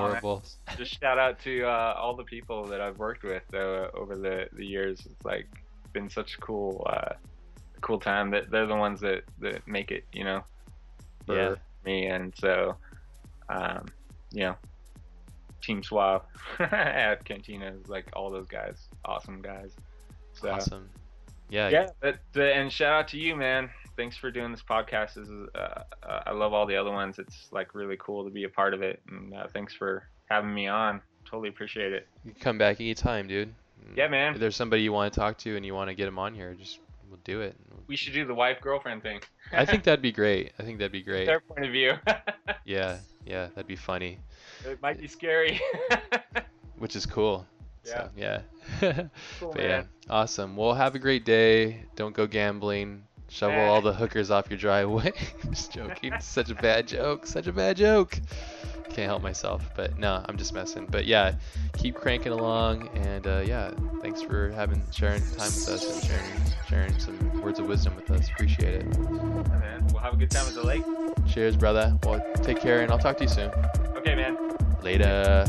Horrible. just shout out to uh, all the people that I've worked with uh, over the, the years. It's like been such a cool uh, cool time. That they're the ones that, that make it, you know, for Yeah. me. And so, um, you know, Team Swap at Cantina is like all those guys, awesome guys. So Awesome. Yeah. yeah, but- and shout out to you, man. Thanks for doing this podcast. This is, uh, uh, I love all the other ones. It's like really cool to be a part of it. And uh, thanks for having me on. Totally appreciate it. You can come back anytime, dude. Yeah, man. If there's somebody you want to talk to and you want to get them on here, just we'll do it. We should do the wife girlfriend thing. I think that'd be great. I think that'd be great. their point of view. Yeah, yeah, that'd be funny. it might be scary. Which is cool. Yeah. So, yeah. cool, yeah, awesome. Well, have a great day. Don't go gambling. Shovel all the hookers off your driveway. just joking. Such a bad joke. Such a bad joke. Can't help myself. But no, I'm just messing. But yeah, keep cranking along. And uh, yeah, thanks for having sharing time with us and sharing sharing some words of wisdom with us. Appreciate it. Yeah, man. We'll have a good time at the lake. Cheers, brother. Well, take care, and I'll talk to you soon. Okay, man. Later.